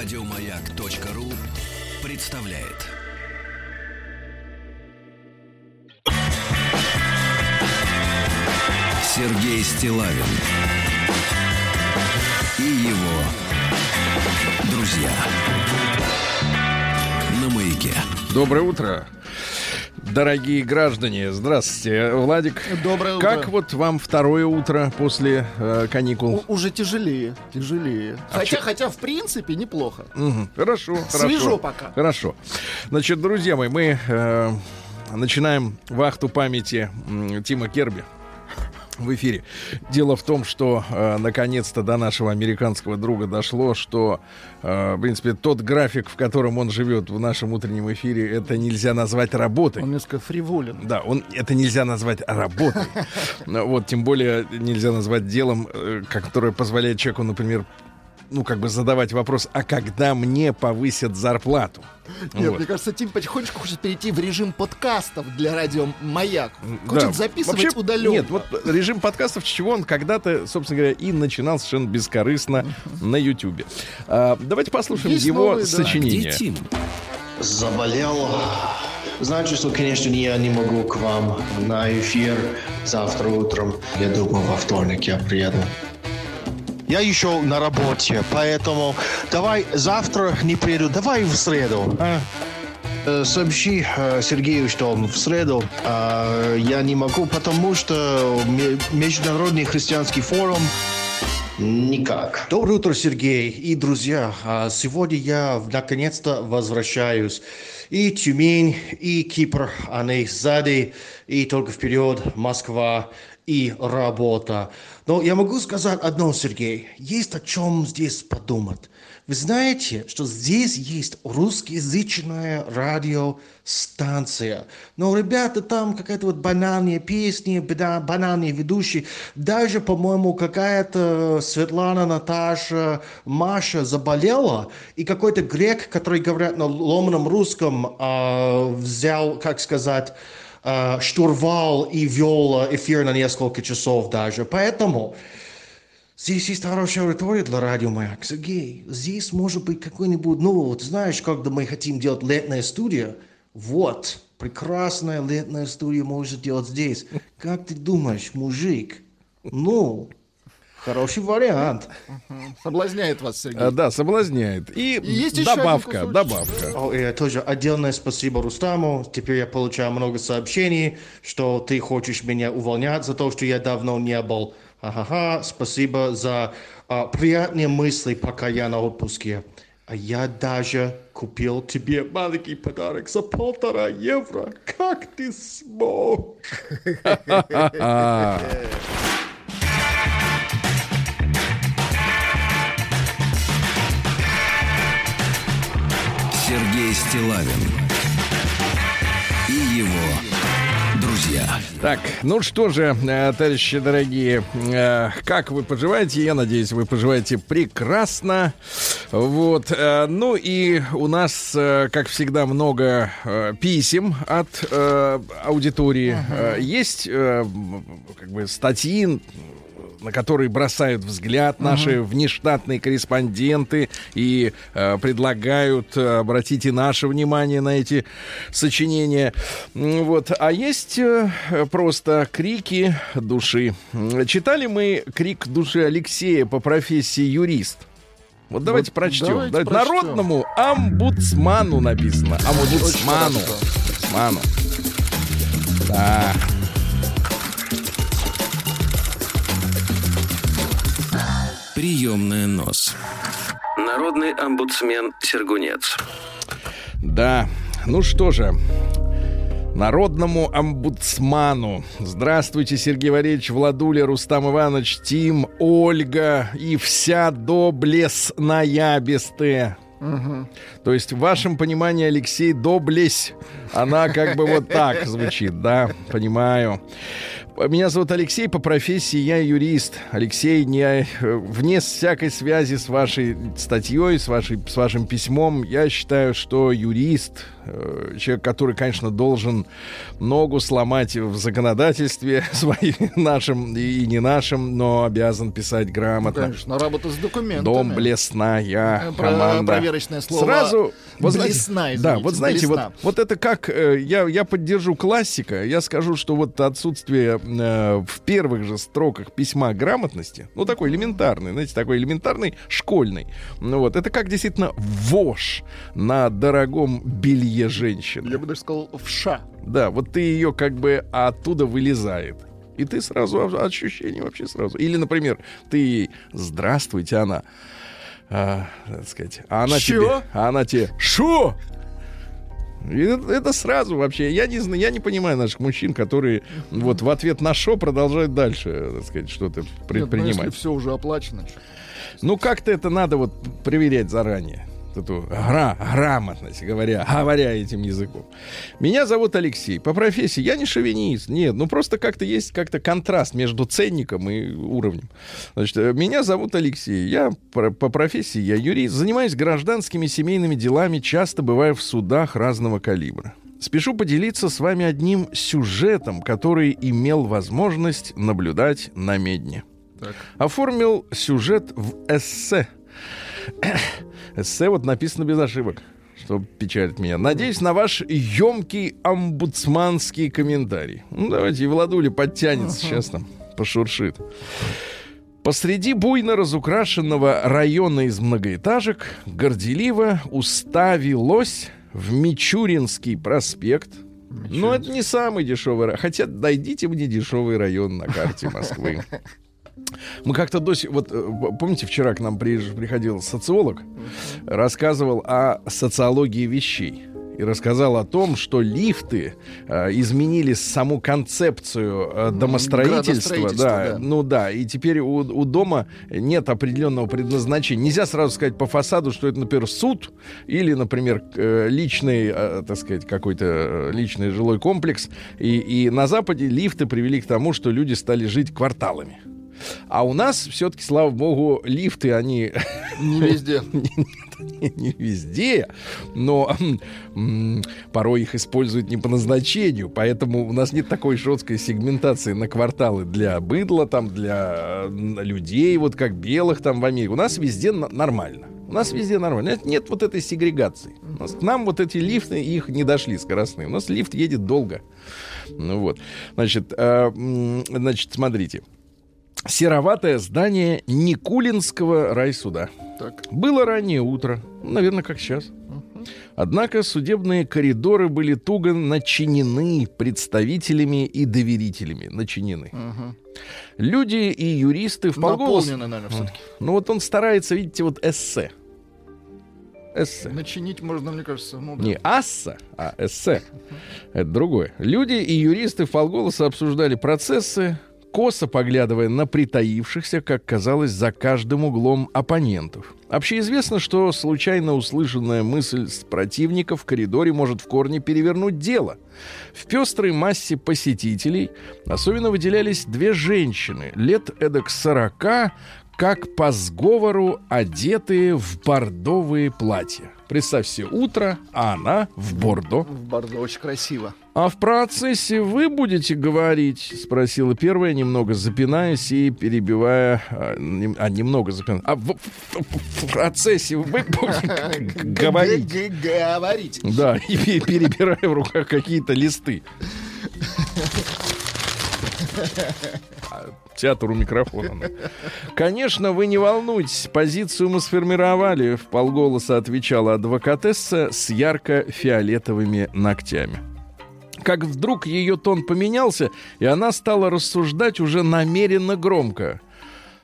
Радиомаяк.ру представляет. Сергей Стилавин и его друзья на маяке. Доброе утро. Дорогие граждане, здравствуйте, Владик. Доброе утро. Как вот вам второе утро после э, каникул? У- уже тяжелее, тяжелее. А хотя, хотя в принципе неплохо. Мгм, Хорошо, хорошо. Свежо пока. Хорошо. Значит, друзья мои, мы э, начинаем вахту памяти Тима Керби в эфире. Дело в том, что э, наконец-то до нашего американского друга дошло, что, э, в принципе, тот график, в котором он живет в нашем утреннем эфире, это нельзя назвать работой. Он несколько фриволен. Да, он это нельзя назвать работой. Вот, тем более нельзя назвать делом, э, которое позволяет человеку, например, ну, как бы задавать вопрос, а когда мне повысят зарплату? Нет, Вот. мне кажется, Тим потихонечку хочет перейти в режим подкастов для радио «Маяк». Да. Хочет записывать Вообще, удаленно. Нет, вот режим подкастов, с чего он когда-то, собственно говоря, и начинал совершенно бескорыстно на Ютубе. А, давайте послушаем Есть его новые, да. сочинение. Где Тим? заболел. Знаете, что, конечно, я не могу к вам на эфир завтра утром. Я думаю, во вторник я приеду. Я еще на работе, поэтому давай завтра не приеду, давай в среду. а? Э, Сообщи э, Сергею, что в среду э, я не могу, потому что ме- Международный христианский форум Никак. Доброе утро, Сергей и друзья. А, Сегодня я наконец-то возвращаюсь. И Тюмень, и Кипр, они сзади, и только вперед Москва и работа. Но я могу сказать одно, Сергей. Есть о чем здесь подумать. Вы знаете, что здесь есть русскоязычная радиостанция. Но ребята там какая-то вот банальные песни, банальные ведущие. Даже, по-моему, какая-то Светлана, Наташа, Маша заболела, и какой-то грек, который говорит на ломаном русском, а, взял, как сказать, а, штурвал и вел эфир на несколько часов даже. Поэтому Здесь есть хорошая аудитория для радио Маяк. Сергей, здесь может быть какой-нибудь, ну, вот знаешь, когда мы хотим делать летная студия, вот, прекрасная летная студия может делать здесь. Как ты думаешь, мужик? Ну, хороший вариант. Соблазняет вас, Сергей. А, да, соблазняет. И, И есть добавка, добавка. О, и тоже отдельное спасибо Рустаму. Теперь я получаю много сообщений, что ты хочешь меня увольнять за то, что я давно не был. Ага, спасибо за а, приятные мысли, пока я на отпуске. А я даже купил тебе маленький подарок за полтора евро. Как ты смог? Сергей Стилавин и его друзья. Так, ну что же, э, товарищи дорогие, э, как вы поживаете? Я надеюсь, вы поживаете прекрасно. Вот, э, ну и у нас, как всегда, много писем от аудитории. Э, Есть как бы статьи, на которые бросают взгляд наши внештатные корреспонденты и э, предлагают э, обратить и наше внимание на эти сочинения. Вот. А есть э, просто крики души. Читали мы крик души Алексея по профессии юрист. Вот давайте Вот прочтем. давайте Давайте прочтем. Народному омбудсману написано. Омбудсману. Омбудсману. Да. Приемная нос. Народный омбудсмен Сергунец. Да, ну что же, народному омбудсману. Здравствуйте, Сергей Валерьевич, Владуля, Рустам Иванович, Тим, Ольга и вся доблестная бесте. То есть в вашем понимании, Алексей, доблесть, она как бы вот так звучит, да, понимаю. Меня зовут Алексей, по профессии я юрист. Алексей, не, э, вне всякой связи с вашей статьей, с, вашей, с вашим письмом, я считаю, что юрист, э, человек, который, конечно, должен ногу сломать в законодательстве своим, нашим и не нашим, но обязан писать грамотно. Конечно, работа с документами. Дом блесна, я, Э, команда. проверочное слово Сразу, вот знаете, «блесна», да, извините, вот знаете, вот, «блесна». вот это как, э, я, я поддержу классика, я скажу, что вот отсутствие э, в первых же строках письма грамотности, ну такой элементарный, знаете, такой элементарный школьный, ну вот, это как действительно вошь на дорогом белье женщины. Я бы даже сказал, вша. Да, вот ты ее как бы оттуда вылезает. И ты сразу ощущение вообще сразу. Или, например, ты ей «Здравствуйте», она, а, так сказать, а она Чё? тебе, а она тебе «Шо?» И это, это сразу вообще. Я не знаю, я не понимаю наших мужчин, которые вот в ответ на шо продолжают дальше, так сказать, что-то Нет, ну, предпринимать. если все уже оплачено. Ну, как-то это надо вот проверять заранее. Эту гра- грамотность, говоря, говоря этим языком. Меня зовут Алексей. По профессии я не шовинист. Нет, ну просто как-то есть как-то контраст между ценником и уровнем. Значит, э, меня зовут Алексей. Я по профессии я юрист. Занимаюсь гражданскими семейными делами, часто бываю в судах разного калибра. Спешу поделиться с вами одним сюжетом, который имел возможность наблюдать на медне. Так. Оформил сюжет в эссе. Эссе вот написано без ошибок, что печалит меня. Надеюсь на ваш емкий омбудсманский комментарий. Ну, давайте, и Владуля подтянется сейчас там, пошуршит. Посреди буйно разукрашенного района из многоэтажек горделиво уставилось в Мичуринский проспект. Ну, это не самый дешевый район. Хотя дойдите мне дешевый район на карте Москвы. Мы как-то до сих... Вот э, помните, вчера к нам приходил социолог, рассказывал о социологии вещей. И рассказал о том, что лифты э, изменили саму концепцию э, домостроительства. Да, да. ну да, и теперь у, у дома нет определенного предназначения. Нельзя сразу сказать по фасаду, что это, например, суд или, например, э, личный, э, так сказать, какой-то э, личный жилой комплекс. И, и на Западе лифты привели к тому, что люди стали жить кварталами. А у нас все-таки, слава богу, лифты, они Не везде. не не везде, но порой их используют не по назначению, поэтому у нас нет такой жесткой сегментации на кварталы для быдла, там, для э, людей, вот как белых там в Америке. У нас везде нормально. У нас везде нормально. Нет, нет вот этой сегрегации. У нас- к нам вот эти лифты, их не дошли скоростные. У нас лифт едет долго. Ну вот. Значит, э, значит, смотрите. Сероватое здание Никулинского райсуда. Так. Было раннее утро, наверное, как сейчас. Однако судебные коридоры были туго начинены представителями и доверителями. Начинены. Ага. Люди и юристы в полголоса... Наполнено, наверное, все-таки. Ну вот он старается, видите, вот эссе. Эссе. Начинить можно, мне кажется, ну да. Не асса, а эссе. Это другое. Люди и юристы в полголоса обсуждали процессы, косо поглядывая на притаившихся, как казалось, за каждым углом оппонентов. Общеизвестно, что случайно услышанная мысль с противника в коридоре может в корне перевернуть дело. В пестрой массе посетителей особенно выделялись две женщины, лет эдак сорока, как по сговору одетые в бордовые платья. Представь себе, утро, а она в бордо. В Бордо очень красиво. «А в процессе вы будете говорить?» — спросила первая, немного запинаясь и перебивая... А, а, немного запинаясь. «А в, в- в- процессе вы будете говорить?» Говорить. Да, и пе- перебирая в руках какие-то листы. А, Театр у микрофона. Конечно, вы не волнуйтесь, позицию мы сформировали, в полголоса отвечала адвокатесса с ярко-фиолетовыми ногтями. Как вдруг ее тон поменялся, и она стала рассуждать уже намеренно громко.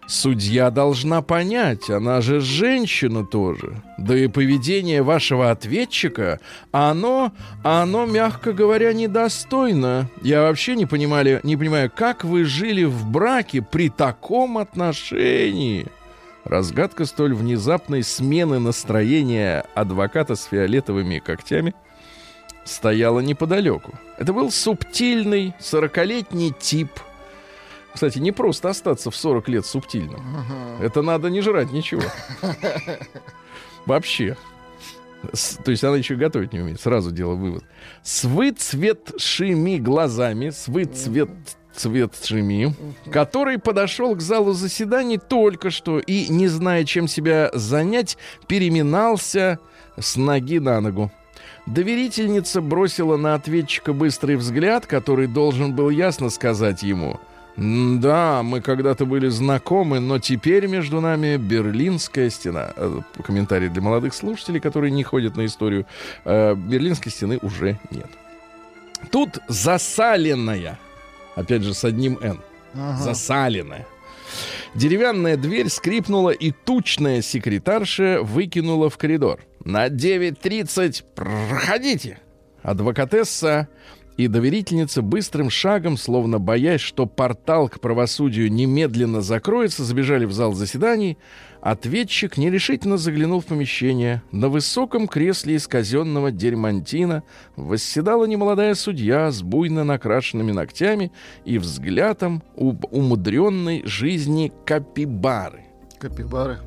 Судья должна понять, она же женщина тоже. Да и поведение вашего ответчика, оно, оно, мягко говоря, недостойно. Я вообще не, понимали, не понимаю, как вы жили в браке при таком отношении. Разгадка столь внезапной смены настроения адвоката с фиолетовыми когтями стояла неподалеку. Это был субтильный, сорокалетний тип Кстати, не просто остаться в 40 лет субтильным. Это надо не жрать ничего. Вообще. То есть она еще готовить не умеет. Сразу делаю вывод. С выцветшими глазами, с выцвет который подошел к залу заседаний только что и, не зная, чем себя занять, переминался с ноги на ногу. Доверительница бросила на ответчика быстрый взгляд, который должен был ясно сказать ему «Да, мы когда-то были знакомы, но теперь между нами Берлинская стена». Э, Комментарий для молодых слушателей, которые не ходят на историю. Э, Берлинской стены уже нет. Тут засаленная, опять же с одним «н», засаленная. Деревянная дверь скрипнула, и тучная секретарша выкинула в коридор. «На 9.30 проходите!» Адвокатесса и доверительница быстрым шагом, словно боясь, что портал к правосудию немедленно закроется, забежали в зал заседаний. Ответчик нерешительно заглянул в помещение. На высоком кресле из казенного дерьмантина восседала немолодая судья с буйно накрашенными ногтями и взглядом умудренной жизни капибары. Капибары.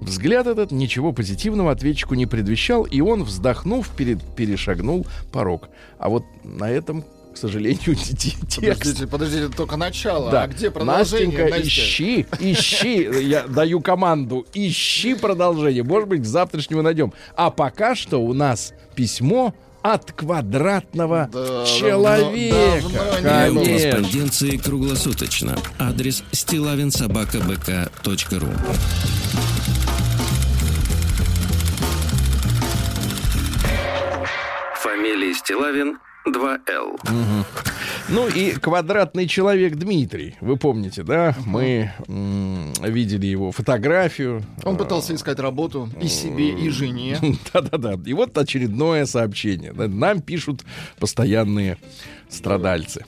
Взгляд этот ничего позитивного ответчику не предвещал, и он, вздохнув, перед, перешагнул порог. А вот на этом, к сожалению, текст Подождите, подождите, только начало. да. А где продолжение? Настенька, Настя? ищи, ищи. Я даю команду. Ищи продолжение. Может быть, к завтрашнему найдем. А пока что у нас письмо от квадратного Да, человека. давно- давно корреспонденции круглосуточно. Адрес стилавинсобакабк.ру Фамилия Стилавин 2Л. Ну и квадратный человек Дмитрий. Вы помните, да? Мы м, видели его фотографию. Он пытался искать работу и себе, и жене. Да-да-да. И вот очередное сообщение. Нам пишут постоянные страдальцы.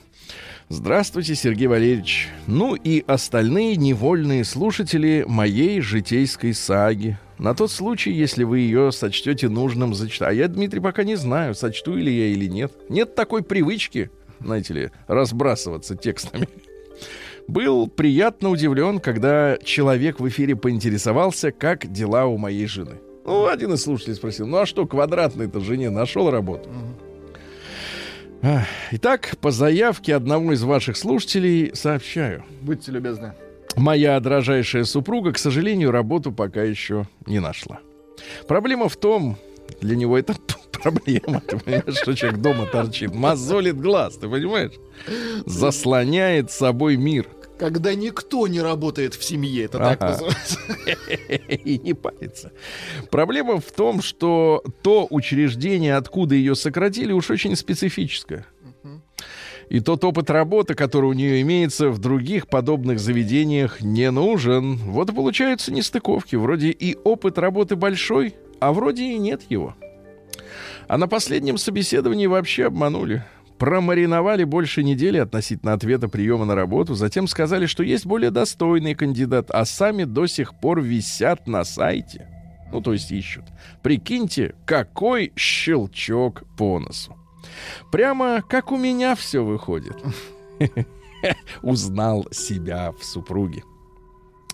Здравствуйте, Сергей Валерьевич. Ну и остальные невольные слушатели моей житейской саги. На тот случай, если вы ее сочтете нужным зачитать. А я, Дмитрий, пока не знаю, сочту ли я или нет. Нет такой привычки, знаете ли, разбрасываться текстами. Был приятно удивлен, когда человек в эфире поинтересовался, как дела у моей жены. Ну, один из слушателей спросил, ну а что, квадратный-то жене нашел работу? Итак, по заявке одного из ваших слушателей сообщаю. Будьте любезны. Моя дрожайшая супруга, к сожалению, работу пока еще не нашла. Проблема в том, для него это проблема, ты понимаешь, что человек дома торчит, мозолит глаз, ты понимаешь? Заслоняет собой мир. Когда никто не работает в семье, это так Ага. называется. и не парится. Проблема в том, что то учреждение, откуда ее сократили, уж очень специфическое. И тот опыт работы, который у нее имеется в других подобных заведениях, не нужен. Вот и получаются нестыковки. Вроде и опыт работы большой, а вроде и нет его. А на последнем собеседовании вообще обманули. Промариновали больше недели относительно ответа приема на работу, затем сказали, что есть более достойный кандидат, а сами до сих пор висят на сайте. Ну, то есть ищут. Прикиньте, какой щелчок по носу. Прямо как у меня все выходит. Узнал себя в супруге.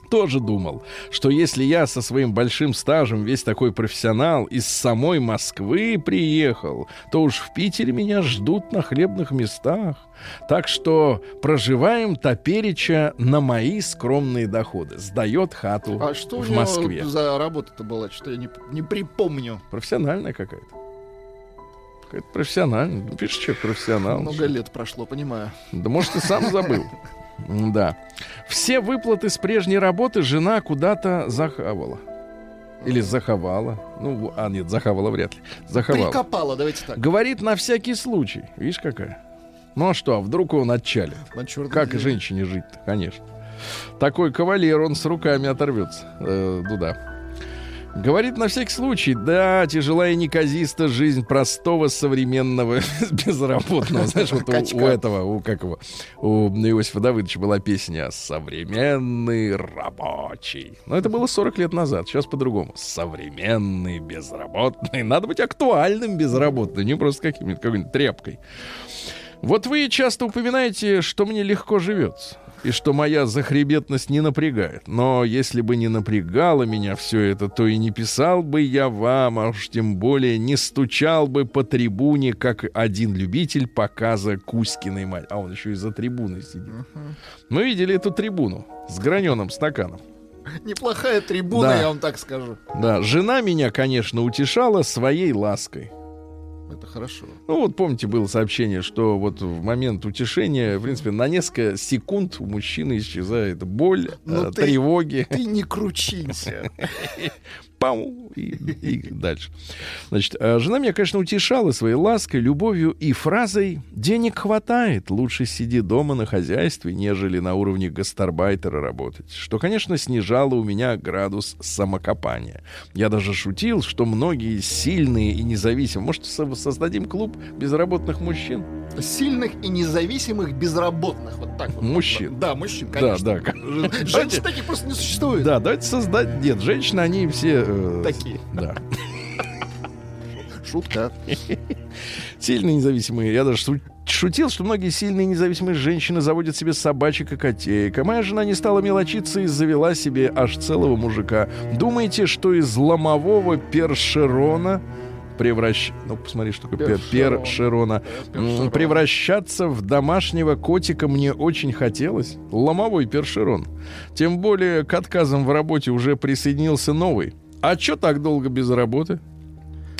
Тоже думал, что если я со своим большим стажем весь такой профессионал из самой Москвы приехал, то уж в Питере меня ждут на хлебных местах. Так что проживаем топереча на мои скромные доходы. Сдает хату А что в Москве. за работа-то была? Что я не, не припомню. Профессиональная какая-то. Какая-то профессиональная. Пишешь, человек профессионал. Много лет прошло, понимаю. Да может, ты сам забыл. Да. Все выплаты с прежней работы жена куда-то захавала. Или заховала. Ну, а нет, захавала вряд ли. Заховала. Прикопала, давайте так. Говорит на всякий случай. Видишь, какая? Ну а что, а вдруг он отчалит? На Как деле. женщине жить-то, конечно. Такой кавалер, он с руками оторвется. Э, Дуда. Говорит на всякий случай, да, тяжела и неказиста жизнь простого современного безработного. Знаешь, вот у, у этого, у как его, у Иосифа Давыдовича была песня «Современный рабочий». Но это было 40 лет назад, сейчас по-другому. Современный безработный. Надо быть актуальным безработным, не просто каким-нибудь, какой-нибудь тряпкой. Вот вы часто упоминаете, что мне легко живется. И что моя захребетность не напрягает. Но если бы не напрягало меня все это, то и не писал бы я вам, а уж тем более не стучал бы по трибуне, как один любитель показа Кузькиной мать. А он еще и за трибуной сидит. Мы видели эту трибуну с граненым стаканом. Неплохая трибуна, Да. я вам так скажу. Да, жена меня, конечно, утешала своей лаской. Это хорошо. Ну вот помните, было сообщение, что вот в момент утешения, в принципе, на несколько секунд у мужчины исчезает боль, Ну э, ты- тревоги, Ты не кручинься. пау, и, и дальше. Значит, э, жена меня, конечно, утешала своей лаской, любовью и фразой «денег хватает, лучше сиди дома на хозяйстве, нежели на уровне гастарбайтера работать», что, конечно, снижало у меня градус самокопания. Я даже шутил, что многие сильные и независимые... Может, со- создадим клуб безработных мужчин? Сильных и независимых безработных. Вот так вот. Мужчин. Да, мужчин, Да, конечно. да. Жен- Женщин таких просто не существует. Да, давайте создать... Нет, женщины, они все... э, Такие. Да. Шутка. Сильные независимые. Я даже шу- шутил, что многие сильные независимые женщины заводят себе собачек и котеек. А моя жена не стала мелочиться и завела себе аж целого мужика. Думаете, что из ломового першерона превращ... Ну, посмотри, что такое пер- Першерон. першерона. Превращаться в домашнего котика мне очень хотелось. Ломовой першерон. Тем более к отказам в работе уже присоединился новый. А чё так долго без работы?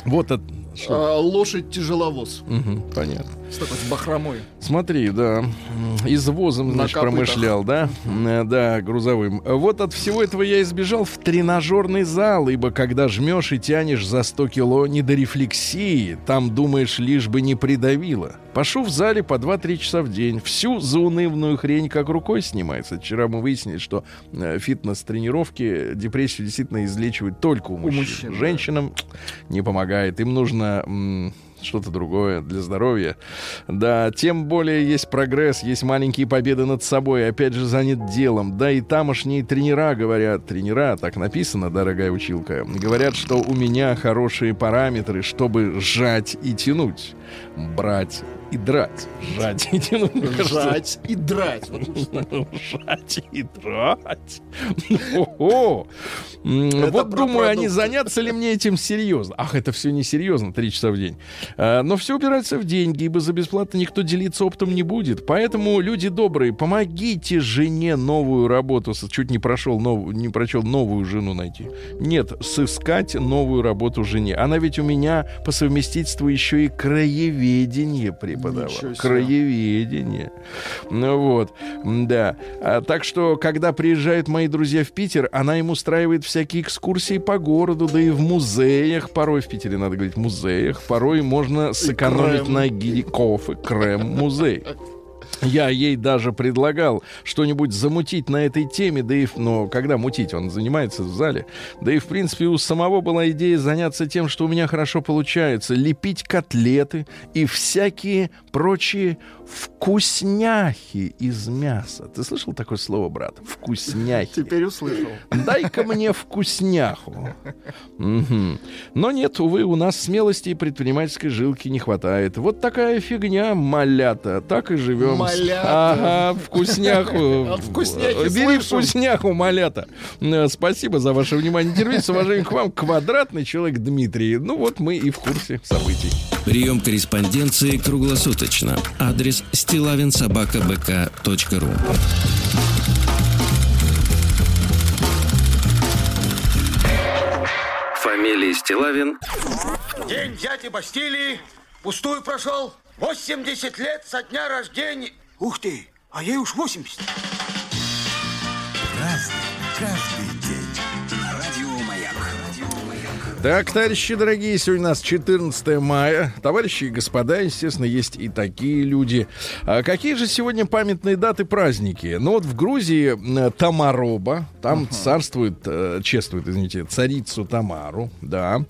Вот это... А, лошадь тяжеловоз. Мгм, понятно. Такой с бахромой. Смотри, да, извозом, На значит, промышлял, да? Э, Да, грузовым. Вот от всего этого я избежал в тренажерный зал, ибо когда жмешь и тянешь за 100 кило не до рефлексии, там думаешь, лишь бы не придавило. Пошел в зале по 2-3 часа в день. Всю заунывную хрень как рукой снимается. Вчера мы выяснили, что э, фитнес-тренировки депрессию действительно излечивают только у мужчин. мужчин, да. Женщинам не помогает. Им нужно что-то другое для здоровья. Да, тем более есть прогресс, есть маленькие победы над собой. Опять же, занят делом. Да, и тамошние тренера говорят, тренера, так написано, дорогая училка, говорят, что у меня хорошие параметры, чтобы сжать и тянуть. Брать и драть. Кажется, Жать и драть. Жать и драть. Вот про думаю, они заняться ли мне этим серьезно. Ах, это все не серьезно, три часа в день. А, Но все упирается в деньги, ибо за бесплатно никто делиться опытом не будет. Поэтому, люди добрые, помогите жене новую работу. Чуть не прошел, не прочел новую жену найти. Нет, сыскать новую работу жене. Она ведь у меня по совместительству еще и краеведение преподавала. Ничего себе. Краеведение. Ну вот, да. А, так что, когда приезжают мои друзья в Питер, она им устраивает всякие экскурсии по городу, да и в музеях. Порой в Питере, надо говорить, музеях. Порой можно сэкономить на гире кофе, крем, музей. Я ей даже предлагал что-нибудь замутить на этой теме, да и, но когда мутить, он занимается в зале, да и, в принципе, у самого была идея заняться тем, что у меня хорошо получается, лепить котлеты и всякие прочие вкусняхи из мяса. Ты слышал такое слово, брат? Вкусняхи. Теперь услышал. Дай-ка мне вкусняху. Мгм. Но нет, увы, у нас смелости и предпринимательской жилки не хватает. Вот такая фигня, малята. Так и живем. Малята. Ага, вкусняху. Бери вкусняху, малята. Э, Спасибо за ваше внимание. Терпите, с уважением к вам, квадратный человек Дмитрий. Ну вот мы и в курсе событий. Прием корреспонденции круглосуточно. Адрес стилавинсобакабк.ру Фамилия Стилавин День дяди Бастилии пустую прошел. 80 лет со дня рождения. Ух ты, а ей уж 80. Так, товарищи дорогие, сегодня у нас 14 мая. Товарищи и господа, естественно, есть и такие люди. А какие же сегодня памятные даты праздники? Ну вот в Грузии э, Тамароба, там царствует, э, чествует, извините, царицу Тамару, да.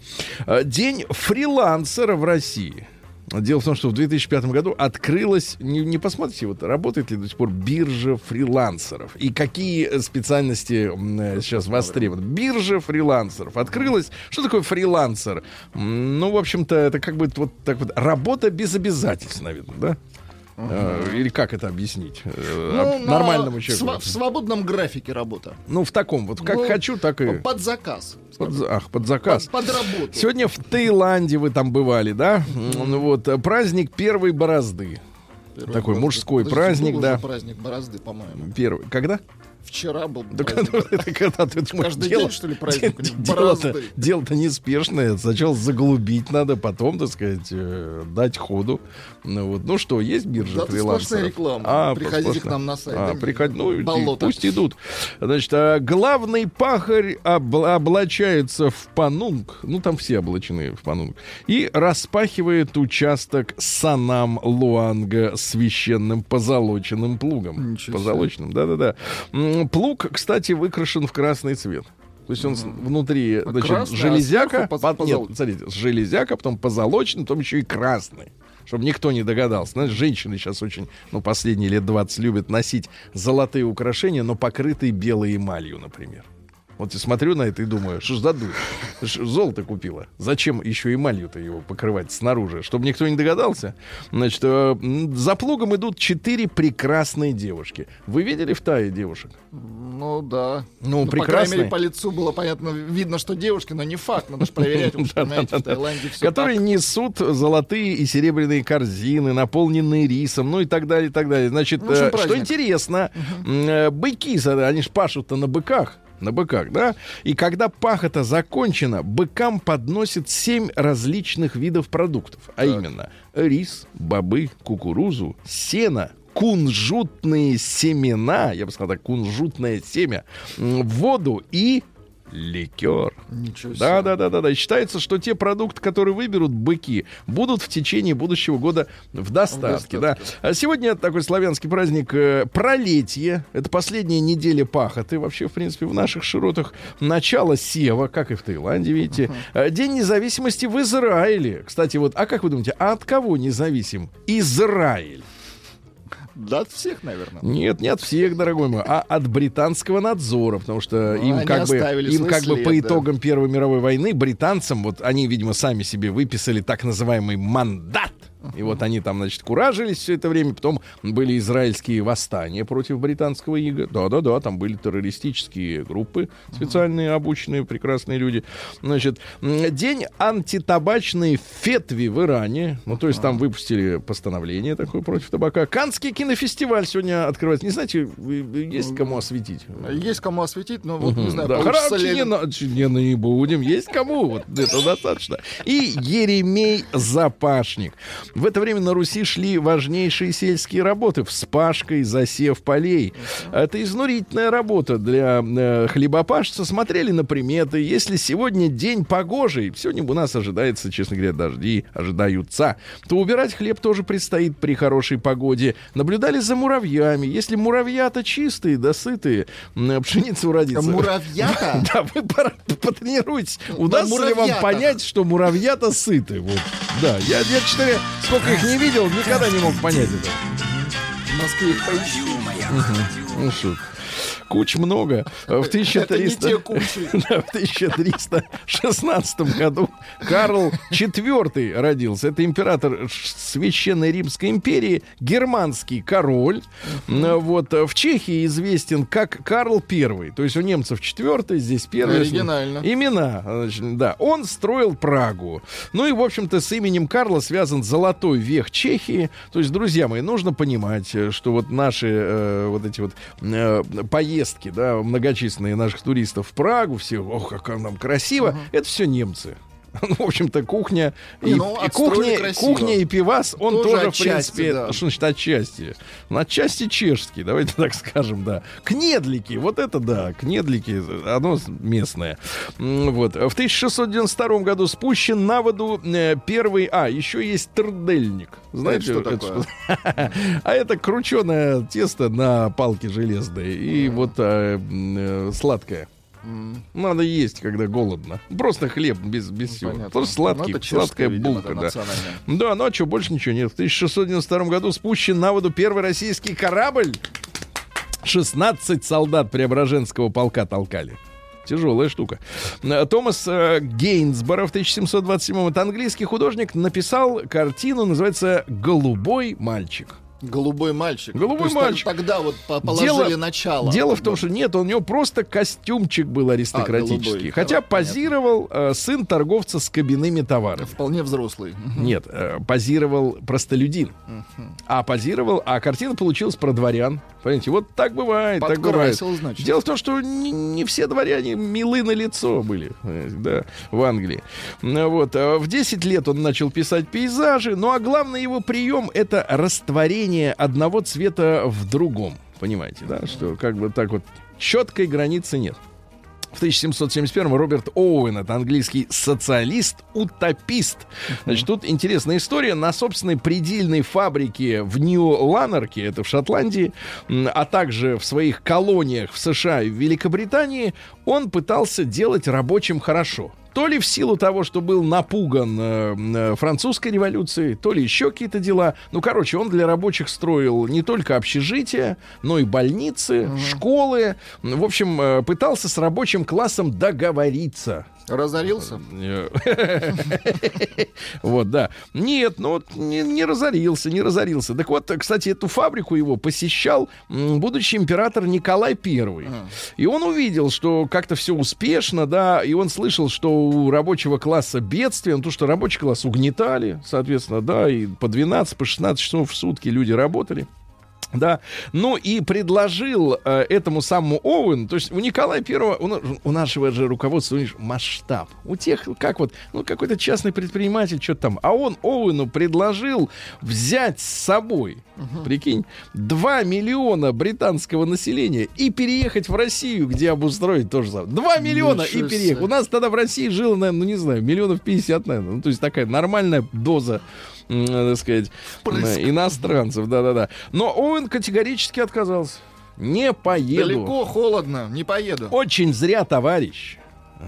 Э, День фрилансера в России. Дело в том, что в 2005 году открылась, не, не посмотрите, вот работает ли до сих пор биржа фрилансеров и какие э, специальности э, сейчас востребованы. Биржа фрилансеров открылась. Что такое фрилансер? Ну, в общем-то, это как бы вот так вот работа без обязательств, наверное, да? Э, Или как это объяснить э, Ну, нормальному человеку? В свободном графике работа. Ну, в таком вот, как Ну, хочу, так и... Под заказ. Под, ах, под заказ. Под, под работу. Сегодня в Таиланде вы там бывали, да? Ну Вот, э, праздник первой борозды. Первый такой борозды. мужской праздник, да. праздник борозды, по-моему. Первый. Когда? Вчера был Да праздник. это когда ты думаешь, Каждый дело- день, что ли, праздник? Дело-то, дело-то неспешное. Сначала заглубить надо, потом, так сказать, э, дать ходу. Ну, вот. ну что, есть биржа Да, фрилансеров? реклама. А, Приходите сплошная. к нам на сайт. А, Да, приход- ну, болото. пусть идут. Значит, а, главный пахарь обла- облачается в панунг. Ну, там все облачены в панунг. И распахивает участок Санам Луанга священным позолоченным плугом. Ничего. Позолоченным, да-да-да. Плуг, кстати, выкрашен в красный цвет. То есть он с- внутри, А значит, красный, а железяка, сверху поз- под- нет, смотрите, железяка, потом позолоченный, потом еще и красный. Чтобы никто не догадался. Знаешь, женщины сейчас очень, ну, последние лет 20 любят носить золотые украшения, но покрытые белой эмалью, например. Вот я смотрю на это и думаю, что ж ж Золото купила. Зачем еще эмалью-то его покрывать снаружи? Чтобы никто не догадался. Значит, э, за плугом идут четыре прекрасные девушки. Вы видели в Тае девушек? Ну да. Ну, По прекрасные. крайней мере, по лицу было понятно, видно, что девушки, но не факт. Надо же проверять, потому что, знаете, в Таиланде все которые несут золотые и серебряные корзины, наполненные рисом, ну и так далее, и так далее. Значит, Ну, э, что интересно, э, быки, они ж пашут-то на быках, на быках, да? И когда пахота закончена, быкам подносят семь различных видов продуктов, а именно рис, бобы, кукурузу, сено, кунжутные семена, я бы сказал так, кунжутное семя, воду и ликер. Ничего себе. Да, да, да, да, да. И считается, что те продукты, которые выберут быки, будут в течение будущего года в достатке. В Да. достатке. А сегодня такой славянский праздник э, пролетие. Это последняя неделя пахоты вообще, в принципе, в наших широтах. Начало сева, как и в Таиланде, видите. Э, День независимости в Израиле. Кстати, вот, а как вы думаете, а от кого независим Израиль? Да, от всех, наверное. Нет, не от всех, дорогой мой, а от британского надзора, потому что Ну, им как бы им как бы след, по да. итогам Первой мировой войны британцам вот они, видимо, сами себе выписали так называемый мандат. И вот они там, значит, куражились все это время. Потом были израильские восстания против британского ига. Да-да-да, там были террористические группы, специальные, обученные, прекрасные люди. Значит, день антитабачной фетви в Иране. Ну, то есть там выпустили постановление такое против табака. Канский кинофестиваль сегодня открывается. Не знаете, есть кому осветить? Есть кому осветить, но вот не знаю, Да, получится ли... не, не, не будем. Есть кому. Вот это достаточно. И Еремей Запашник. В это время на Руси шли важнейшие сельские работы. Вспашка и засев полей. Это изнурительная работа для э, хлебопашца. Смотрели на приметы. Если сегодня день погожий, сегодня у нас ожидается, честно говоря, дожди, ожидаются, то убирать хлеб тоже предстоит при хорошей погоде. Наблюдали за муравьями. Если муравья-то чистые, да сытые, м, пшеница уродится. Муравьята? Да, вы потренируйтесь. Удастся ли вам муравьята. понять, что муравья-то сыты? Вот. Да, я, я, говоря, сколько их не видел, никогда не мог понять это. В Москве их поищи. Ну что, куч много. В 1300... Это не те кучи. Да, в 1316 году Карл IV родился. Это император Священной Римской империи, германский король. Вот э, в Чехии известен как Карл I. То есть у немцев четвертый, здесь первый. Оригинально. Имена, значит, да. Он строил Прагу. Ну и, в общем-то, с именем Карла связан золотой век Чехии. То есть, друзья мои, нужно понимать, э, что вот наши э, вот эти вот э, поездки, да, многочисленные наших туристов в Прагу, все, ох, как нам красиво, это все немцы. Ну, в общем-то, кухня и, ну, и кухня, красиво. кухня и пивас, он Тоже тоже, в отчасти, принципе, да. что значит отчасти? Ну, отчасти чешский, давайте так скажем, да. Кнедлики, вот это да, кнедлики, оно местное. Вот. В 1692 году спущен на воду э, первый... А, еще есть трдельник. Знаете, Это что это что? А это крученое тесто на палке железной и вот м, э, сладкое. Надо есть, когда голодно. Просто хлеб без, без всего. Понятно. Просто сладкий, Ну, это чешская, сладкая видимо, булка, да, да. Да, ну а что, больше ничего нет. В 1692 году спущен на воду первый российский корабль. 16 солдат Преображенского полка толкали. Тяжелая штука. Э, Томас э, Гейнсборо в 1727 это английский художник, написал картину, называется «Голубой мальчик». Голубой мальчик. Голубой То мальчик. Тогда вот по- положили Дело- начало. Дело в том, что нет, у него просто костюмчик был аристократический. А, голубой. Хотя позировал э, сын торговца с кабинными товарами. Вполне взрослый. Нет, э, позировал простолюдин. А позировал, а картина получилась про дворян. Понимаете, вот так бывает, так бывает. Значит. Дело в том, что не, не все дворяне милы на лицо были, да, в Англии. Ну, Вот, а в 10 лет он начал писать пейзажи, ну а главный его прием это растворение одного цвета в другом. Понимаете, да, что как бы так вот четкой границы нет. В 1771 Роберт Оуэн, это английский социалист-утопист. Значит, тут интересная история. На собственной предельной фабрике в Нью-Ланарке, это в Шотландии, а также в своих колониях в США и в Великобритании, он пытался делать рабочим хорошо. То ли в силу того, что был напуган э, э, французской революцией, то ли еще какие-то дела. Ну, короче, он для рабочих строил не только общежития, но и больницы, школы. В общем, э, пытался с рабочим классом договориться. Разорился? Вот, да. Нет, ну вот не, разорился, не разорился. Так вот, кстати, эту фабрику его посещал будущий император Николай Первый. И он увидел, что как-то все успешно, да, и он слышал, что у рабочего класса бедствие, ну, то, что рабочий класс угнетали, соответственно, да, и по 12, по 16 часов в сутки люди работали. Да, ну и предложил э, этому самому Оуэну, то есть у Николая Первого, у, у нашего же руководства у них масштаб. У тех, как вот, ну какой-то частный предприниматель, что-то там. А он Оуэну предложил взять с собой, прикинь, 2 миллиона британского населения и переехать в Россию, где обустроить то же самое. 2 миллиона и Ничего переехать. себе. У нас тогда в России жило, наверное, ну не знаю, миллионов 50, наверное. Ну, то есть такая нормальная доза, так сказать, э, иностранцев, да-да-да. Но Оуэн категорически отказался. Не поеду. Далеко, холодно, не поеду. Очень зря, товарищ.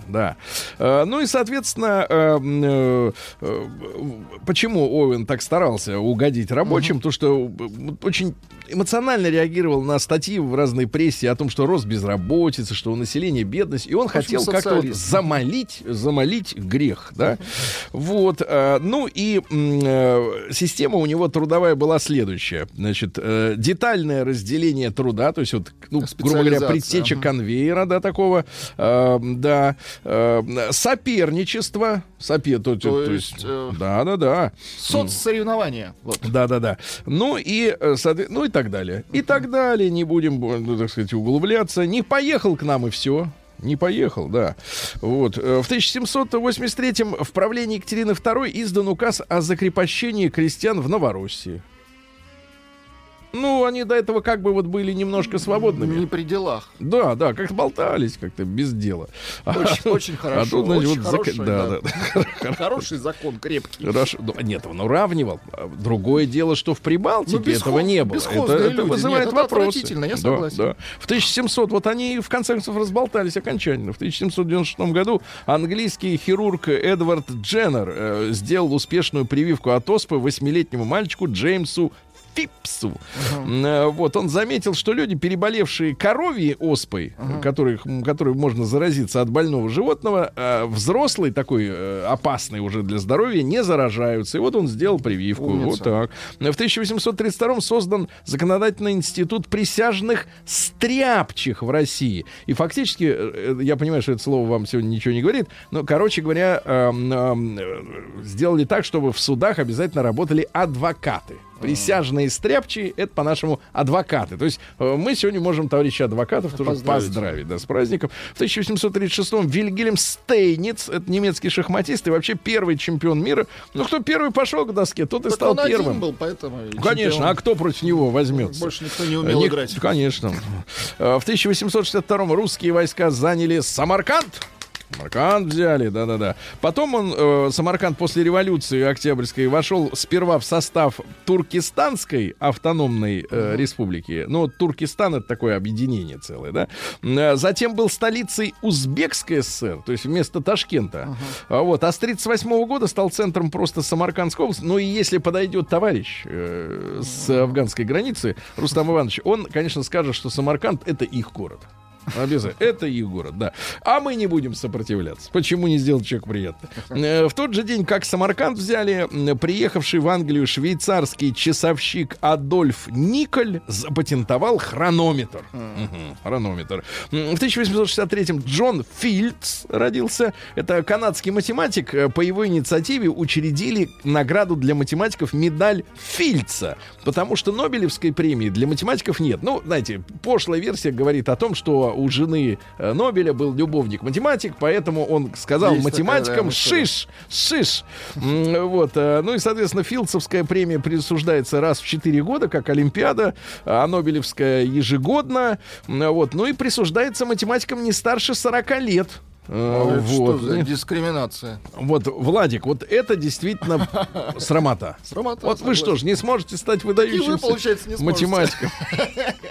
Да. Э, Ну и, соответственно, э, э, почему Оуэн так старался угодить рабочим? То, что очень эмоционально реагировал на статьи в разной прессе о том, что рост безработицы, что у населения бедность, и он общем, хотел как-то вот замолить, замолить грех, да. Вот. э, Ну и э, система у него трудовая была следующая. Значит, э, детальное разделение труда, то есть вот, ну, грубо говоря, предтеча ага. конвейера, да, такого, да, соперничество, сопе, то, то, То есть, да, да, да, Соцсоревнования. Вот. да, да, да. Ну и, ну и так далее, и так далее. Не будем, ну, так сказать, углубляться. Не поехал к нам и все. Не поехал, да. Вот. Э, В 1783 в правлении Екатерины II издан указ о закрепощении крестьян в Новороссии. Ну, они до этого как бы вот были немножко свободными. Не при делах. Да, да, как-то болтались, как-то без дела. Очень, очень хорошо. А тут, значит, очень вот зак- хороший, да, да. да, Хороший закон, крепкий. Хорошо. Ну, нет, он уравнивал. А Другое дело, что в Прибалтике Ну, бесхо- этого не было. Это, это люди. вызывает Нет, это вопросы. я Да, согласен. да. В 1700, вот они в конце концов разболтались окончательно. В 1796 году английский хирург Эдвард Дженнер э, сделал успешную прививку от оспы восьмилетнему мальчику Джеймсу Фипсу. Э, Вот, он заметил, что люди, переболевшие коровьей оспой, которых, м, которой можно заразиться от больного животного, э, взрослый, такой э, опасный уже для здоровья, не заражаются. И вот он сделал прививку. Умница. Вот так. В 1832 создан законодательный институт присяжных стряпчих в России. И фактически, э, я понимаю, что это слово вам сегодня ничего не говорит, но, короче говоря, эм, эм, э, сделали так, чтобы в судах обязательно работали адвокаты. Присяжные стряпчие — это, по-нашему, адвокаты. То есть э, мы сегодня можем товарища адвокатов тоже Поздравить. поздравить да, с праздником. В 1836-м Вильгельм Стейниц, это немецкий шахматист и вообще первый чемпион мира. Ну, кто первый пошел к доске, тот и Так стал первым. был, поэтому... Конечно, чемпион. а кто против него возьмется? Больше никто не умел Ник- играть. Конечно. Э, В 1862 русские войска заняли Самарканд. Самарканд взяли, да-да-да. Потом он, э, Самарканд после революции Октябрьской вошел сперва в состав Туркестанской автономной э, республики. Ну, Туркестан это такое объединение целое, да. Э, Затем был столицей Узбекской ССР, то есть вместо Ташкента. А Вот. А с 38 года стал центром просто Самаркандской области. Ну и если подойдет товарищ э, с афганской границы, Рустам Иванович, он, конечно, скажет, что Самарканд это их город. Обязательно. Это их город, да. А мы не будем сопротивляться. Почему не сделать человеку приятно? Э, В тот же день, как Самарканд взяли, приехавший в Англию швейцарский часовщик Адольф Николь запатентовал хронометр. Мгм, Хронометр. В 1863-м Джон Фильдс родился. Это канадский математик. Э, По его инициативе учредили награду для математиков медаль Фильдса. Потому что Нобелевской премии для математиков нет. Ну, знаете, пошлая версия говорит о том, что у жены э, Нобеля был любовник-математик, поэтому он сказал Есть такая, математикам да, история. «шиш, шиш». Вот. э, Ну и, соответственно, Филдсовская премия присуждается раз в 4 года, как Олимпиада, а Нобелевская ежегодно. Вот. Ну и присуждается математикам не старше 40 лет. А Вот. Что за дискриминация? Вот, Владик, вот это действительно срамота. Срамота, Вот вы что ж, не сможете стать выдающимся математиком.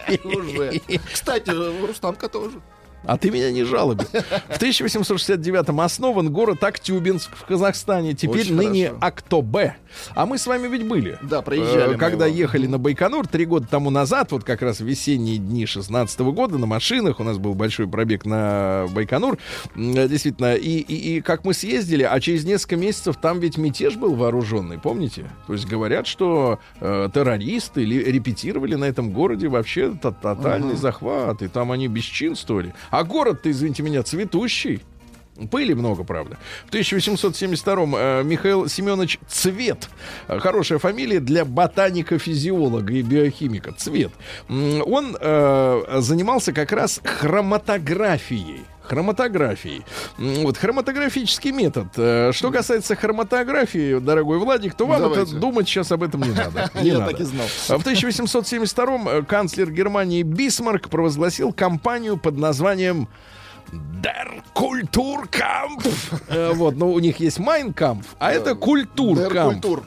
Кстати, Рустамка тоже. А ты меня не жалуби. В 1869-м основан город Актюбинск в Казахстане. Теперь Очень ныне хорошо. Актобе. А мы с вами ведь были. Да, проезжали Э, Когда его. ехали на Байконур три года тому назад, вот как раз в весенние дни 16 года на машинах, у нас был большой пробег на Байконур, э, действительно, и, и, и как мы съездили, а через несколько месяцев там ведь мятеж был вооруженный, помните? То есть говорят, что э, террористы ли- репетировали на этом городе вообще то- тотальный захват, и там они бесчинствовали. А город-то, извините меня, цветущий. Пыли много, правда. В 1872-м э, Михаил Семенович Цвет. Хорошая фамилия для ботаника-физиолога и биохимика. Цвет. Он э, занимался как раз хроматографией. Хроматографией. М, Вот хроматографический метод. Э, Что касается хроматографии, дорогой Владик, то вам Давайте. это думать сейчас об этом не надо. Не Я надо. так и знал. А В 1872-м э, канцлер Германии Бисмарк провозгласил кампанию под названием Der Kulturkampf. Э, Вот, но у них есть Mein Kampf, а это Kulturkampf. Kultur.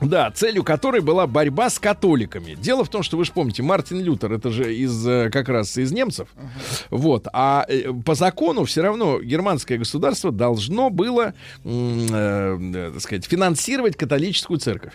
Да, целью которой была борьба с католиками. Дело в том, что вы же помните, Мартин Лютер, это же из э, как раз из немцев. Вот. А э, по закону все равно германское государство должно было, так сказать, финансировать католическую церковь.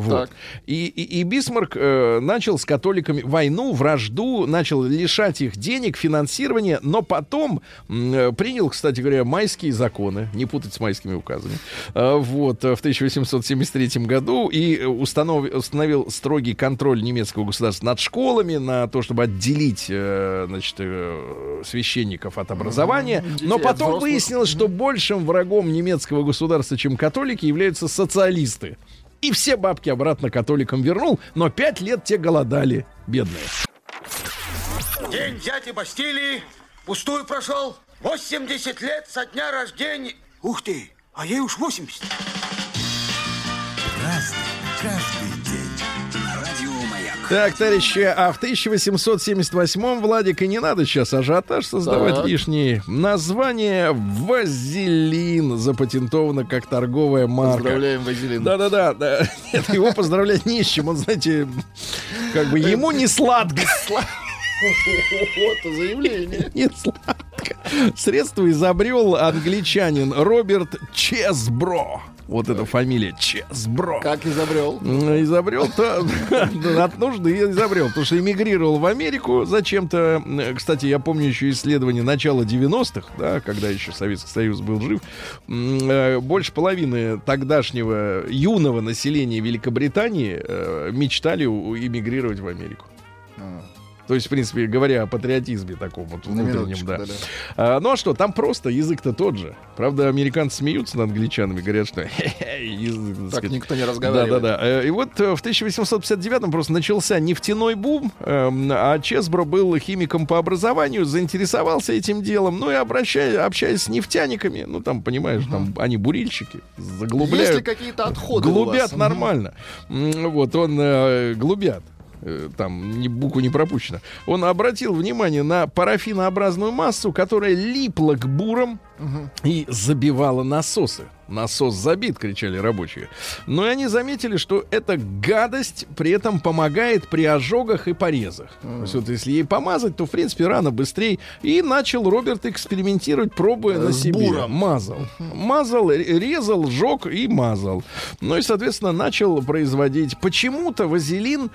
Вот. Так. И, и, и Бисмарк э, начал с католиками войну, вражду, начал лишать их денег, финансирования, но потом э, принял, кстати говоря, майские законы, не путать с майскими указами, э, вот, э, в 1873 году и э, установ- установил строгий контроль немецкого государства над школами, на то, чтобы отделить, э, значит, э, священников от образования, детей но от потом выяснилось, что большим врагом немецкого государства, чем католики, являются социалисты. И все бабки обратно католикам вернул, но пять лет те голодали, бедные. День дяди Бастилии пустую прошел. 80 лет со дня рождения. Ух ты, а ей уж 80. Так, товарищи, а в 1878-м, Владик, и не надо сейчас ажиотаж создавать Так. лишний. Название «Вазелин» запатентовано как торговая марка. Поздравляем, Вазелин. Да-да-да. да. Нет, его поздравлять не с чем. Он, знаете, как бы ему не сладко. Вот заявление. Не сладко. Средство изобрел англичанин Роберт Чесбро. Вот эта фамилия Чесбро. Как изобрел? М, Изобрел-то от нужды изобрел, потому что эмигрировал в Америку зачем-то. Кстати, я помню еще исследование начала 90-х, да, когда еще Советский Союз был жив. Э, Больше половины тогдашнего юного населения Великобритании э, мечтали эмигрировать в Америку. То есть, в принципе, говоря о патриотизме таком вот внутреннем, минуточку, да. да-да. А, ну а что, там просто язык-то тот же. Правда, американцы смеются над англичанами, говорят, что язык, так сказать, никто не да, разговаривает. да, да. Э, И вот э, в 1859-м просто начался нефтяной бум, эм, а Чесбро был химиком по образованию, заинтересовался этим делом, ну и обращаясь, общаясь с нефтяниками, ну там, понимаешь, там они бурильщики, заглубляют. Есть ли какие-то отходы Глубят нормально. М, Вот, он э, глубят. Э, Там ни, букву не пропущено. Он обратил внимание на парафинообразную массу, которая липла к бурам и забивала насосы. Насос забит, кричали рабочие. Но и они заметили, что эта гадость при этом помогает при ожогах и порезах. То есть вот если ей помазать, то, в принципе, рано быстрее. И начал Роберт экспериментировать, пробуя на себе. буром. Мазал. Мазал, резал, жег и мазал. Ну и, соответственно, начал производить. Почему-то вазелин,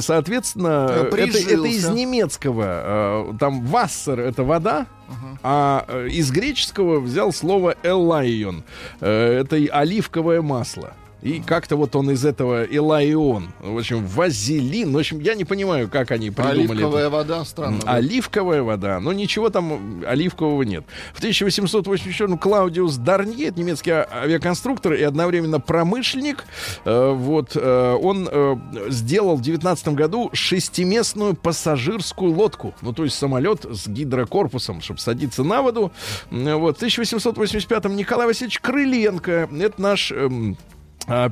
соответственно, Э, это, это из немецкого. э, Там вассер — это вода, а э, из греческого взял слово элайон. Э, Это оливковое масло. И как-то вот он из этого элайон. В общем, вазелин. В общем, я не понимаю, как они придумали это. Оливковая вода, странно. да. Оливковая вода, но ничего там оливкового нет. В 1884 Клаудиус Дарнье, это немецкий а- авиаконструктор и одновременно промышленник, э, вот, э, он э, сделал в 19 году шестиместную пассажирскую лодку, ну, то есть самолет с гидрокорпусом, чтобы садиться на воду. Вот, в 1885 Николай Васильевич Крыленко, это наш... эм,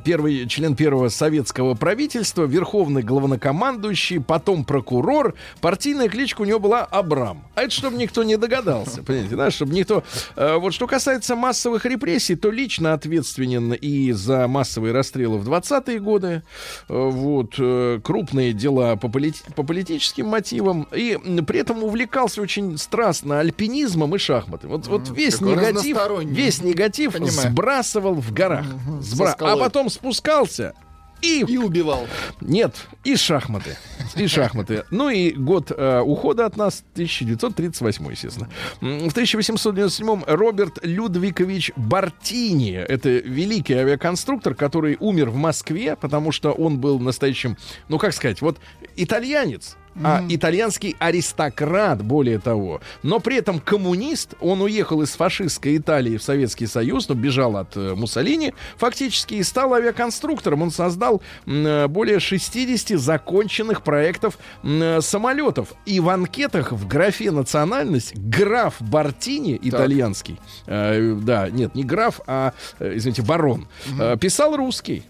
Первый член первого советского правительства, верховный главнокомандующий, потом прокурор. Партийная кличка у него была Абрам. А это чтобы никто не догадался, понимаете, да, чтобы никто... Э, Вот что касается массовых репрессий, то лично ответственен и за массовые расстрелы в 20-е годы. Э, Вот э, крупные дела по, полит- по политическим мотивам. И при этом увлекался очень страстно альпинизмом и шахматами. Вот, вот весь негатив, весь негатив Понимаю. сбрасывал в горах. Сбра- А. потом спускался и... И убивал. Нет, и шахматы. И шахматы. Ну и год э, ухода от нас, 1938, естественно. В 1897 Роберт Людвикович Бартини, это великий авиаконструктор, который умер в Москве, потому что он был настоящим, ну как сказать, вот итальянец, а итальянский аристократ, более того. Но при этом коммунист, он уехал из фашистской Италии в Советский Союз, но бежал от э, Муссолини фактически и стал авиаконструктором. Он создал э, более 60 законченных проектов э, самолетов. И в анкетах в графе национальность граф Бартини, итальянский, э, да, нет, не граф, а, э, извините, барон, э, писал русский.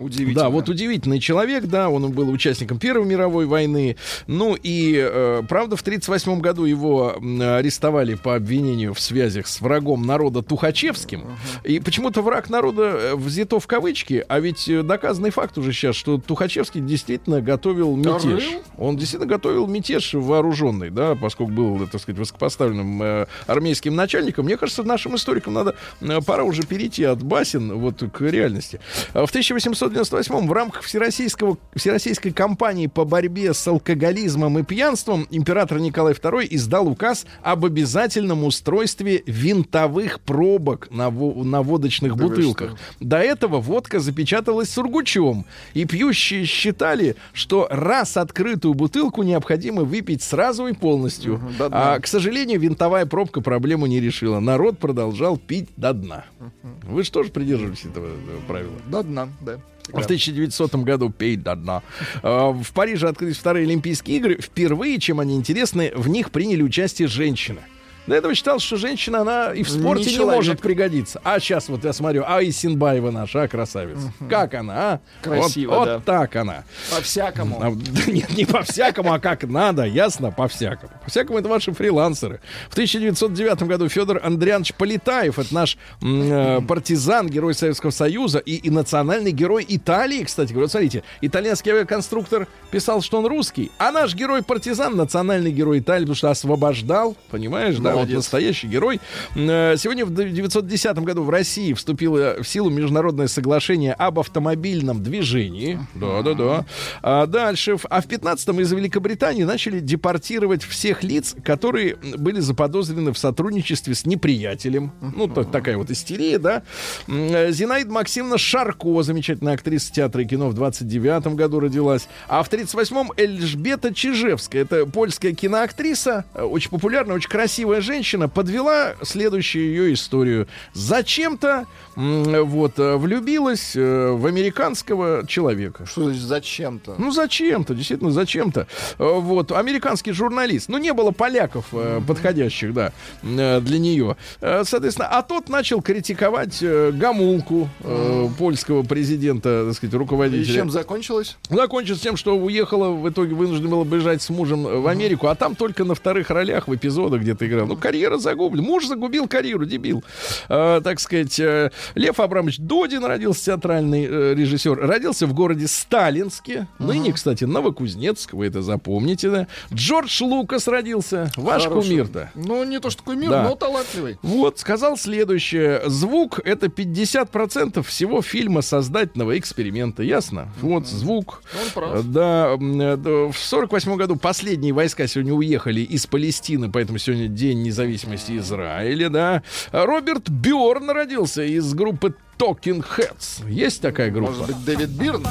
Удивительно. Да, вот удивительный человек, да, он был участником Первой мировой войны. Ну и, э, правда, в 1938 году его арестовали по обвинению в связях с врагом народа Тухачевским. Uh-huh. И почему-то враг народа э, взято в кавычки, а ведь э, доказанный факт уже сейчас, что Тухачевский действительно готовил мятеж. Тарыл? Он действительно готовил мятеж вооруженный, да, поскольку был, э, так сказать, высокопоставленным э, армейским начальником. Мне кажется, нашим историкам надо э, пора уже перейти от басен вот к реальности. А в 1800 1998 в рамках всероссийского, всероссийской кампании по борьбе с алкоголизмом и пьянством император Николай II издал указ об обязательном устройстве винтовых пробок на, во, на водочных да бутылках. До этого водка запечатывалась сургучом, и пьющие считали, что раз открытую бутылку необходимо выпить сразу и полностью. Угу, до дна. А, к сожалению, винтовая пробка проблему не решила. Народ продолжал пить до дна. Угу. Вы же тоже придерживаетесь этого правила? До дна, да. В 1900 году петь до дна. А, В Париже открылись вторые Олимпийские игры. Впервые, чем они интересны, в них приняли участие женщины. До этого считалось, что женщина, она и в Не спорте не, человек. может пригодиться. А сейчас вот я смотрю, а Исинбаева наша, а, красавица. Как она, а? Красиво, вот, да. вот так она. По-всякому. А, да нет, не по-всякому, а как надо, ясно, по-всякому. По-всякому это ваши фрилансеры. В 1909 году Федор Андрианович Полетаев, это наш э, партизан, герой Советского Союза и, и национальный герой Италии, кстати говоря. Вот смотрите, итальянский авиаконструктор писал, что он русский, а наш герой-партизан, национальный герой Италии, потому что освобождал, понимаешь, да, вот Молодец. настоящий герой. Э, Сегодня в 1910 году в России вступило в силу международное соглашение об автомобильном движении. Да-да-да. А дальше, а в 15-м из Великобритании начали депортировать всех лиц, которые были заподозрены в сотрудничестве с неприятелем. Ну, то- такая вот истерия, да. Э, Зинаида Максимовна Шарко, замечательная актриса театра и кино, в 29 году родилась. А в 38-м Эльжбета Чижевская, это польская киноактриса, э, очень популярная, очень красивая женщина, подвела следующую ее историю. Зачем-то вот э, влюбилась э, в американского человека. Что значит зачем-то? Ну, зачем-то, действительно, зачем-то. Э, Вот, американский журналист. Ну, не было поляков подходящих, да, для нее. Соответственно, а тот начал критиковать Гамулку, польского президента, так сказать, И руководителя. чем закончилось? Закончилось тем, что уехала, в итоге вынуждена была бежать с мужем в Америку, а там только на вторых ролях в эпизодах где-то играл. Ну, карьера загублена. Муж загубил карьеру, дебил. А, так сказать, э, Лев Абрамович Додин родился, театральный э, режиссер. Родился в городе Сталинске. Ныне, кстати, Новокузнецк. Вы это запомните, да? Джордж Лукас родился. Ваш Хороший. кумир-то. Ну, не то что кумир, Да. но талантливый. Вот, сказал следующее. Звук — это 50% всего фильма создательного эксперимента. Ясно? Вот, звук. Он прав. Э, да, в 48 году последние войска сегодня уехали из Палестины, поэтому сегодня День независимости Израиля, да. Роберт Бёрн родился из группы Talking Heads. Есть такая группа? Может быть, Дэвид Бирн?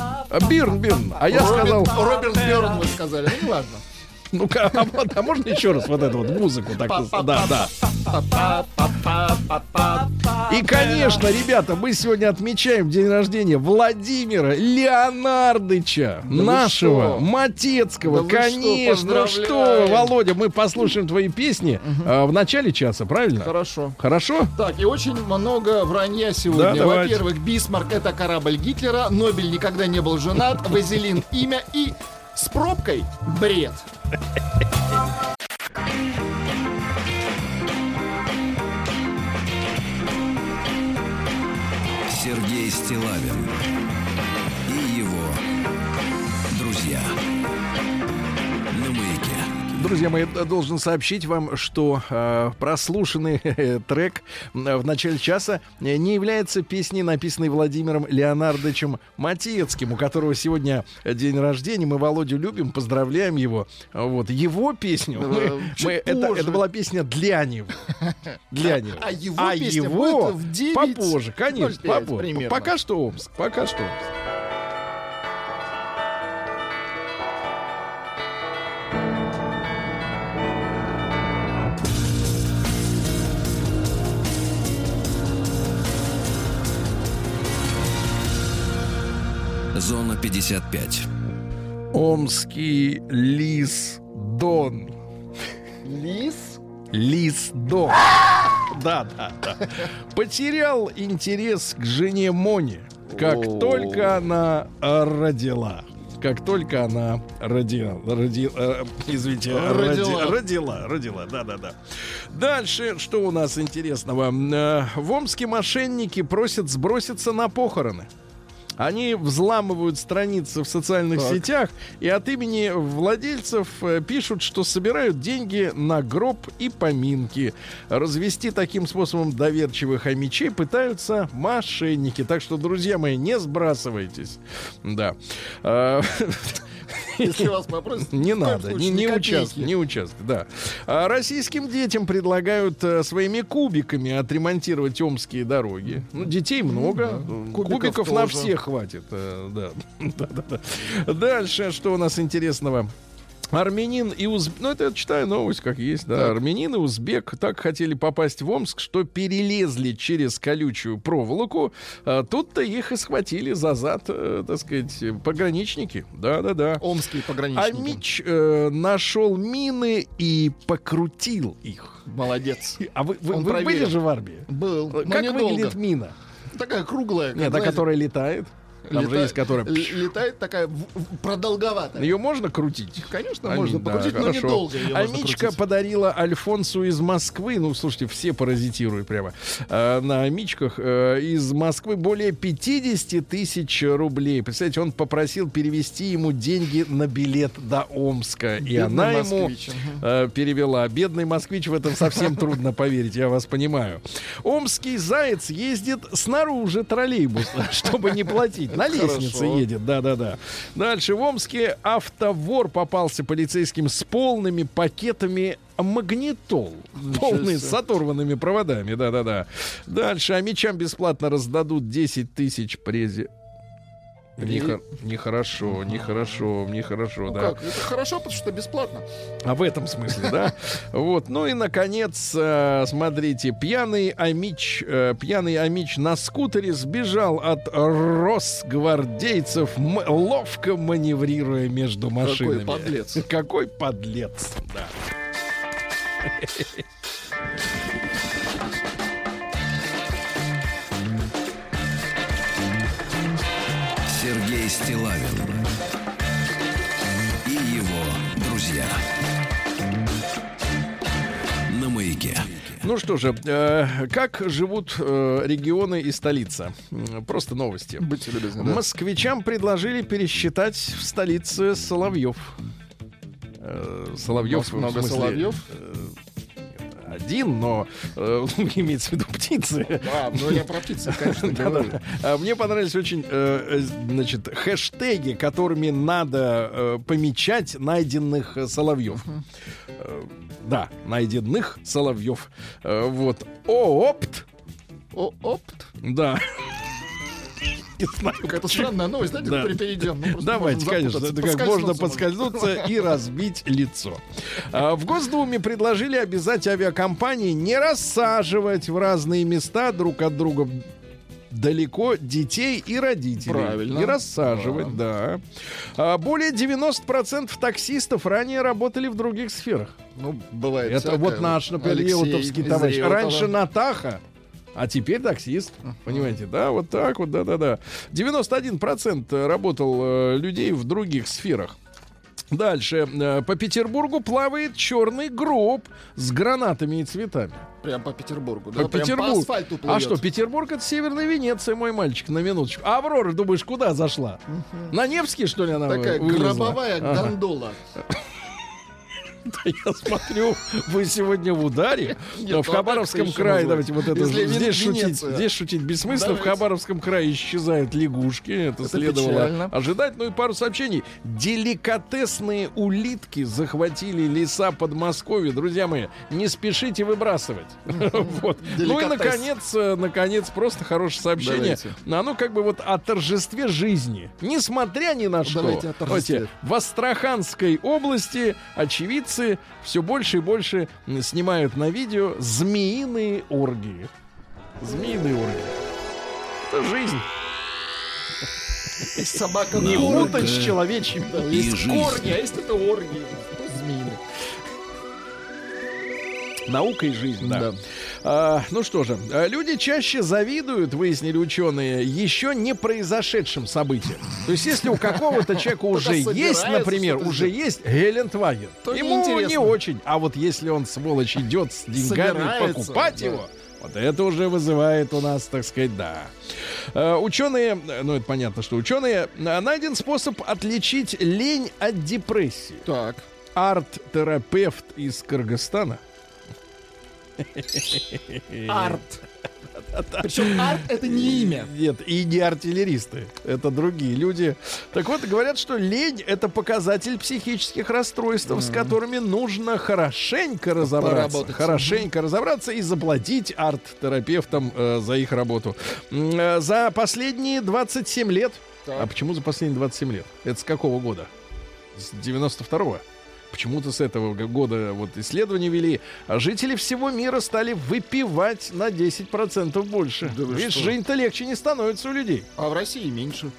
Бирн, Бирн. А я Роберт, сказал, Роберт Бирн, вы сказали. Ну, важно. Ну-ка, а, а можно еще раз вот эту вот музыку? Так, да, да. И, конечно, ребята, мы сегодня отмечаем день рождения Владимира Леонардыча, вы нашего, что? Матецкого. Да что, конечно, что, поздравляем. Володя, мы послушаем твои песни а, в начале часа, правильно? Хорошо. Хорошо? Так, и очень много вранья Да, сегодня. давайте. Во-первых, Бисмарк это корабль Гитлера, Нобель никогда не был женат, Вазелин имя и с пробкой бред. Сергей Стилавин и его друзья. Друзья мои, должен сообщить вам, что э, прослушанный э, трек в начале часа не является песней, написанной Владимиром Леонардовичем Матецким, у которого сегодня день рождения. Мы Володю любим, поздравляем его. Вот его песню. мы- мы- это, это была песня для него. Для него. а его песня будет в 9:05 попозже, конечно, попозже. примерно. Пока что Омск, пока что Омск. Зона 55. Омский лис Дон. Лис? Лис Дон. Да, да, да. Потерял интерес к жене Моне, как только она родила. Как только она родила, роди, э, извините, роди- Родила. родила, родила, да, да, да. Дальше, что у нас интересного? Э, В Омске мошенники просят сброситься на похороны. Они взламывают страницы в социальных Так. сетях и от имени владельцев э, пишут, что собирают деньги на гроб и поминки. Развести таким способом доверчивых хомячей пытаются мошенники. Так что, друзья мои, не сбрасывайтесь. Да. А, Если вас попросят, Не надо, не, случае не ни участвуй, не участвуй, да. А российским детям предлагают э, своими кубиками отремонтировать омские дороги. Ну, детей много, э, Кубиков кубиков, на всех хватит. э, да. Дальше, что у нас интересного? Армянин и узбек, ну это я читаю новость, как есть, да. Так. Армянин и узбек так хотели попасть в Омск, что перелезли через колючую проволоку. А тут-то их и схватили за зад, э, так сказать, пограничники. Да-да-да. Омские А пограничники. Мич э, нашел мины и покрутил их. Молодец. А вы, вы, Он вы были же в армии? Был. но как выглядит мина? Такая круглая. Нет, а которая летает. Там же есть которая... Летает такая в- продолговатая. Ее можно крутить? Конечно, можно да, покрутить, но недолго ее А можно Мичка крутить. подарила Альфонсу из Москвы, ну, слушайте, все паразитируют прямо, э, на Мичках, э, из Москвы более 50 тысяч рублей. Представляете, он попросил перевести ему деньги на билет до Омска. И она ему москвич, э, перевела. Бедный москвич в этом совсем трудно поверить, я вас понимаю. Омский заяц ездит снаружи троллейбуса, чтобы не платить. На лестнице едет, да-да-да. Дальше в Омске автовор попался полицейским с полными пакетами магнитол. Полный, с оторванными проводами, да-да-да. Дальше, а мечам бесплатно раздадут 10 тысяч прези... Нехо- Нехорошо, нехорошо, нехорошо, Ну да. как, это хорошо, потому что бесплатно. А в этом смысле, да? Вот. Ну и, наконец, э, смотрите, пьяный Амич, э, пьяный Амич на скутере сбежал от росгвардейцев, ловко маневрируя между машинами. подлец. Какой подлец, да. Стилавин и его друзья. На маяке. Ну что же, э, как живут э, регионы и столица? Просто новости. Будьте любезны, да. Москвичам предложили пересчитать в столице Соловьев. Э, Соловьев. Много соловьев? Один, но э, имеется в виду птицы. А, ну я про птицы, конечно, говорю. А Мне понравились очень, э, э, значит, хэштеги, которыми надо э, помечать найденных э, соловьев. Э, Да, найденных соловьев. Э, Вот. Оопт. О, опт. Да. Не знаю, Какая-то странная новость, давайте Да. перейдем. Ну, Давайте, конечно, это как можно подскользнуться и разбить лицо. А, В Госдуме предложили обязать авиакомпании не рассаживать в разные места друг от друга далеко детей и родителей. Правильно. Не рассаживать, да. А, Более 90% таксистов ранее работали в других сферах. Ну, бывает Это всякое. вот наш, например, Алексей товарищ. Реутова. Раньше Натаха, а теперь таксист. Понимаете, да? Вот так вот, да-да-да. 91% работал э, людей в других сферах. Дальше. Э, По Петербургу плавает черный гроб с гранатами и цветами. Прям по Петербургу, По да? Прям Петербургу. по асфальту плывет. А что, Петербург это Северная Венеция, мой мальчик, на минуточку. А Аврора, думаешь, куда зашла? На Невский, что ли, она Такая вылезла? гробовая Ага. гондола. Да я смотрю, вы сегодня в ударе. Нет, Но в ну, а Хабаровском крае, давайте вот это Если здесь шутить, здесь шутить бессмысленно. В. Хабаровском крае исчезают лягушки, это, Это следовало печально. ожидать. Ну и пару сообщений. Деликатесные улитки захватили леса Подмосковья. Друзья мои, не спешите выбрасывать. Вот. Ну и наконец, э, наконец, просто хорошее сообщение. Оно как бы вот о торжестве жизни. Несмотря ни на что. Давайте о торжестве. В Астраханской области очевидцы все больше и больше снимают на видео змеиные оргии. Змеиные оргии. Это жизнь. Есть собака Не путать с человечьим. Да, Есть жизнь. корни, а есть это оргии. Змеиный. Наука и жизнь, да. Да. А, ну что же, а, люди чаще завидуют, выяснили ученые, еще не произошедшим событиям. То есть, если у какого-то человека уже есть, например, уже есть Гелендваген, ему не очень. А вот если он, сволочь, идет с деньгами покупать его, вот это уже вызывает у нас, так сказать, да. Э, Ученые, э, ну это понятно, что ученые, э, найден способ отличить лень от депрессии. Так. Арт-терапевт из Кыргызстана Арт. Причем арт это не имя. Нет, и не артиллеристы. Это другие люди. Так вот, говорят, что лень — это показатель психических расстройств, с которыми нужно хорошенько разобраться. Поработать. Хорошенько разобраться и заплатить арт-терапевтам э, за их работу. Э, за последние 27 лет... Так. А почему за последние 27 лет? Это с какого года? С 92-го. Почему-то с этого года вот исследования вели. А жители всего мира стали выпивать на 10% больше. Да Видишь, жизнь-то легче не становится у людей. А в России меньше.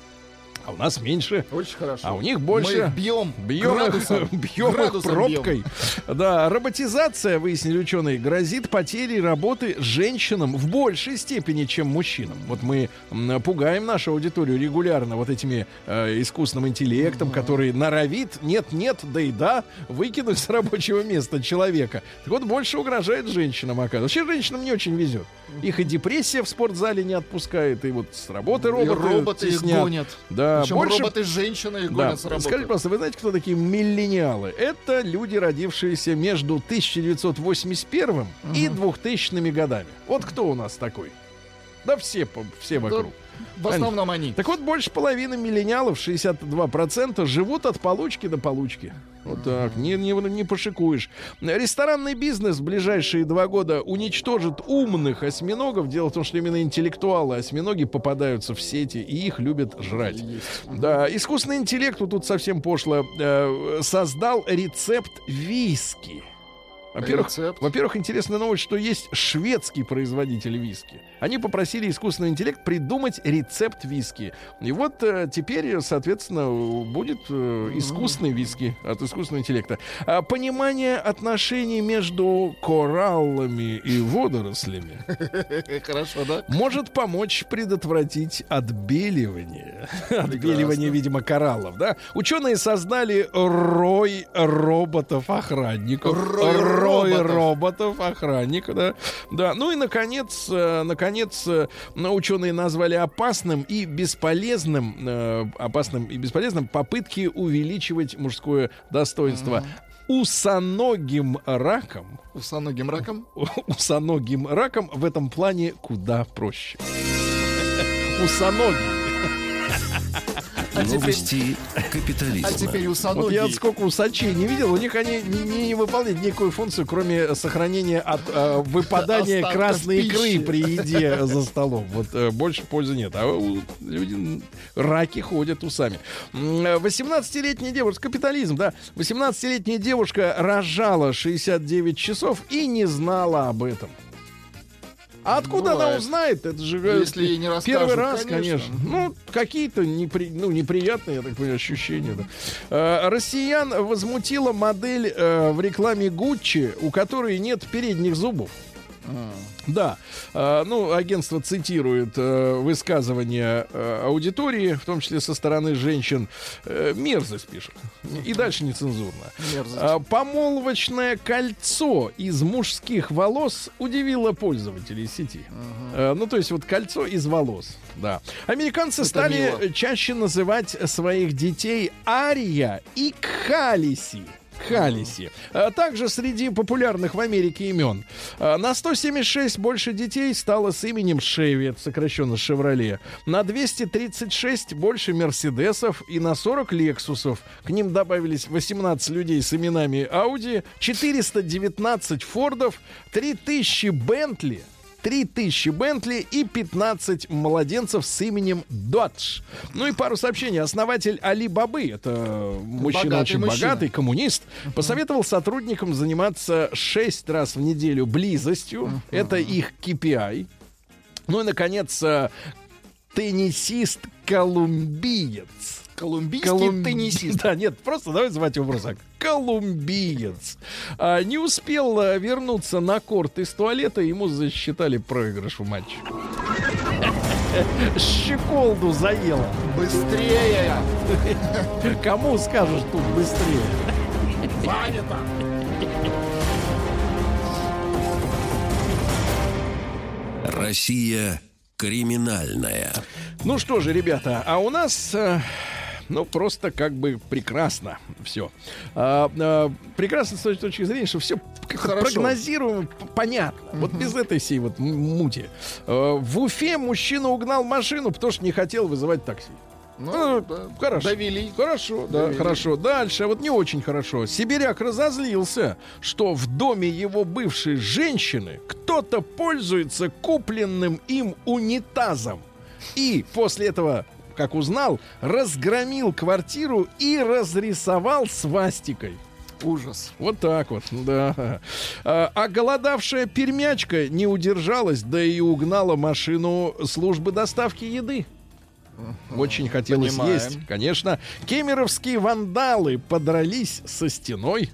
А у нас меньше. Очень хорошо. А у них Мы больше. их бьем. Бьем их, градусом. бьем их пробкой. Да, роботизация, выяснили ученые, грозит потерей работы женщинам в большей степени, чем мужчинам. Вот мы пугаем нашу аудиторию регулярно вот этими э, искусственным интеллектом, который норовит, нет-нет, да и да, выкинуть с рабочего места человека. Так вот, больше угрожает женщинам, оказывается. Вообще женщинам не очень везет. Их и депрессия в спортзале не отпускает, и вот с работы И роботы, роботы их гонят. Да, Причем больше... роботы женщины их Да. гонят с работы. Скажите, просто, вы знаете, кто такие миллениалы? Это люди, родившиеся между 1981 и 2000 годами. Вот кто у нас такой? Да все, все вокруг. В основном они. Так вот, больше половины миллениалов, 62%, живут от получки до получки. Вот так, не, не, не пошикуешь. Ресторанный бизнес в ближайшие два года уничтожит умных осьминогов. Дело в том, что именно интеллектуалы осьминоги попадаются в сети, и их любят жрать. Да, искусственный интеллект, вот тут совсем пошло, э, создал рецепт виски. Во-первых, Рецепт? во-первых, интересная новость, что есть шведский производитель виски. Они попросили искусственный интеллект придумать рецепт виски. И вот э, теперь, соответственно, будет э, искусственный виски от искусственного интеллекта. А понимание отношений между кораллами и водорослями Хорошо, да? может помочь предотвратить отбеливание. Отбеливание, видимо, кораллов, да? Ученые создали рой роботов-охранников. Рой Трое роботов. роботов, охранник, да. Да, ну и, наконец, э, наконец, э, ну, ученые назвали опасным и бесполезным, э, опасным и бесполезным попытки увеличивать мужское достоинство. Усоногим раком, Усоногим раком. усоногим раком в этом плане куда проще. Усоногий. А теперь, Новости капитализма. а теперь Вот усоногий. я вот сколько усачей не видел, у них они не, не выполняют никакую функцию, кроме сохранения от э, выпадания Остатков красной пищи. икры при еде за столом. Вот э, больше пользы нет. А у- люди раки ходят усами. М, э, 18-летняя девушка, капитализм, да. 18-летняя девушка рожала 69 часов и не знала об этом. А откуда она Бывает. узнает? Это же э, Если ей не расскажут, первый раз, конечно. конечно. Ну, какие-то непри... ну, неприятные, я так понимаю, ощущения. Да. Э, россиян возмутила модель э, в рекламе Гуччи, у которой нет передних зубов. Да, Э, ну, агентство цитирует э, высказывания э, аудитории, в том числе со стороны женщин. Э, мерзость пишет. И дальше нецензурно. Мерзость. А, Помолвочное кольцо из мужских волос удивило пользователей сети. Э, Ну, то есть вот кольцо из волос, да. Американцы Это стали мило. чаще называть своих детей Ария и Кхалиси. Кхалиси. А также среди популярных в Америке имен. А, На 176 больше детей стало с именем Шеви, сокращенно Шевроле. На 236 больше Мерседесов и на 40 Лексусов. К ним добавились 18 людей с именами Ауди, 419 Фордов, 3000 Бентли, 3000 Бентли и 15 младенцев с именем Додж. Ну и пару сообщений. Основатель Али Бабы, это мужчина Богатый очень мужчина. богатый, коммунист, посоветовал сотрудникам заниматься 6 раз в неделю близостью. Это их KPI. Ну и, наконец, э, теннисист-колумбиец. Колумбийский Колум- теннисист. Да, нет, просто давай звать его просто. Колумбиец. А, не успел а, вернуться на корт из туалета, ему засчитали проигрыш в матче. Щеколду заело. Быстрее! Кому скажешь тут быстрее? Занято! Россия криминальная. Ну что же, ребята, а у нас... э, ну, просто как бы прекрасно все. прекрасно с той точки зрения, что все прогнозируемо, понятно. Вот без этой всей вот мути. Э, в Уфе мужчина угнал машину, потому что не хотел вызывать такси. Ну, Ну, да. Хорошо. Довели. Хорошо, да, Довели. хорошо. Дальше, вот не очень хорошо. Сибиряк разозлился, что в доме его бывшей женщины кто-то пользуется купленным им унитазом. И после этого, как узнал, разгромил квартиру и разрисовал свастикой. Ужас. Вот так вот, да. А, а голодавшая пермячка не удержалась, да и угнала машину службы доставки еды. Очень хотелось Понимаем. есть, конечно. Кемеровские вандалы подрались со стеной.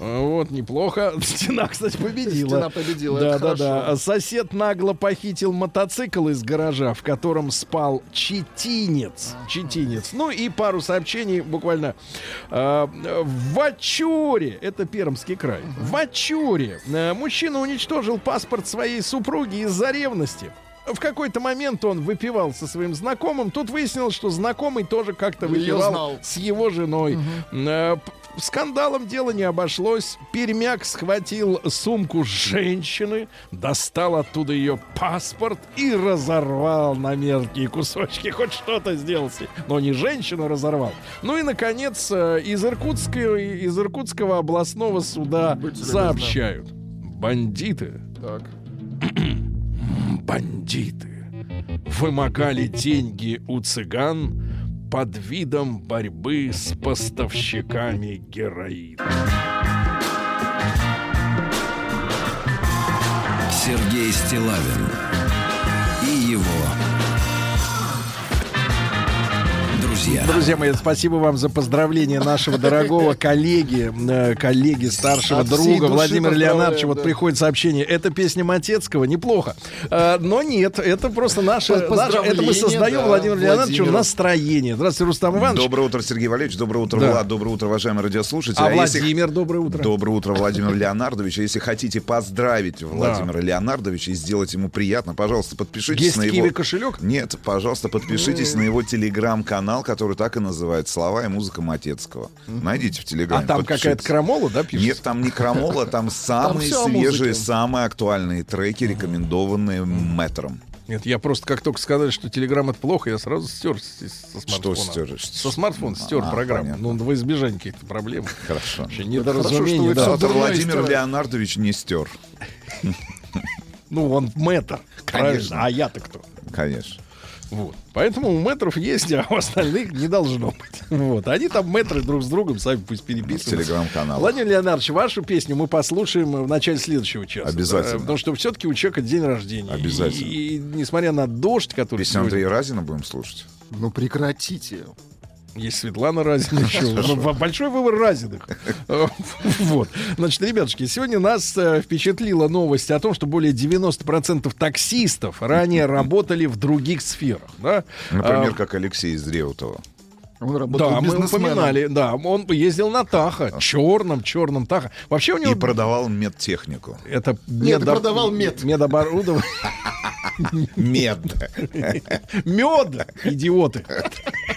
А, Вот, неплохо. Стена, кстати, победила. Стена победила, Да, это да, да. хорошо. Сосед нагло похитил мотоцикл из гаража, в котором спал четинец. Четинец. Ну и пару сообщений буквально. А, В Ачуре, это Пермский край, в Ачуре э, мужчина уничтожил паспорт своей супруги из-за ревности. В какой-то момент он выпивал со своим знакомым. Тут выяснилось, что знакомый тоже как-то выпивал с его женой. П- Скандалом дело не обошлось. Пермяк схватил сумку женщины, достал оттуда ее паспорт и разорвал на мелкие кусочки. Хоть что-то сделал. Но не женщину разорвал. Ну и, наконец, э, из Иркутского, из Иркутского областного суда Будьте сообщают. Бандиты Так. бандиты вымогали деньги у цыган под видом борьбы с поставщиками героина. Сергей Стилавин и его друзья. друзья. Мои, спасибо вам за поздравление нашего дорогого коллеги, э, коллеги старшего От друга Владимира Леонардовича. Вот да. приходит сообщение. Это песня Матецкого, неплохо. Э, Но нет, это просто наше, наше- это мы создаем да, Владимиру Леонардовичу настроение. Здравствуйте, Рустам Иванович. Доброе утро, Сергей Валерьевич. Доброе утро, Да. Влад. Доброе утро, уважаемые радиослушатели. А если- Владимир, доброе утро. Доброе утро, Владимир Леонардович. А Если хотите поздравить Владимира Леонардовича и сделать ему приятно, пожалуйста, подпишитесь Есть на его... кошелек? Нет, пожалуйста, подпишитесь на его телеграм-канал, который так и называется «Слова и музыка Матецкого». Найдите в А телеграме. там подпишитесь. какая-то крамола, да, пишется? Нет, там не крамола, там самые о свежие, самые актуальные треки, рекомендованные мэтром. Нет, я просто как только сказали, что Телеграм это плохо, я сразу стер со смартфона. стер? Со смартфона стер А, программу. понятно. Ну, во избежание каких-то проблем. Хорошо. Вообще хорошо, недоразумение, что вы да. дурное Владимир стирать. Леонардович не стер. Ну, он мэтр. Конечно. А я-то кто? Конечно. Вот. Поэтому у мэтров есть, а у остальных не должно быть. Вот. Они там мэтры друг с другом, сами пусть переписываются. Телеграм-канал. Владимир Леонардович, вашу песню мы послушаем в начале следующего часа. Обязательно. Да, Потому что все-таки у человека день рождения. Обязательно. И, и несмотря на дождь, который Песню сегодня... Андрея Разина будем слушать. Ну прекратите. Есть Светлана Разина еще. Большой выбор Разиных. Вот. Значит, ребятушки, сегодня нас э, впечатлила новость о том, что более 90% таксистов ранее работали в других сферах. Да? Например, А, как Алексей из Реутова. Он работал Да, мы упоминали, да, он ездил на Таха, черном, черном Таха. Вообще у него И продавал медтехнику. это Нет, продавал мед. медоборудование. Мед. Мед, идиоты.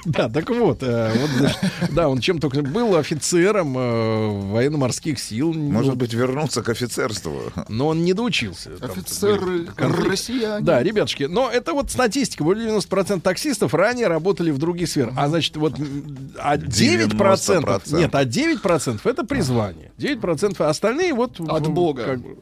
Да, так вот, э, вот, значит, да, он чем только был офицером э, военно-морских сил, Может ну, быть, вернуться к офицерству. но он не доучился. Офицеры россияне. Да, ребятушки, но это вот статистика. Более 90% таксистов ранее работали в других сферах. А значит, вот а 9%, 90%. нет, а 9% это призвание. 9% а остальные вот... От Бога. как бы-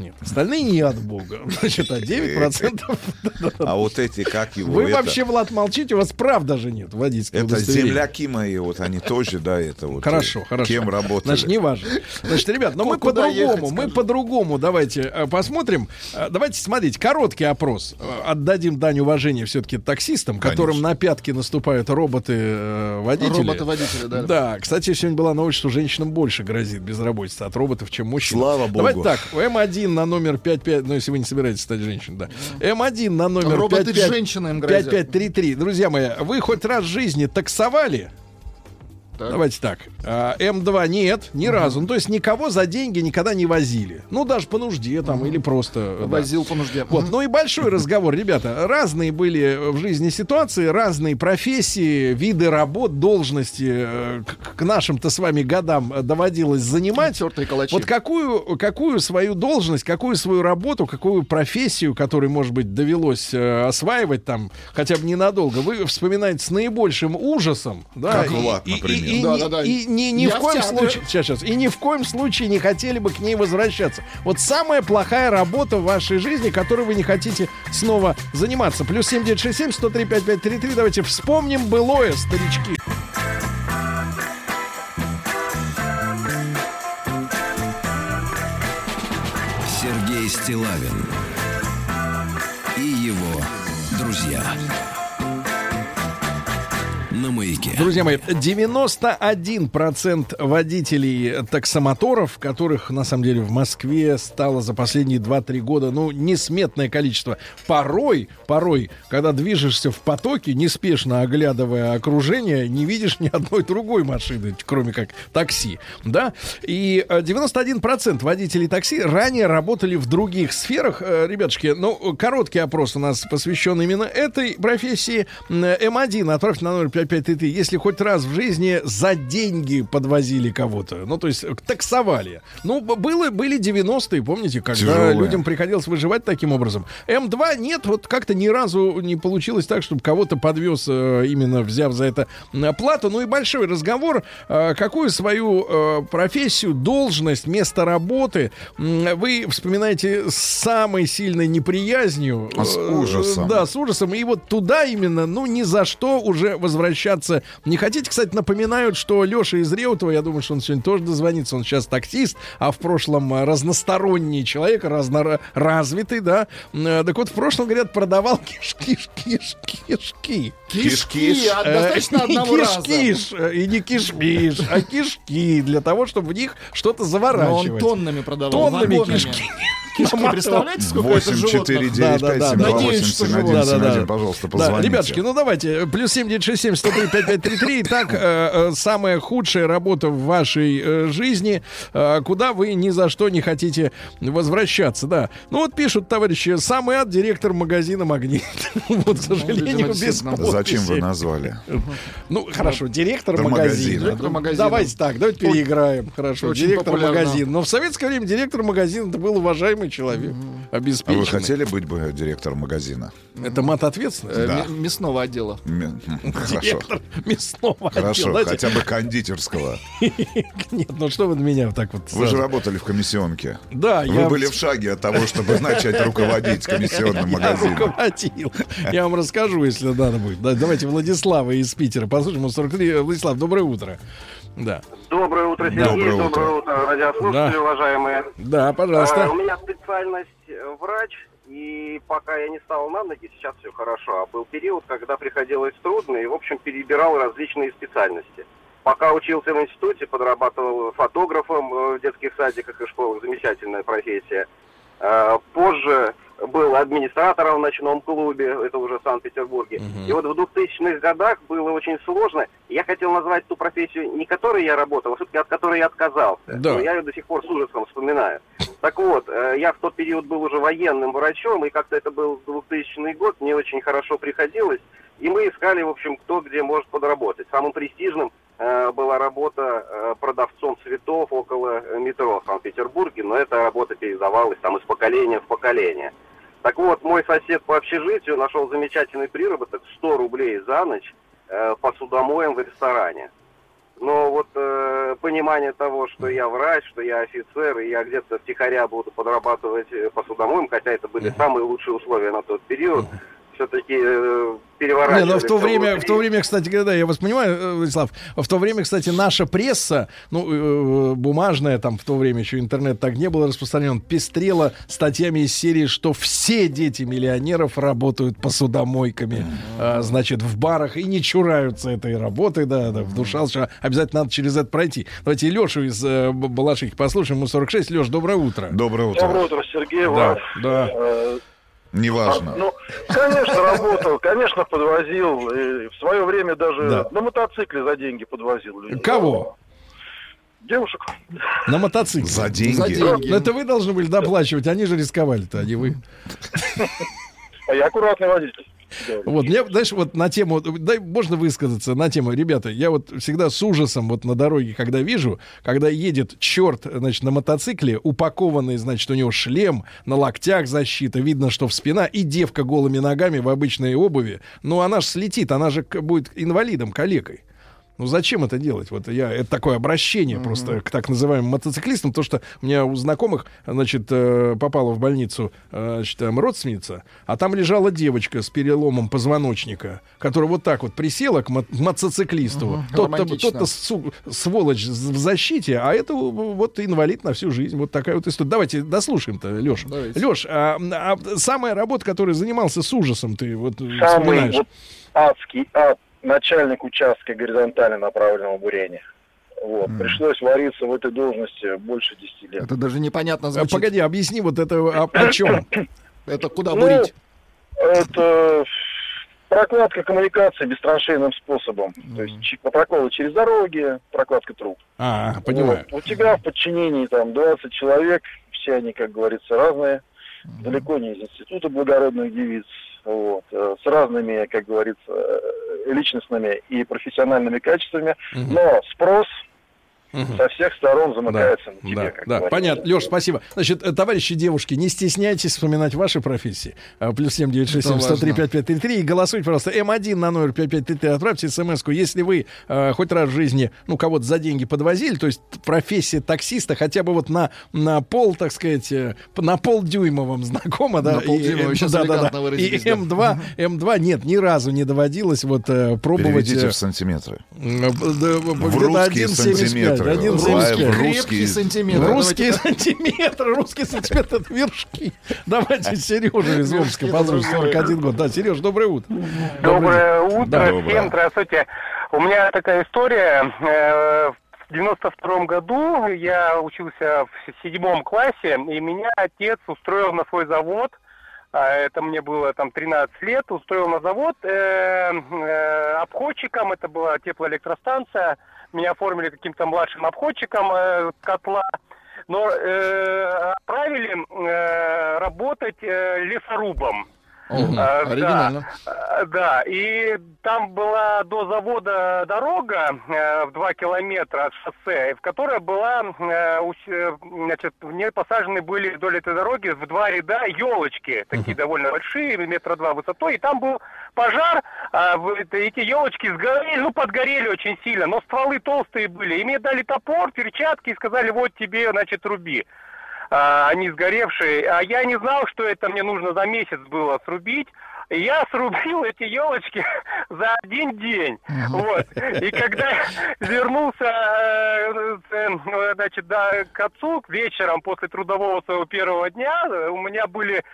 нет, остальные не от Бога. Значит, а 9%... А вот эти, как его, Вы вообще, Влад, молчите, у вас прав даже нет водительского Это земляки мои, вот они тоже, да, это вот. Хорошо, э, хорошо. Кем работали. Значит, не важно. Значит, ребят, но мы по-другому, мы по-другому давайте э, посмотрим. Э, Давайте смотреть, короткий опрос. Отдадим дань уважения все-таки таксистам, которым на пятки наступают роботы-водители. Роботы-водители, да. Да, кстати, сегодня была новость, что женщинам больше грозит безработица от роботов, чем мужчин. Слава богу. Давайте так, М1 на номер 55, ну, если вы не собираетесь стать женщиной, да. М1 на номер Роботы 55 женщинам грозят. 5533. Друзья мои, вы хоть раз в жизни таксовали? Так. Давайте так. А, М2 нет, ни разу. Ну, то есть никого за деньги никогда не возили. Ну, даже по нужде там или просто... да. Возил по нужде. Вот, ну и большой разговор, ребята. Разные были в жизни ситуации, разные профессии, виды работ, должности э, к, к нашим-то с вами годам э, доводилось занимать. Тертые калачи. Вот какую, какую свою должность, какую свою работу, какую профессию, которую, может быть, довелось э, осваивать там хотя бы ненадолго, вы вспоминаете с наибольшим ужасом, да, Как и- Влад, например. и- и Да, ни- да, да. и ни, ни в коем случае, сейчас, сейчас, и ни в коем случае не хотели бы к ней возвращаться. Вот самая плохая работа в вашей жизни, которой вы не хотите снова заниматься. Плюс 7967 103 5533. Давайте вспомним былое, старички. Сергей Стилавин и его друзья на маяке. Друзья мои, 91% водителей таксомоторов, которых на самом деле в Москве стало за последние 2-3 года, ну, несметное количество. Порой, порой, когда движешься в потоке, неспешно оглядывая окружение, не видишь ни одной другой машины, кроме как такси, да? И э, 91% водителей такси ранее работали в других сферах. Э, ребятушки, ну, короткий опрос у нас посвящен именно этой профессии. М1 отправьте на 055 опять-таки, если хоть раз в жизни за деньги подвозили кого-то, ну, то есть э, таксовали. Ну, было, были 90-е, помните, когда Тяжелое. людям приходилось выживать таким образом. М2 нет, вот как-то ни разу не получилось так, чтобы кого-то подвез, э, именно взяв за это плату. Ну и большой разговор, э, какую свою профессию, должность, место работы вы вспоминаете с самой сильной неприязнью. А с ужасом. Да, с ужасом. И вот туда именно, ну, ни за что уже возвращаться возвращаться не хотите. Кстати, напоминают, что Леша из Реутова, я думаю, что он сегодня тоже дозвонится, он сейчас таксист, а в прошлом э, разносторонний человек, разноразвитый, да. Э, Так вот, в прошлом, говорят, продавал кишки, кишки, кишки. Кишки, а Э, достаточно одного раза. кишкиш, и не кишмиш, а кишки, для того, чтобы в них что-то Но он заворачивать. тоннами продавал. Тоннами кишки. Кишки, представляете, сколько это 8 4 животных? 9 Да, 5 да, 7 да. 2 Надеюсь, 8 что 7 живот. 1 Да, 7 да, да. 1, пожалуйста, позвоните. ребятушки, ну давайте, плюс 7967 103 5533. Итак, э, э, самая худшая работа в вашей э, жизни, э, куда вы ни за что не хотите возвращаться, да. Ну вот пишут, товарищи, самый ад директор магазина «Магнит». Вот, к сожалению, видимо, без. Зачем вы назвали? Ну, хорошо, директор До магазина. Давайте так, давайте переиграем. Хорошо, директор магазина. Но в советское время директор магазина это был уважаемый человек, А обеспеченный. вы хотели быть бы директором магазина? Это мат ответственность? Э, Да. м- Мясного отдела. М, Хорошо. Директор мясного Хорошо, отдела. Знаете, хотя бы кондитерского. Нет, ну что вы на меня так вот Вы же работали в комиссионке. Да, Вы я были в шаге от того, чтобы начать руководить комиссионным я магазином. руководил. Я вам расскажу, если надо будет. Да, давайте Владислава из Питера. Послушаем, он 43. Владислав, доброе утро. Да, Доброе утро, Сергей. Доброе Доброе, утро. утро, радиослушатели, Да. уважаемые. да, А, пожалуйста. у меня специальность э, врач, и пока я не стал на ноги, сейчас все хорошо. А был период, когда приходилось трудно, и, в общем, перебирал различные специальности. Пока учился в институте, подрабатывал фотографом э, в детских садиках и школах. Замечательная профессия. Э, Позже был администратором в ночном клубе, это уже в Санкт-Петербурге. И вот в 2000-х годах было очень сложно. Я хотел назвать ту профессию, не которой я работал, а все-таки от которой я отказался. Да. Но я ее до сих пор с ужасом вспоминаю. Так вот, э, я в тот период был уже военным врачом, и как-то это был 2000 год, мне очень хорошо приходилось. И мы искали, в общем, кто где может подработать. Самым престижным э, была работа э, продавцом цветов около метро в Санкт-Петербурге, но эта работа передавалась там из поколения в поколение. Так вот, мой сосед по общежитию нашел замечательный приработок 100 рублей за ночь э, посудомоем в ресторане. Но вот э, понимание того, что я врач, что я офицер, и я где-то втихаря буду подрабатывать э, посудомоем, хотя это были самые лучшие условия на тот период, все-таки э, переворачивали. Не, но в то время, в внутри. то время, кстати, да, я вас понимаю, э, Владислав, в то время, кстати, наша пресса, ну, э, бумажная, там в то время еще интернет так не был распространен, пестрела статьями из серии, что все дети миллионеров работают посудомойками, а, значит, в барах и не чураются этой работы, да, да, в душа, что обязательно надо через это пройти. Давайте Лешу из э, Балашихи послушаем, ему 46. Леш, доброе утро. Доброе утро. Доброе утро, Сергей. Да, Вам. да. Неважно. Ну, конечно, работал, конечно, подвозил. И в свое время даже Да. на мотоцикле за деньги подвозил. людей. Кого? Девушек. На мотоцикле. За деньги. За деньги. Ну, это вы должны были доплачивать, они же рисковали-то, а не вы. А я аккуратный водитель. Вот, мне, знаешь, вот на тему, дай, можно высказаться на тему, ребята, я вот всегда с ужасом вот на дороге, когда вижу, когда едет черт, значит, на мотоцикле, упакованный, значит, у него шлем, на локтях защита, видно, что в спина, и девка голыми ногами в обычной обуви, ну, она же слетит, она же будет инвалидом, калекой. Ну зачем это делать? Вот я это такое обращение просто к так называемым мотоциклистам, то что у меня у знакомых, значит, э, попала в больницу, э, значит, там родственница, а там лежала девочка с переломом позвоночника, которая вот так вот присела к мо- мотоциклисту. Тот-то, романтично. тот-то су- сволочь в защите, а это вот инвалид на всю жизнь. Вот такая вот история. Давайте дослушаем-то, Леша. Леш, а, а самая работа, которой занимался с ужасом, ты вот Самый вспоминаешь? вот адский ад, начальник участка горизонтально направленного бурения. Вот. Пришлось вариться в этой должности больше 10 лет. Это даже непонятно А, звучит. Погоди, объясни вот это о, о чем? Это куда Ну, бурить? Это прокладка коммуникации бестраншейным способом. То есть проколы через дороги, прокладка труб. А, понимаю. Вот. У тебя в подчинении там 20 человек, все они, как говорится, разные, далеко не из института благородных девиц, вот, э, с разными, как говорится, э, личностными и профессиональными качествами, Мгм. но спрос со всех сторон замыкается на тебе, Да, как да, говорится. понятно. Леш, спасибо. Значит, товарищи девушки, не стесняйтесь вспоминать ваши профессии. А, Плюс семь девять шесть семь сто три пять пять три три. И голосуйте, пожалуйста, М1 на номер 5533. Отправьте смс-ку. Если вы э, хоть раз в жизни, ну, кого-то за деньги подвозили, то есть профессия таксиста хотя бы вот на, на пол, так сказать, э, на полдюймовом знакома, да? На полдюймовом, И, э, сейчас да, да, да. И выразились, да. М2, М2 нет, ни разу не доводилось вот э, пробовать... Переведите э, в сантиметры. э, да, В русские 1,75, сантиметры. 1,75. Лайв, Крепкие русские. сантиметры. Русские Давайте сантиметры, русские сантиметры, это вершки. Давайте Сережа из Омска, другое. 41 год. Да, Сереж, доброе утро. Доброе утро всем, здравствуйте. У меня такая история. Э, В 92 году я учился в седьмом классе, и меня отец устроил на свой завод. А, Это мне было там 13 лет, устроил на завод э, э, обходчиком, это была теплоэлектростанция. Меня оформили каким-то младшим обходчиком э, котла. Но э, отправили э, работать э, лесорубом. А, да. Оригинально. А, Да, и там была до завода дорога э, в 2 километра от шоссе, в которой была, э, э, значит, в ней посажены были вдоль этой дороги в два ряда елочки, такие довольно большие, метра два высотой, и там был пожар, а эти елочки сгорели, ну, подгорели очень сильно, но стволы толстые были, и мне дали топор, перчатки и сказали, вот тебе, значит, руби а, они сгоревшие. А я не знал, что это мне нужно за месяц было срубить. Я срубил эти елочки за один день. Вот. И когда вернулся э, э, значит, да, к отцу вечером после трудового своего первого дня, э, у меня были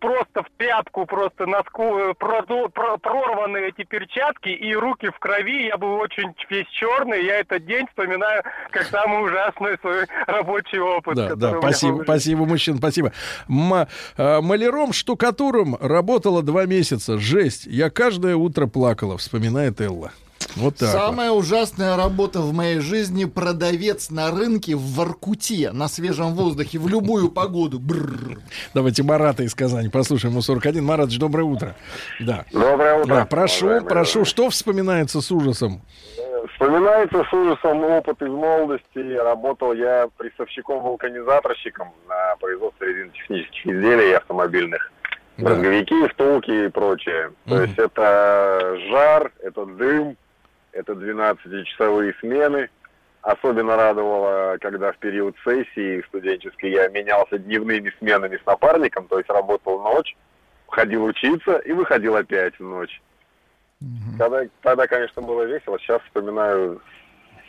просто в тряпку, просто носку э, продо- про- прорваны эти перчатки и руки в крови. Я был очень весь черный. Я этот день вспоминаю как самый ужасный свой рабочий опыт. Да, да, спасибо, спасибо, мужчина, спасибо. М- э, маляром, штукатуром работала два месяца. Жесть. Я каждое утро плакала, вспоминает Элла. Вот так. вот. Самая ужасная работа в моей жизни продавец на рынке в Воркуте на свежем воздухе в любую погоду. Бррр. Давайте Марата из Казани послушаем. Ему 41. Маратович, доброе утро. Да. Доброе утро. Да, прошу, уважаемые. прошу, что вспоминается с ужасом? Вспоминается с ужасом опыт из молодости. Работал я прессовщиком-вулканизаторщиком на производстве резинотехнических изделий автомобильных. Да. Брызговики, втулки и прочее. То Мгм. есть это жар, это дым, это 12-часовые смены. Особенно радовало, когда в период сессии студенческой я менялся дневными сменами с напарником, то есть работал ночь, ходил учиться и выходил опять в ночь. Тогда, тогда, конечно, было весело. Сейчас вспоминаю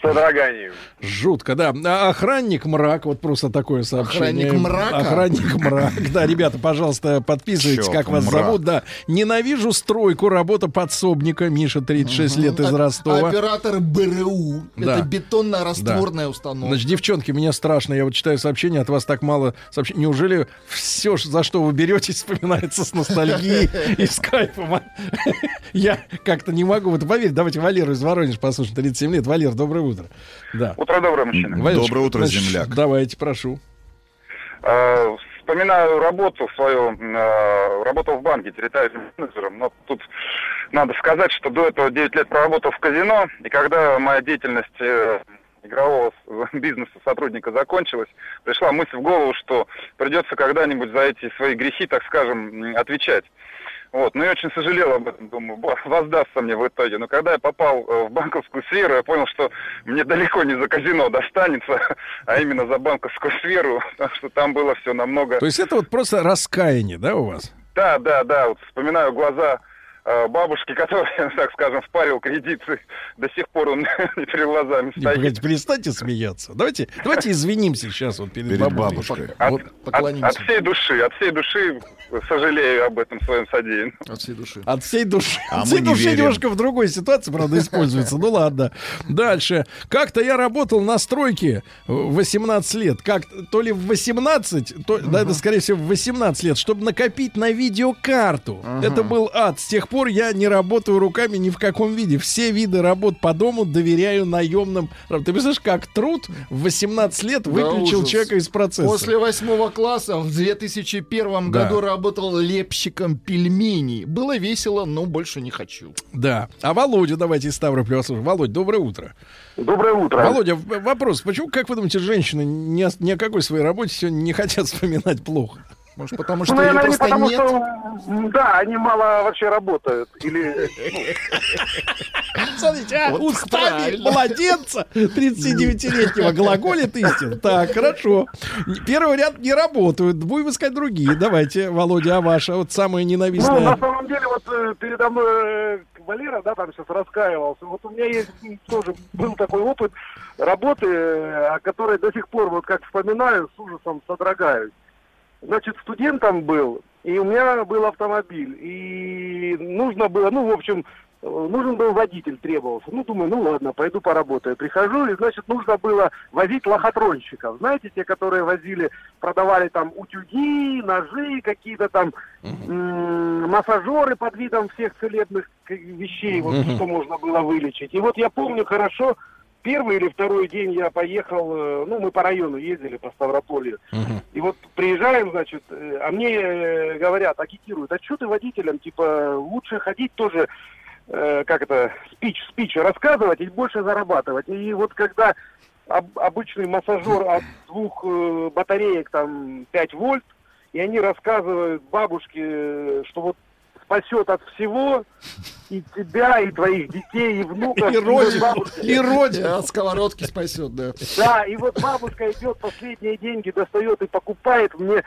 содроганием. Жутко, да. А охранник мрак, вот просто такое сообщение. Охранник мрака? Охранник мрак. Да, ребята, пожалуйста, подписывайтесь, как вас мрак? зовут. Да. Ненавижу стройку, работа подсобника. Миша, 36 лет из Оп- Ростова. Оператор БРУ. Да. Это бетонно-растворная установка. Значит, девчонки, мне страшно. Я вот читаю сообщения, от вас так мало сообщений. Неужели все, за что вы беретесь, вспоминается с ностальгией и с кайфом? а? Я как-то не могу в это поверить. Давайте Валеру из Воронежа послушаем. 37 лет. Валер, доброе утро. Да. Утро доброе, мужчина. Валерочка, Доброе утро, значит, земляк. Давайте, прошу. Э, Вспоминаю работу свою, э, работал в банке территориальным менеджером, но тут надо сказать, что до этого 9 лет проработал в казино, и когда моя деятельность э, игрового бизнеса сотрудника закончилась, пришла мысль в голову, что придется когда-нибудь за эти свои грехи, так скажем, отвечать. Вот, ну я очень сожалел об этом, думаю, «Ба, воздастся мне в итоге. Но когда я попал э, в банковскую сферу, я понял, что мне далеко не за казино достанется, а именно за банковскую сферу, потому что там было все намного... То есть это вот просто раскаяние, да, у вас? Да, да, да, вот вспоминаю глаза бабушки, которая, так скажем, впарил кредиты, до сих пор он перед глазами Не, стоит. погодите, перестаньте смеяться. Давайте, давайте извинимся сейчас вот перед, Перед бабушкой. От, Вот от- Поклонимся. от всей души, от всей души сожалею об этом своем содеянном. От всей души. От всей души. А От мы всей не души верим. немножко в другой ситуации, правда, используется. Ну ладно. Дальше. Как-то я работал на стройке в 18 лет. Как то ли в 18, то, да, это скорее всего в 18 лет, чтобы накопить на видеокарту. Это был ад. С тех пор пор я не работаю руками ни в каком виде. Все виды работ по дому доверяю наемным. Ты представляешь, как труд в 18 лет Да, выключил ужас. человека из процесса. После восьмого класса в 2001 Да. году работал лепщиком пельменей. Было весело, но больше не хочу. Да. А Володя, давайте из Ставрополя послушаем. Володь, доброе утро. Доброе утро. Володя, вопрос. Почему, как вы думаете, женщины ни о, ни о какой своей работе сегодня не хотят вспоминать плохо? Может, потому Ну, что ее наверное, не просто потому нет? что, да, они мало вообще работают. Или, Смотрите, а, Вот устами правильно. младенца 39-летнего глаголит истин. Так, хорошо. Первый ряд не работают. Будем искать другие. Давайте, Володя, а ваша вот самая ну, ненавистная. на самом деле, вот э, передо мной э, Валера, да, там сейчас раскаивался. Вот у меня есть тоже был такой опыт работы, э, о которой до сих пор, вот как вспоминаю, с ужасом содрогаюсь. Значит, студентом был, и у меня был автомобиль, и нужно было, ну, в общем, э, нужен был водитель, требовался. Ну, думаю, ну ладно, пойду поработаю. Прихожу, и, значит, нужно было возить лохотронщиков. Знаете, те, которые возили, продавали там утюги, ножи, какие-то там м, массажеры под видом всех целебных вещей, вот что можно было вылечить. И вот я помню хорошо, первый или второй день я поехал, э, ну, мы по району ездили, по Ставрополью. Мгм. И вот приезжаем, значит, э, а мне э, говорят, агитируют, а что ты водителем, типа, лучше ходить тоже, э, как это, спич, спич рассказывать и больше зарабатывать. И вот когда об- обычный массажер от двух э, батареек, там, 5 вольт, и они рассказывают бабушке, что вот спасет от всего и тебя, и твоих детей, и внуков. И родину, бабушка- и родину. От сковородки спасет, да. да, и вот бабушка идет, последние деньги достает и покупает. Мне,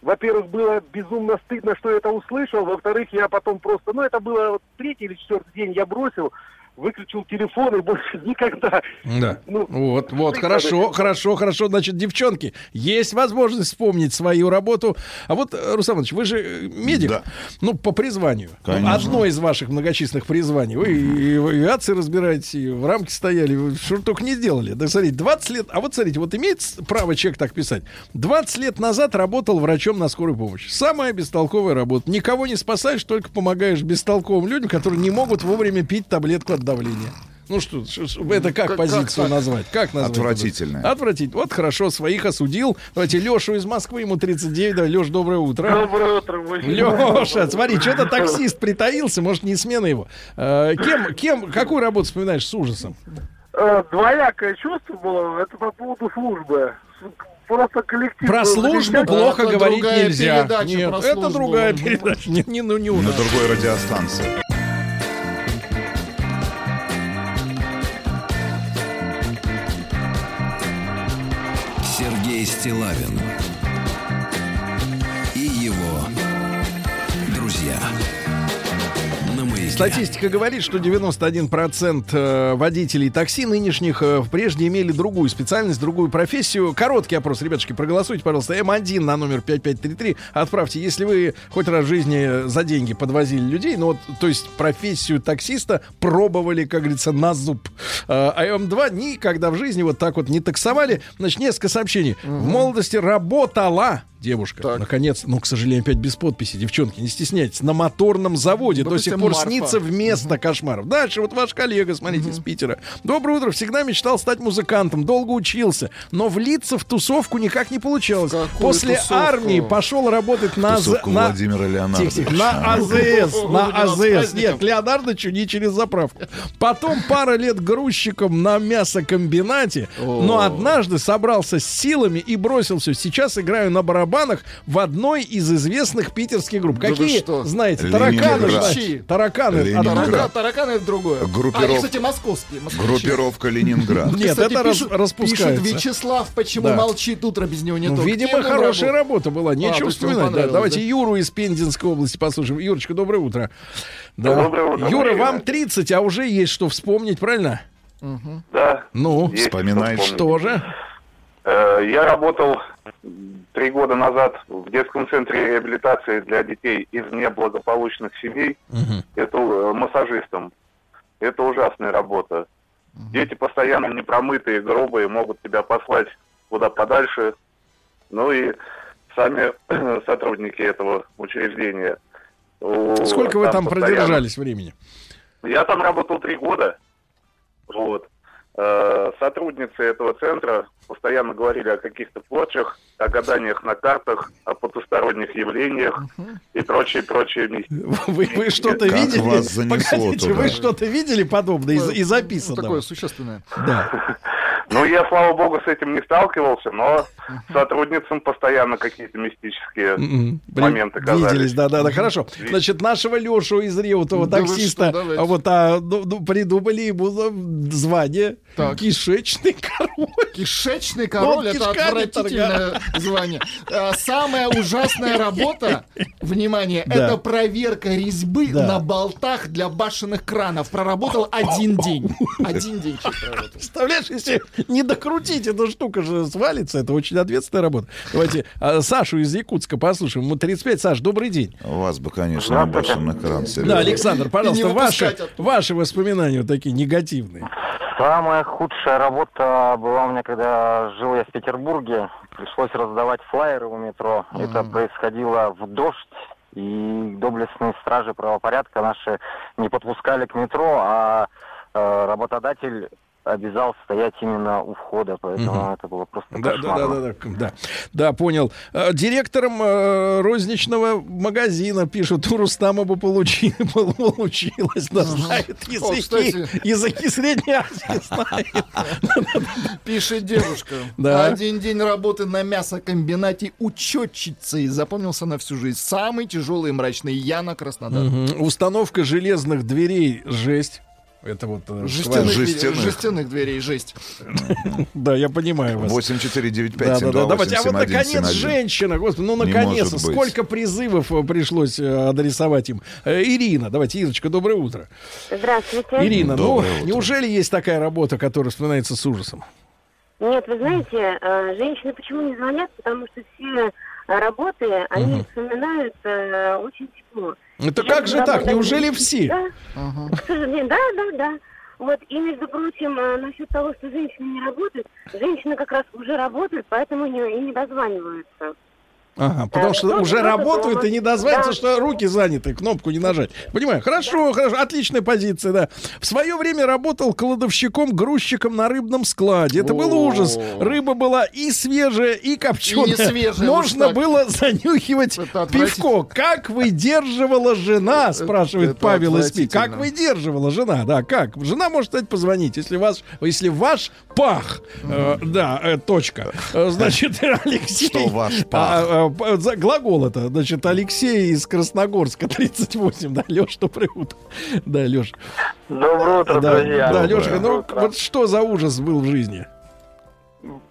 во-первых, было безумно стыдно, что я это услышал. Во-вторых, я потом просто, ну, это было вот третий или четвертый день, я бросил, выключил телефон и больше никогда. Да. Ну, Вот, вот, хорошо, говоришь. хорошо, хорошо. Значит, девчонки, есть возможность вспомнить свою работу. А вот, э, Руслан Иванович, вы же э, медик, Да. ну, по призванию. Конечно. Одно из ваших многочисленных призваний. Вы и в авиации разбираетесь, и в рамке стояли, вы что только не сделали. Да, смотрите, 20 лет, а вот смотрите, вот имеет право человек так писать. 20 лет назад работал врачом на скорой помощи. Самая бестолковая работа. Никого не спасаешь, только помогаешь бестолковым людям, которые не могут вовремя пить таблетку от давления. Ну что, ш- это как, Как- позицию как назвать? Как назвать? Отвратительно. Отвратительно. Вот хорошо, своих осудил. Давайте Лешу из Москвы, ему 39. Да, Леш, доброе утро. Доброе утро, Леша, смотри, что-то таксист притаился, может, не смена его. Э, кем, кем, какую работу вспоминаешь с ужасом? Э, Двоякое чувство было, это по поводу службы. Просто коллектив. Про службу плохо это говорить нельзя. Нет, это другая Ну, передача. Не, не, ну, не у На нас. другой радиостанции. Сергей Стилавин Статистика говорит, что 91% э, водителей такси нынешних э, прежде имели другую специальность, другую профессию. Короткий опрос, ребятушки, проголосуйте, пожалуйста. М1 на номер 5533. Отправьте, если вы хоть раз в жизни за деньги подвозили людей, ну вот, то есть профессию таксиста пробовали, как говорится, на зуб. Э, А М2 никогда в жизни вот так вот не таксовали. Значит, несколько сообщений. В молодости работала девушка. Так. Наконец, ну, к сожалению, опять без подписи. Девчонки, не стесняйтесь. На моторном заводе до Допустим, сих пор Марфа. снится вместо кошмаров. Дальше вот ваш коллега, смотрите, из Питера. Доброе утро. Всегда мечтал стать музыкантом. Долго учился. Но влиться в тусовку никак не получалось. Какую После тусовку? армии пошел работать на... Тусовку на- Владимира Леонардовича. На АЗС, на АЗС. Нет, Леонардовичу не через заправку. Потом пара лет грузчиком на мясокомбинате. Но однажды собрался с силами и бросил все. Сейчас играю на барабанах в одной из известных питерских групп. Да Какие, что? знаете, тараканы, знаете, тараканы. Ленинград. оттуда. Таракан, таракан это другое. Группиров- А, и, кстати, московские. москвичи. Группировка Ленинград. Нет, Кстати, это пишут, распускается. Пишет Вячеслав, почему Да. молчит утро без него не Ну, то. видимо, хорошая работа была. Нечего то есть ему вспоминать. Да, давайте да? Юру из Пензенской области послушаем. Юрочка, доброе утро. Да. Доброе утро, Юра, вам 30, а уже есть что вспомнить, правильно? Да. Ну, Есть Вспоминает, что что же? Э, Я работал три года назад в детском центре реабилитации для детей из неблагополучных семей. Это э, массажистом. Это ужасная работа. Дети постоянно непромытые, грубые, могут тебя послать куда подальше. Ну и сами сотрудники этого учреждения. Сколько вы там постоянно- продержались времени? Я там работал три года. Вот. Э, Сотрудницы этого центра постоянно говорили о каких-то порчах, о гаданиях на картах, о потусторонних явлениях и прочее, прочее. Вы, вы что-то видели? вас занесло Погодите, туда? вы что-то видели подобное из, и записанного? Такое существенное. Да. Ну, я, слава богу, с этим не сталкивался, но сотрудницам постоянно какие-то мистические. Блин, моменты казались. Виделись, да, да, да, хорошо. Значит, нашего Лешу из Реутова, Да таксиста, что, вот а, ну, ну, придумали ему звание Так. кишечный. Кишечный король это отвратительное звание. А, Самая ужасная работа, внимание, это проверка резьбы на болтах для башенных кранов. Проработал один день. Один день. Представляешь, если не докрутить, эта штука же свалится. Это очень ответственная работа. Давайте а, Сашу из Якутска послушаем. Ему 35. Саш, добрый день. Вас бы, конечно, на башенный кран, Да. Александр, пожалуйста, ваши, ваши воспоминания вот такие негативные. Самая худшая работа была у меня, когда жил я в Петербурге. Пришлось раздавать флаеры у метро. Это происходило в дождь. И доблестные стражи правопорядка наши не подпускали к метро, а э, работодатель обязал стоять именно у входа, поэтому это было просто Да, да, да, кошмарно. да, да, да, да, понял. Э, Директором э, розничного магазина пишут, у Рустама бы получи- получилось, да, знает О, языки, кстати. языки Средней Азии знает. Пишет девушка. Да. Один день работы на мясокомбинате учетчицей. Запомнился на всю жизнь. Самый тяжелый и мрачный. Яна Краснодар. Мгм. Установка железных дверей, жесть. Это вот... э, Жестяных, дверей- жестяных дверей, жесть. Да, я понимаю вас. 8495 Да, да, да, давайте. А вот 728 наконец 7171. женщина, господи, ну Не наконец, сколько призывов э, пришлось э, адресовать им. Ирина, давайте, Ирочка, доброе утро. Здравствуйте. Ирина, ну неужели есть такая работа, которая вспоминается с ужасом? Нет, вы знаете, женщины почему не звонят? Потому что все работы, они вспоминают очень тепло. Это как же так? Неужели все? Да, к сожалению, да, да, да. Вот, и, между прочим, э, насчет того, что женщины не работают, женщины как раз уже работают, поэтому не, и не дозваниваются. Ага, потому Э, что ну, уже работают и не дозвонятся, Да. что руки заняты, кнопку не нажать. Понимаю, хорошо, хорошо, отличная позиция, да. В свое время работал кладовщиком, грузчиком на рыбном складе. Это был ужас. Рыба была и свежая, и копченая. И не свежая, Можно было занюхивать пивко. Как выдерживала жена, спрашивает это Павел из Пи. Как выдерживала жена, да, как? Жена может, кстати, позвонить, если ваш, если ваш пах, э, да, э, точка. Э, Значит, Алексей... Что ваш пах? А, а, п- за- глагол это, значит, Алексей из Красногорска, 38, да, Леш, доброе утро. Да, Леш. Доброе утро, Да, друзья. да, Лешка, ну утро. вот что за ужас был в жизни?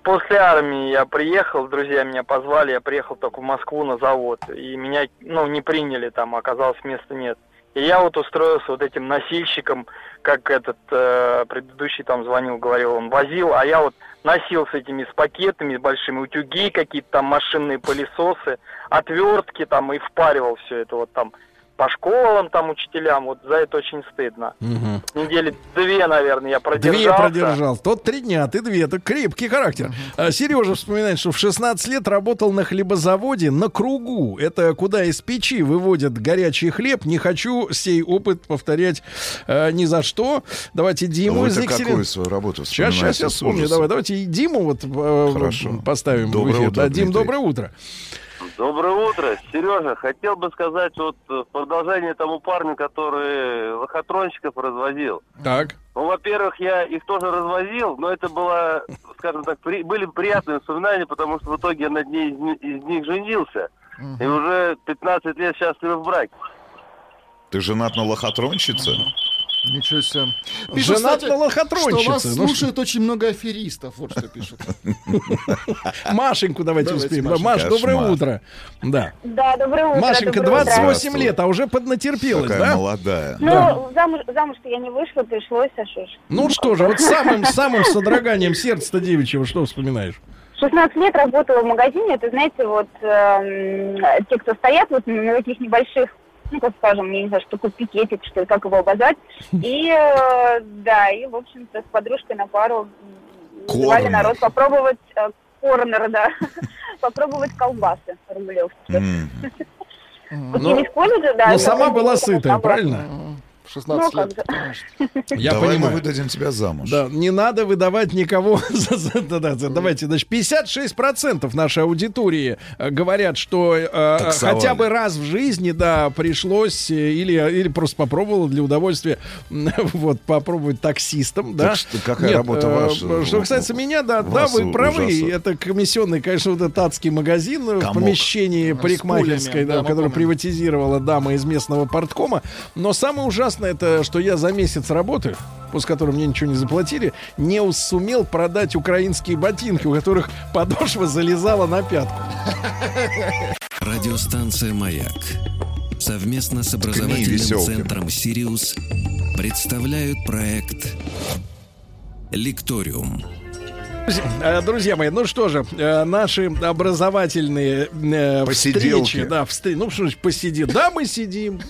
После армии я приехал, друзья меня позвали, я приехал только в Москву на завод, и меня, ну, не приняли там, оказалось, места нет. И я вот устроился вот этим носильщиком, как этот э, предыдущий там звонил, говорил, он возил, а я вот носил с этими с пакетами, с большими утюги, какие-то там машинные пылесосы, отвертки там и впаривал все это вот там по школам там учителям, вот за это очень стыдно. Недели две, наверное, я продержался. Две продержал. Тот три дня, ты две. Это крепкий характер. А, Сережа вспоминает, что в 16 лет работал на хлебозаводе на кругу. Это куда из печи выводят горячий хлеб. Не хочу сей опыт повторять э, ни за что. Давайте Диму из Екатерин- какую свою работу Сейчас, сейчас я вспомню. Давай, давайте и Диму вот э, Хорошо. поставим Доброе в эфир. утро, Да, Дим, доброе утро. Доброе утро, Сережа. Хотел бы сказать вот э, в продолжение тому парню, который лохотронщиков развозил. Так. Ну, во-первых, я их тоже развозил, но это было, скажем так, при- были приятные воспоминания, потому что в итоге я над ней из, из них женился. И уже 15 лет счастлив в браке. Ты женат на лохотронщице? Ничего себе. Женат на лохотронщице. Что вас Ну слушает очень много аферистов. Вот что пишут. Машеньку давайте, успеем. Маш, доброе утро. Да. Да, доброе утро. Машенька, доброе утро. 28 лет, а уже поднатерпелась, да? молодая. Ну, замуж, замуж-то я не вышла, пришлось, а шо ж. Ну что же, вот самым, самым содроганием сердца девичьего что вспоминаешь? 16 лет работала в магазине, это, знаете, вот эм, те, кто стоят вот на таких небольших, ну, как скажем, я не знаю, что такое пикетик, что ли, как его обозвать. И, э, да, и, в общем-то, с подружкой на пару звали народ попробовать э, корнер, да, попробовать колбасы рублевские. М. Учились в колледже, да. Но но сама была сытая, правильно? В 16 Ну, лет. как Я Давай понимаю. мы выдадим тебя замуж. Да, не надо выдавать никого. Давайте, значит, 56% нашей аудитории э, говорят, что э, Таксовали. хотя бы раз в жизни, да, пришлось э, или, или просто попробовал для удовольствия вот попробовать таксистом, да. Так что какая работа э, ваша? Что касается меня, да, да, вы правы. Это комиссионный, конечно, вот этот адский магазин э, в Комок. помещении парикмахерской, да, который приватизировала дама из местного порткома. Но самое ужасное, это что я за месяц работы, после которой мне ничего не заплатили, не сумел продать украинские ботинки, у которых подошва залезала на пятку. Радиостанция «Маяк» совместно с образовательным центром «Сириус» представляют проект «Лекториум». Друзья, э, мои, ну что же, э, наши образовательные э, Посиделки. встречи, да, встр- ну что ж, посидим, да, мы сидим.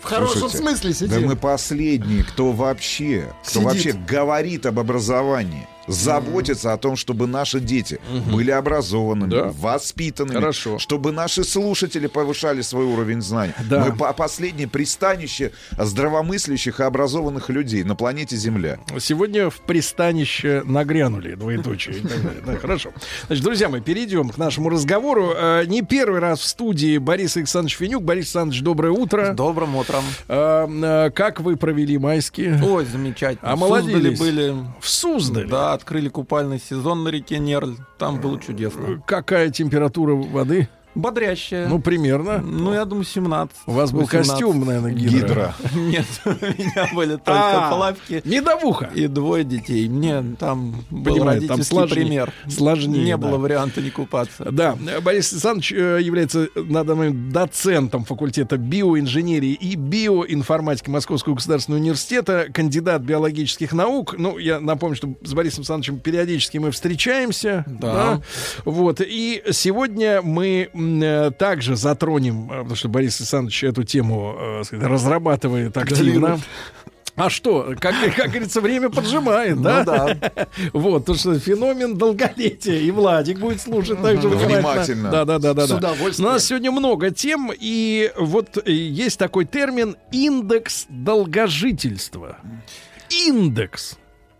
В хорошем Слушайте, смысле Да сидим. мы последние, кто вообще, кто Сидит. вообще говорит об образовании, заботится о том, чтобы наши дети были образованными, Да. воспитанными, Хорошо. чтобы наши слушатели повышали свой уровень знаний. Да. Мы по последнее пристанище здравомыслящих и образованных людей на планете Земля. Сегодня в пристанище нагрянули, двоеточие. хорошо. Значит, друзья мои, перейдем к нашему разговору. Э, Не первый раз в студии Борис Александрович Финюк. Борис Александрович, доброе утро. Добрым утром. Э, э, Как вы провели майские? Ой, замечательно. А молодились? были. В Суздале? Да, открыли купальный сезон на реке Нерль. Там было чудесно. Какая температура воды? Бодрящая. Ну, примерно. Ну, я думаю, 17. У вас был 18. костюм, наверное, гидра. Гидра. Нет, у меня были только А, плавки Медовуха. и двое детей. Мне там был родительский сложнее. пример. Сложнее, Не да. было варианта не купаться. Да, Борис Александрович э, является на данный момент доцентом факультета биоинженерии и биоинформатики Московского государственного университета, кандидат биологических наук. Ну, я напомню, что с Борисом Александровичем периодически мы встречаемся. Да. Вот. И сегодня мы э, также затронем, э, потому что Борис Александрович эту тему э, разрабатывает активно. А что, как, как говорится, время поджимает, Ну да? да. Вот, то что феномен долголетия. И Владик будет слушать также Внимательно. Да, да, да, да. С да. удовольствием. У нас сегодня много тем, и вот есть такой термин индекс долгожительства. Индекс.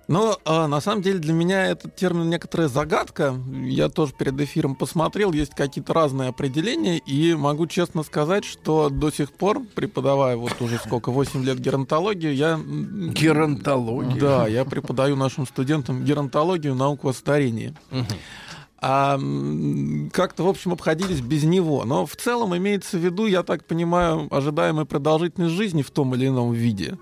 Но а, на самом деле для меня этот термин некоторая загадка. Я тоже перед эфиром посмотрел, есть какие-то разные определения, и могу честно сказать, что до сих пор, преподавая вот уже сколько, 8 лет геронтологию, я... м, Геронтология. Да, я преподаю нашим студентам геронтологию, науку о старении. А как-то, в общем, обходились без него. Но в целом имеется в виду, я так понимаю, ожидаемая продолжительность жизни в том или ином виде.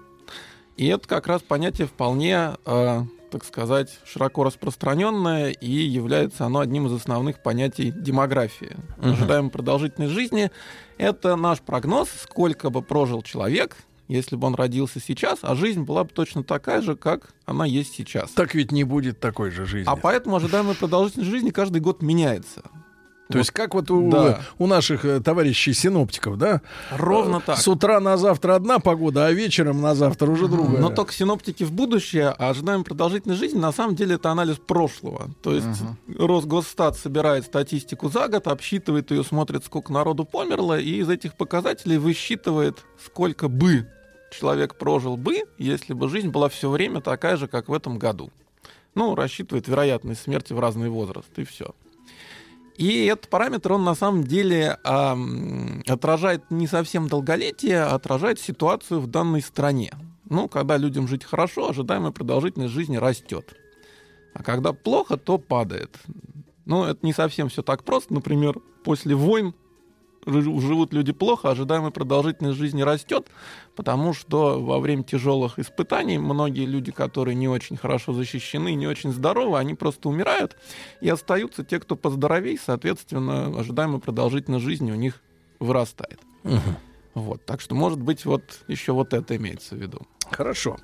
И это как раз понятие вполне, э, так сказать, широко распространенное, и является оно одним из основных понятий демографии. Ожидаемая продолжительность жизни — это наш прогноз, сколько бы прожил человек, если бы он родился сейчас, а жизнь была бы точно такая же, как она есть сейчас. Так ведь не будет такой же жизни. А поэтому ожидаемая продолжительность жизни каждый год меняется. То есть как вот у, Да. у наших э, товарищей синоптиков, да? Ровно так. С утра на завтра одна погода, а вечером на завтра уже другая. Но только синоптики в будущее, а ожидаемая продолжительность жизни на самом деле это анализ прошлого. То есть Росгосстат собирает статистику за год, обсчитывает ее, смотрит, сколько народу померло, и из этих показателей высчитывает, сколько бы человек прожил бы, если бы жизнь была все время такая же, как в этом году. Ну, рассчитывает вероятность смерти в разный возраст, и все. И этот параметр, он на самом деле ам, отражает не совсем долголетие, а отражает ситуацию в данной стране. Ну, когда людям жить хорошо, ожидаемая продолжительность жизни растет. А когда плохо, то падает. Ну, это не совсем все так просто. Например, после войн живут люди плохо, ожидаемая продолжительность жизни растет, потому что во время тяжелых испытаний многие люди, которые не очень хорошо защищены, не очень здоровы, они просто умирают, и остаются те, кто поздоровей, соответственно, ожидаемая продолжительность жизни у них вырастает. Вот, так что, может быть, вот еще вот это имеется в виду. Хорошо,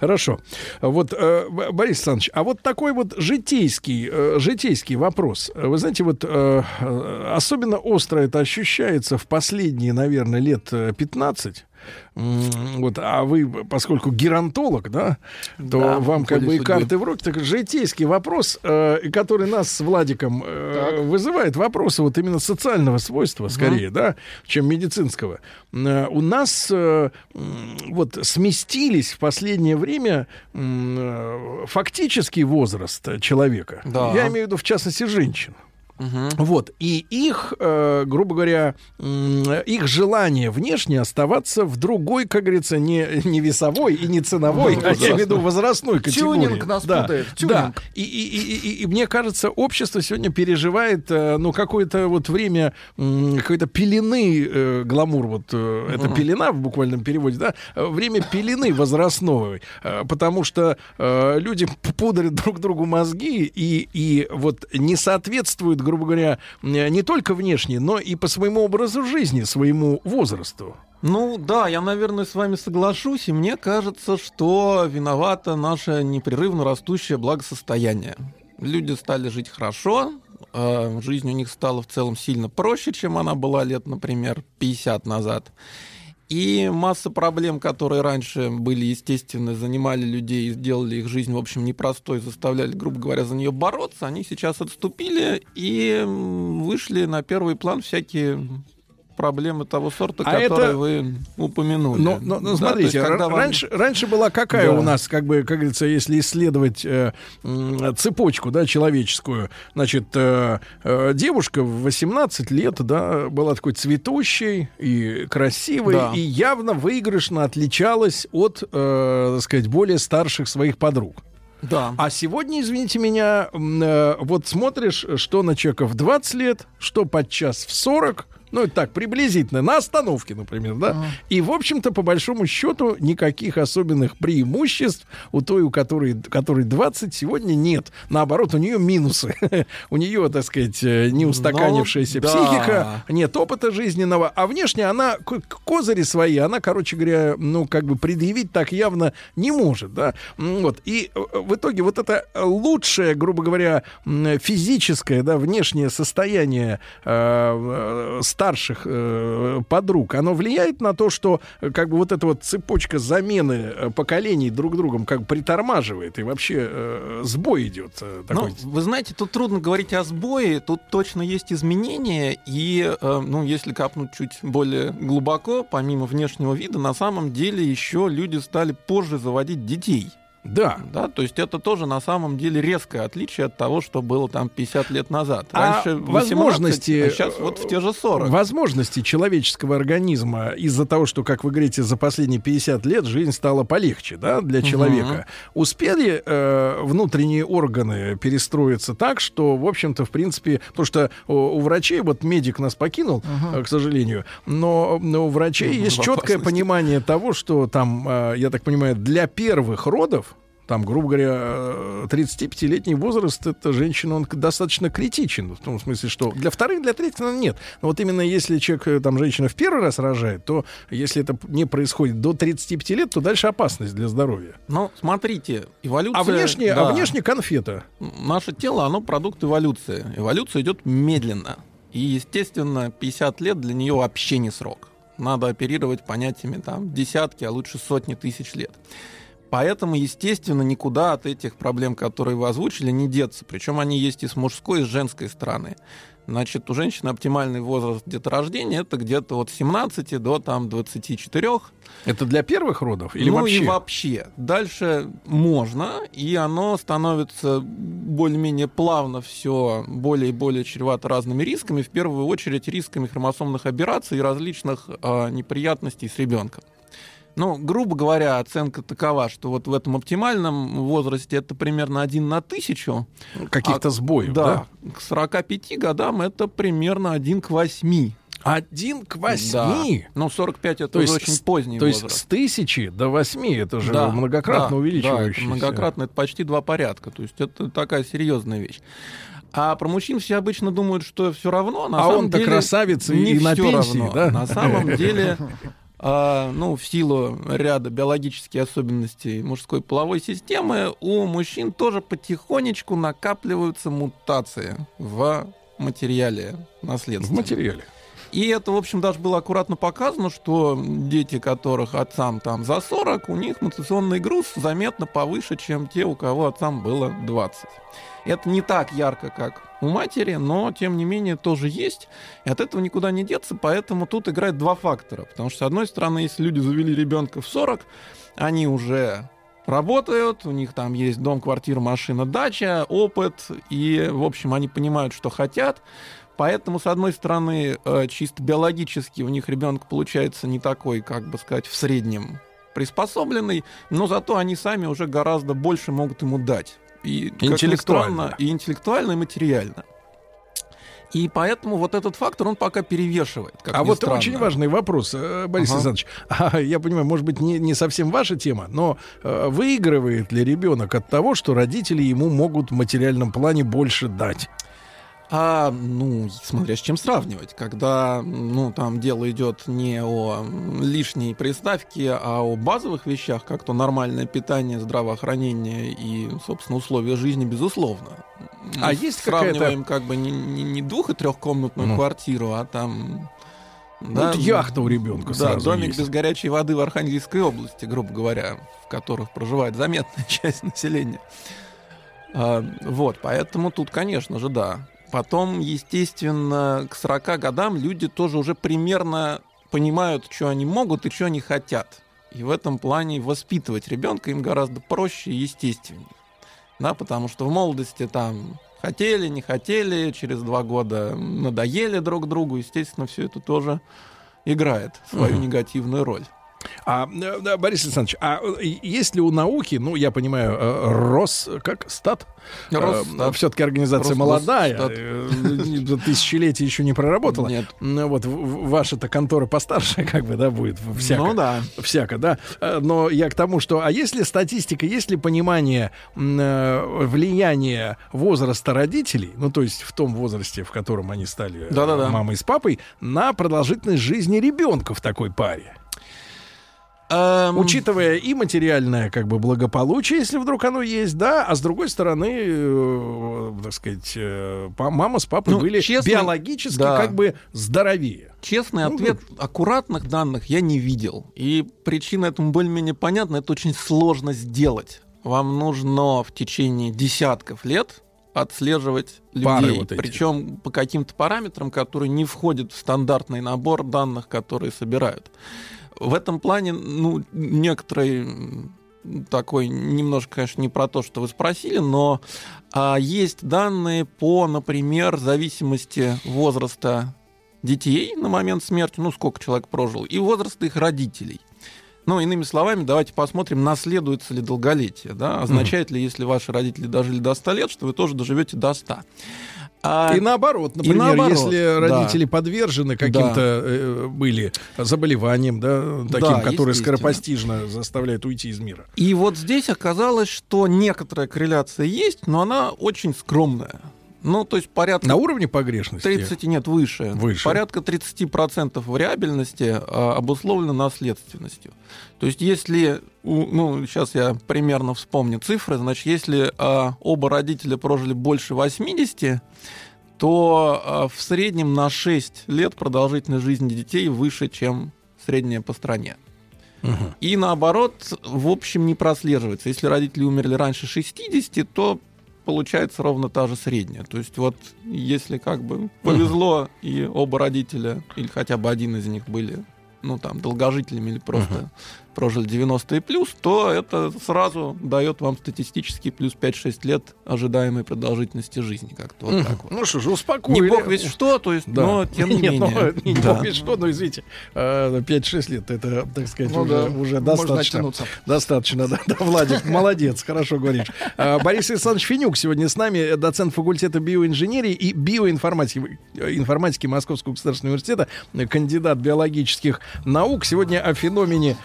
хорошо. Вот, э, Борис Александрович, а вот такой вот житейский, э, житейский вопрос. Вы знаете, вот э, э, особенно остро это ощущается в последние, наверное, лет э, 15, М, Вот, а вы, поскольку геронтолог, да, то Да, вам как бы и судьбы. карты в руки. Так житейский вопрос, э, который нас с Владиком э, вызывает вопросы вот именно социального свойства, скорее, да, чем медицинского. Э, у нас э, вот сместились в последнее время э, фактический возраст человека. Да. Я имею в виду, в частности, женщин. Мгм. Вот, и их, э, грубо говоря, м, их желание внешне оставаться в другой, как говорится, не, не весовой и не ценовой, а я имею в виду возрастной категории. Тюнинг нас да, путает, Да. тюнинг. И, и- и- и- и мне кажется, общество сегодня переживает, э, ну, какое-то вот время м, какой-то пелены, э, гламур, вот э, это пелена в буквальном переводе, да, э, время пелены возрастной, э, потому что э, люди пудрят друг другу мозги и, и вот не соответствуют, грубо говоря, э, не только внешне, но и по своему образу жизни, своему возрасту. Ну да, я, наверное, с вами соглашусь, и мне кажется, что виновато наше непрерывно растущее благосостояние. Люди стали жить хорошо, э, жизнь у них стала в целом сильно проще, чем она была лет, например, 50 назад. И масса проблем, которые раньше были естественны, занимали людей и сделали их жизнь, в общем, непростой, заставляли, грубо говоря, за нее бороться, они сейчас отступили и вышли на первый план всякие проблемы того сорта, А которые это- вы упомянули. Ну, ну, ну, Да, смотрите, есть, когда вам- раньше, раньше была какая Да. у нас, как бы, как говорится, если исследовать э, цепочку, да, человеческую, значит, э, э, девушка в 18 лет, да, была такой цветущей и красивой, Да. и явно выигрышно отличалась от, э, так сказать, более старших своих подруг. Да. А сегодня, извините меня, э, вот смотришь, что на человека в 20 лет, что подчас в 40, ну, это так, приблизительно, на остановке, например, да? И, в общем-то, по большому счету, никаких особенных преимуществ у той, у которой, которой 20, сегодня нет. Наоборот, у нее минусы. у нее, так сказать, э, не устаканившаяся Ну, да. психика, нет опыта жизненного, а внешне она, козыри свои, она, короче говоря, ну, как бы предъявить так явно не может, да. Вот. И э, в итоге вот это лучшее, грубо говоря, физическое, да, внешнее состояние э, э, старших э, подруг, оно влияет на то, что э, как бы вот эта вот цепочка замены э, поколений друг другом как бы притормаживает и вообще э, сбой идет э, Ну, такой. вы знаете, тут трудно говорить о сбое, тут точно есть изменения, и, э, ну, если капнуть чуть более глубоко, помимо внешнего вида, на самом деле еще люди стали позже заводить детей. Да. Да, то есть это тоже на самом деле резкое отличие от того, что было там 50 лет назад. А Раньше 18, возможности, а сейчас вот в те же 40. Возможности человеческого организма из-за того, что, как вы говорите, за последние 50 лет жизнь стала полегче, да, для человека. Успели э, внутренние органы перестроиться так, что, в общем-то, в принципе, потому что у, у врачей, вот медик нас покинул, э, к сожалению, но, но у врачей Мгм, есть четкое понимание того, что там, э, я так понимаю, для первых родов там, грубо говоря, э, 35-летний возраст, это женщина, он достаточно критичен. В том смысле, что для вторых, для третьих, наверное, нет. Но вот именно если человек, э, там, женщина в первый раз рожает, то если это не происходит до 35 лет, то дальше опасность для здоровья. Ну, смотрите, эволюция... А внешне, да. а внешне конфета. Наше тело, оно продукт эволюции. Эволюция идет медленно. И, естественно, 50 лет для нее вообще не срок. Надо оперировать понятиями там десятки, а лучше сотни тысяч лет. Поэтому, естественно, никуда от этих проблем, которые вы озвучили, не деться. Причем они есть и с мужской, и с женской стороны. Значит, у женщины оптимальный возраст деторождения это где-то от 17 до там, 24. Это для первых родов или ну вообще? и вообще. Дальше можно, и оно становится более-менее плавно все более и более чревато разными рисками, в первую очередь рисками хромосомных аберраций и различных а, неприятностей с ребенком. Ну, грубо говоря, оценка такова, что вот в этом оптимальном возрасте это примерно один на тысячу. Каких-то А, сбоев, да? К 45 годам это примерно один к 8. Один к Да. восьми? Ну, 45 это То уже есть очень поздний То есть возраст. с тысячи до восьми это же Да, многократно да, увеличивающееся. Да, многократно, это почти два порядка. То есть это такая серьезная вещь. А про мужчин все обычно думают, что все равно. На А он-то красавец и- и на пенсии, равно. да? На самом деле, а, ну, в силу ряда биологических особенностей мужской половой системы, у мужчин тоже потихонечку накапливаются мутации в материале наследства. В материале. И это, в общем, даже было аккуратно показано, что дети, которых отцам там за 40, у них мотивационный груз заметно повыше, чем те, у кого отцам было 20. Это не так ярко, как у матери, но, тем не менее, тоже есть. И от этого никуда не деться, поэтому тут играет два фактора. Потому что, с одной стороны, если люди завели ребенка в 40, они уже работают, у них там есть дом, квартира, машина, дача, опыт, и, в общем, они понимают, что хотят. Поэтому, с одной стороны, э, чисто биологически у них ребенок получается не такой, как бы сказать, в среднем приспособленный, но зато они сами уже гораздо больше могут ему дать. И, Интеллектуально. и интеллектуально, и материально. И поэтому вот этот фактор, он пока перевешивает. как а вот странно. очень важный вопрос, э, Борис Ага. Александрович. А, я понимаю, может быть, не, не совсем ваша тема, но э, выигрывает ли ребенок от того, что родители ему могут в материальном плане больше дать? А, ну, смотря с чем сравнивать. Когда, ну, там дело идет не о лишней приставке, а о базовых вещах, как то нормальное питание, здравоохранение и, собственно, условия жизни, безусловно. А Мы есть сравниваем как бы не, не, не двух- и трехкомнатную Ну. квартиру, а там... Ну, вот яхта у ребенка Да, домик есть. без горячей воды в Архангельской области, грубо говоря, в которых проживает заметная часть населения. А, вот, поэтому тут, конечно же, да. Потом, естественно, к 40 годам люди тоже уже примерно понимают, что они могут и что они хотят. И в этом плане воспитывать ребенка им гораздо проще и естественнее. Да, потому что в молодости там хотели, не хотели, через два года надоели друг другу, естественно, все это тоже играет свою Мгм. негативную роль. А, э, да, Борис Александрович, а э, есть ли у науки, ну, я понимаю, э, Рос, как, стат? Росстат. Все-таки организация Росгосстат. молодая, э, за тысячелетие еще не проработала. Нет. Ну, вот ваша-то контора постарше, как бы, да, будет всяко. Ну да. Всяко, да. Э, Но я к тому, что, а есть ли статистика, есть ли понимание э, влияния возраста родителей, ну, то есть в том возрасте, в котором они стали э, Да-да-да. мамой с папой, на продолжительность жизни ребенка в такой паре? Эм, Учитывая и материальное как бы благополучие, если вдруг оно есть, да, а с другой стороны, э, так сказать, э, мама с папой Ну, были честно, биологически да. как бы здоровее. Честный Ну, ответ, аккуратных данных я не видел. И причина этому более-менее понятна, это очень сложно сделать. Вам нужно в течение десятков лет отслеживать Пары людей. вот эти. Причем по каким-то параметрам, которые не входят в стандартный набор данных, которые собирают. В этом плане, ну, некоторый м, такой немножко, конечно, не про то, что вы спросили, но а, есть данные по, например, зависимости возраста детей на момент смерти, ну, сколько человек прожил, и возраста их родителей. Ну, иными словами, давайте посмотрим, наследуется ли долголетие. Да? Означает ли, если ваши родители дожили до 100 лет, что вы тоже доживете до 100. А- И наоборот, и например, наоборот, если да. родители подвержены каким-то э, были заболеваниям, да, таким, Да, которые естественно. скоропостижно заставляют уйти из мира. И вот здесь оказалось, что некоторая корреляция есть, но она очень скромная. Ну, то есть порядка... На уровне погрешности? 30, нет, выше. Выше. Порядка 30% вариабельности а, обусловлено наследственностью. То есть если, ну, сейчас я примерно вспомню цифры, значит, если а, оба родителя прожили больше 80, то а, в среднем на 6 лет продолжительность жизни детей выше, чем средняя по стране. И наоборот, в общем, не прослеживается. Если родители умерли раньше 60, то получается ровно та же средняя. То есть вот если как бы повезло, и оба родителя, или хотя бы один из них были, ну там, долгожителями или просто прожили 90 и плюс, то это сразу дает вам статистически плюс 5-6 лет ожидаемой продолжительности жизни. Как-то вот так вот. Ну что ж, успокоили. Не бог весь что, то есть, Да. но тем не Нет, ну, менее. не Да. бог весь что, но извините, э, 5-6 лет, это, так сказать, Ну уже, да, уже можно достаточно. оттянуться. Достаточно, да, да, Владик, молодец, хорошо говоришь. А, Борис Александрович Финюк сегодня с нами, э, доцент факультета биоинженерии и биоинформатики э, информатики Московского государственного университета, кандидат биологических наук. Сегодня о феномене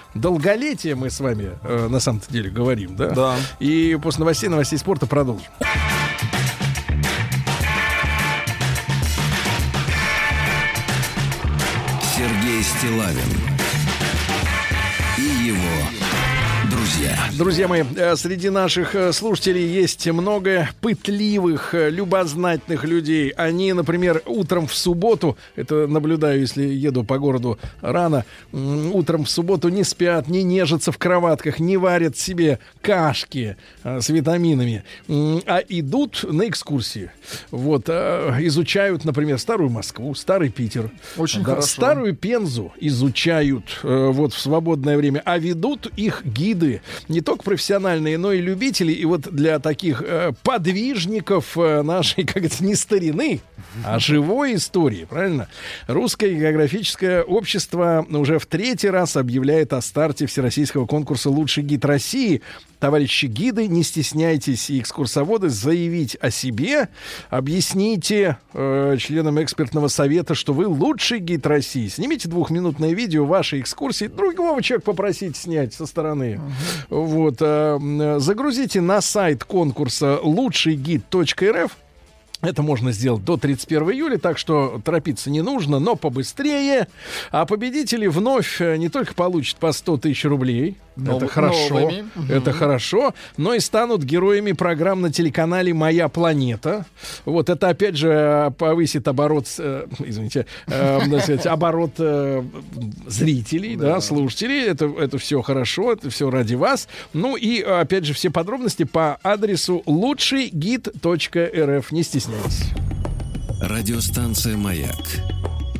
долголетия мы с вами э, на самом-то деле говорим, да? Да. И после новостей, новостей спорта продолжим. Сергей Стилавин друзья. Мои, э, среди наших э, слушателей есть много пытливых, э, любознательных людей. Они, например, утром в субботу, это наблюдаю, если еду по городу рано, утром в субботу не спят, не нежатся в кроватках, не варят себе кашки с витаминами, а идут на экскурсии. Вот, изучают, например, старую Москву, старый Питер. Очень Да, хорошо. Старую Пензу изучают вот в свободное время, а ведут их гиды не только профессиональные, но и любители. И вот для таких э, подвижников э, нашей, как это, не старины, а живой истории, правильно? Русское географическое общество уже в третий раз объявляет о старте всероссийского конкурса «Лучший гид России». Товарищи гиды, не стесняйтесь и экскурсоводы заявить о себе, объясните э, членам экспертного совета, что вы лучший гид России. Снимите двухминутное видео вашей экскурсии, другого человека попросите снять со стороны. Вот, э, загрузите на сайт конкурса лучшийгид.рф. Это можно сделать до 31 июля, так что торопиться не нужно, но побыстрее. А победители вновь э, не только получат по 100 тысяч рублей, Нов- это хорошо, новыми. Это хорошо, но и станут героями программ на телеканале «Моя планета». Вот это, опять же, повысит оборот, э, извините, э, сказать, оборот э, зрителей, да, слушателей. Это, это все хорошо, это все ради вас. Ну и, опять же, все подробности по адресу лучшийгид.рф. Не стесняйтесь. Радиостанция «Маяк»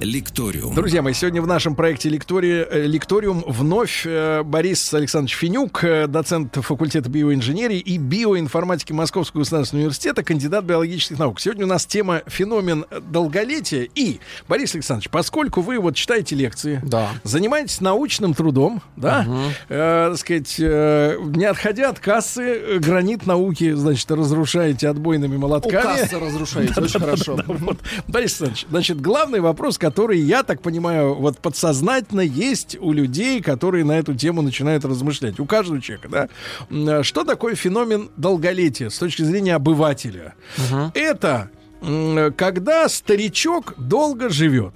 «Лекториум». Друзья мои, сегодня в нашем проекте «Лектория- э, «Лекториум» вновь э, Борис Александрович Финюк, э, доцент факультета биоинженерии и биоинформатики Московского государственного университета, кандидат биологических наук. Сегодня у нас тема «Феномен долголетия». И, Борис Александрович, поскольку вы вот читаете лекции, Да. занимаетесь научным трудом, да, э, так сказать, э, не отходя от кассы, гранит науки, значит, разрушаете отбойными У молотками. кассы разрушаете, очень хорошо. Вот. Борис Александрович, значит, главный вопрос, который, я так понимаю, вот подсознательно есть у людей, которые на эту тему начинают размышлять. У каждого человека, да? М, Что такое феномен долголетия с точки зрения обывателя? Это м, когда старичок долго живет.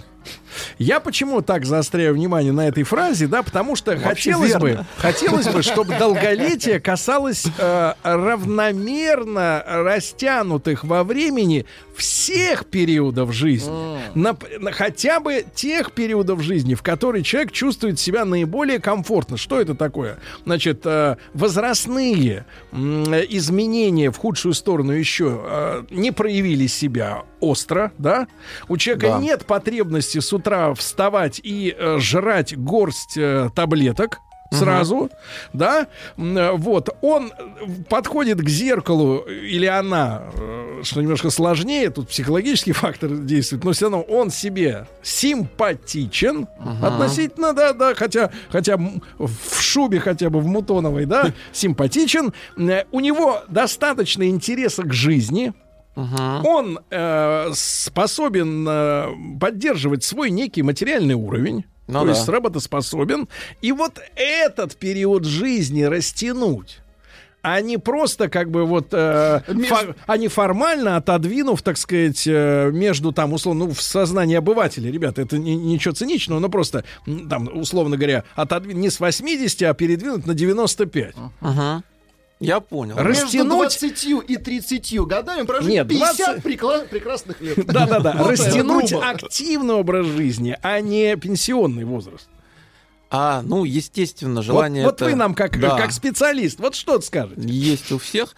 Я почему так заостряю внимание на этой фразе, да, потому что Вообще хотелось бы, верно. хотелось бы, чтобы долголетие касалось э, равномерно растянутых во времени всех периодов жизни, Нап- на- хотя бы тех периодов жизни, в которые человек чувствует себя наиболее комфортно. Что это такое? Значит, э, возрастные м, изменения в худшую сторону еще э, не проявили себя остро, да? У человека Да. нет потребности с утра вставать и э, жрать горсть э, таблеток сразу, да, М, э, вот, он э, подходит к зеркалу, или она, э, что немножко сложнее, тут психологический фактор действует, но все равно он себе симпатичен относительно, да, да, хотя, хотя в шубе хотя бы в мутоновой, да, симпатичен, Э, у него достаточно интереса к жизни, он э, способен э, поддерживать свой некий материальный уровень. Ну то да. есть работоспособен. И вот этот период жизни растянуть. А не просто как бы вот, э, Между- фо- а не формально отодвинув, так сказать, э, между там, условно, ну, в сознании обывателя, ребята, это не- ничего циничного, но просто, там, условно говоря, отодвинуть не с 80, а передвинуть на 95. Ага. Я понял. Раз- Между Растянуть- 20 и 30 годами прожить Нет, 50 20 прекла- прекрасных лет. Да-да-да, Вот растянуть активный образ жизни, а не пенсионный возраст. А, ну, естественно, Вот, желание вот это- вы нам как, Да. как специалист, вот что скажете? есть у всех.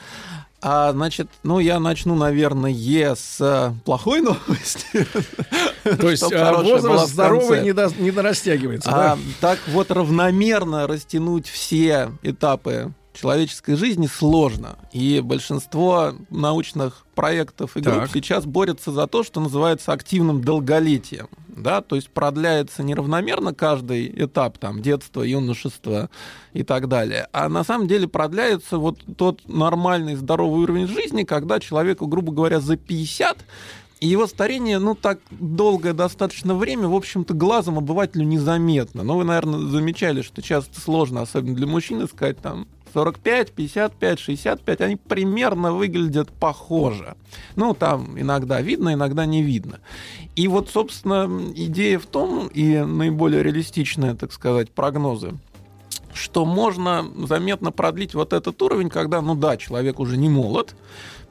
А, значит, ну, я начну, наверное, с э, плохой новости. То есть была возраст здоровый не, до- не А, да? так вот равномерно растянуть все этапы человеческой жизни сложно. И большинство научных проектов и групп Так. сейчас борются за то, что называется активным долголетием. Да, то есть продляется неравномерно каждый этап там детства, юношества и так далее. А на самом деле продляется вот тот нормальный здоровый уровень жизни, когда человеку, грубо говоря, за 50 и его старение, ну, так долгое достаточно время, в общем-то, глазом обывателю незаметно. Но вы, наверное, замечали, что часто сложно, особенно для мужчин, искать там 45, 55, 65, они примерно выглядят похоже. Ну, там иногда видно, иногда не видно. И вот, собственно, идея в том, и наиболее реалистичные, так сказать, прогнозы, что можно заметно продлить вот этот уровень, когда, ну да, человек уже не молод,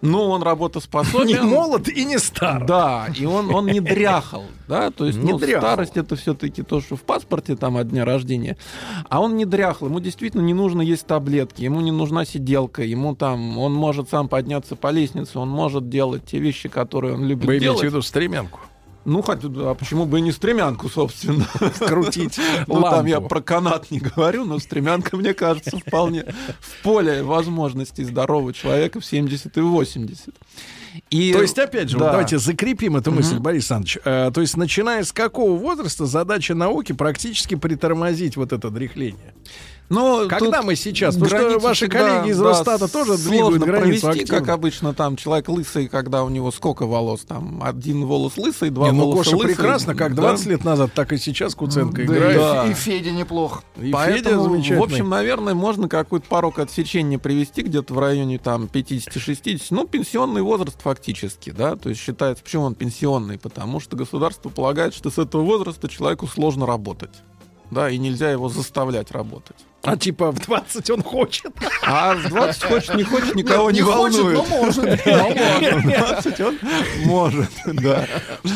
но он работоспособен. Не молод и не стар. Да, и он, он не дряхал, да, то есть Не ну, дряхал. старость это все-таки то, что в паспорте там от дня рождения, а он не дряхал, ему действительно не нужно есть таблетки, ему не нужна сиделка, ему там, он может сам подняться по лестнице, он может делать те вещи, которые он любит Вы имеете делать. в виду стремянку? Ну, хотя, а почему бы и не стремянку, собственно? Крутить Ну, там я про канат не говорю, но стремянка, мне кажется, вполне в поле возможностей здорового человека в 70 и 80. И, То есть, опять же, вот да. давайте закрепим эту мысль, Мгм. Борис Александрович. Э, то есть, начиная с какого возраста задача науки практически притормозить вот это дряхление? Но Когда мы сейчас? Потому что ваши всегда, коллеги из да, Росстата тоже сложно двигают границу провести, как обычно, там человек лысый, когда у него сколько волос, там один волос лысый, два Не, ну, волоса Коша лысый. прекрасно, как Да. 20 лет назад, так и сейчас Куценко Да, играет. Да. И Федя неплох. И Федя Поэтому, замечательный. в общем, наверное, можно какой-то порог отсечения привести где-то в районе там 50-60. Ну, пенсионный возраст фактически, да, то есть считается, почему он пенсионный? Потому что государство полагает, что с этого возраста человеку сложно работать. Да, и нельзя его заставлять работать. А типа в 20 он хочет. А в 20 хочет, не хочет, никого Нет, не, не хочет, волнует. но может. Но может. В 20 он может, да.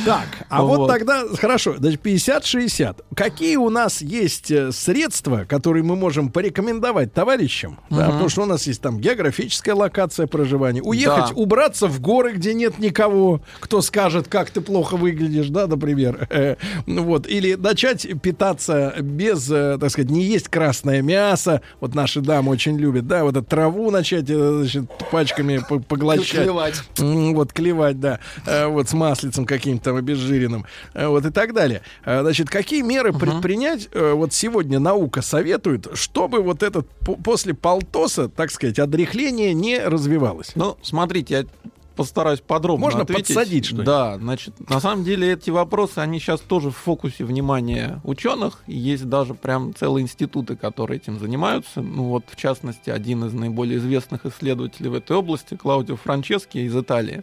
Так, а вот, Вот. тогда, хорошо, значит, 50-60. Какие у нас есть э, средства, которые мы можем порекомендовать товарищам? Да, Мгм. потому что у нас есть там географическая локация проживания. Уехать, Да. убраться в горы, где нет никого, кто скажет, как ты плохо выглядишь, да, например. Вот. Или начать питаться без, э, так сказать, не есть красное мясо. Вот наши дамы очень любят, да, вот эту траву начать, э, значит, пачками по- поглощать. Клевать. Вот, клевать, да. Э, Вот с маслицем каким-то там обезжиренным. Э, Вот и так далее. Значит, какие меры предпринять, э, вот сегодня наука советует, чтобы вот этот по- после полтоса, так сказать, отрехление не развивалось? Ну, смотрите, я постараюсь подробно Можно ответить. подсадить что-нибудь? Да, значит, на самом деле эти вопросы, они сейчас тоже в фокусе внимания ученых. Есть даже прям целые институты, которые этим занимаются. Ну вот, в частности, один из наиболее известных исследователей в этой области, Клаудио Франчески из Италии,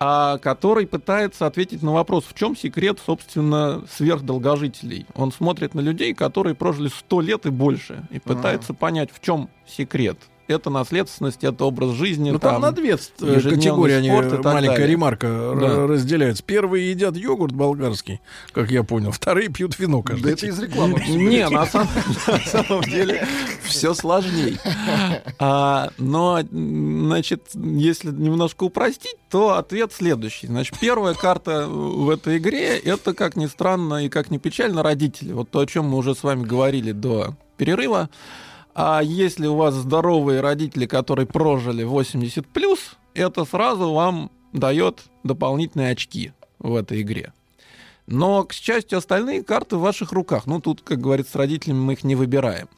а, который пытается ответить на вопрос, в чем секрет, собственно, сверхдолгожителей. Он смотрит на людей, которые прожили 100 лет и больше, и пытается понять, в чем секрет. Это наследственность, это образ жизни. Ну, там, на две э, категории они, э, маленькая далее. ремарка р- Да. разделяются. Первые едят йогурт болгарский, как я понял. Вторые пьют вино каждый Да это из рекламы. Не, на самом, деле все сложнее. А, но, значит, если немножко упростить, то ответ следующий. Значит, первая карта в этой игре это, как ни странно и как ни печально, родители. Вот то, о чем мы уже с вами говорили до перерыва. А если у вас здоровые родители, которые прожили 80 плюс, это сразу вам дает дополнительные очки в этой игре. Но, к счастью, остальные карты в ваших руках. Ну, тут, как говорится, с родителями мы их не выбираем.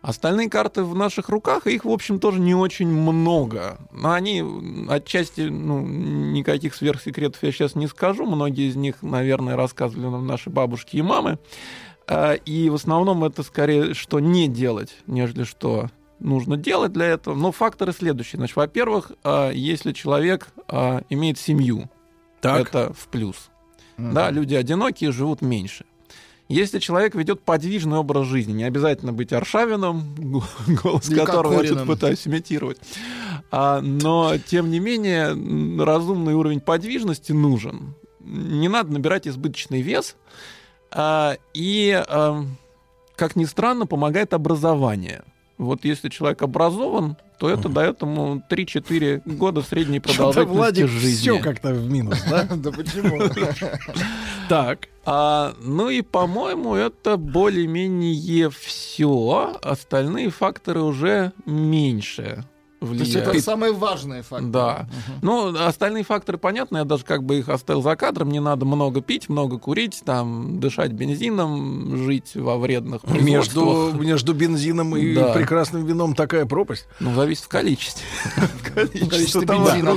Остальные карты в наших руках, их, в общем, тоже не очень много. Но Они отчасти, ну, никаких сверхсекретов я сейчас не скажу. Многие из них, наверное, рассказывали нам наши бабушки и мамы. А, И в основном это скорее, что не делать, нежели что нужно делать для этого. Но факторы следующие. Значит, во-первых, а, если человек а, имеет семью, Так. это в плюс. Да, люди одинокие живут меньше. Если человек ведет подвижный образ жизни, не обязательно быть Аршавином, го- голос Или которого я тут пытаюсь имитировать, а, но тем не менее разумный уровень подвижности нужен. Не надо набирать избыточный вес, и, а, как ни странно, помогает образование. Вот если человек образован, то это дает ему 3-4 года средней продолжительности Владик жизни. все как-то в минус, да? Да почему? Так. А, ну и, по-моему, это более-менее все. Остальные факторы уже меньше То есть влияет. это самые важные факторы. Да. Ну, остальные факторы понятны, я даже как бы их оставил за кадром. Не надо много пить, много курить, там, дышать бензином, жить во вредных Между, между бензином и Да. прекрасным вином такая пропасть. Ну, зависит в количестве. Количество бензина,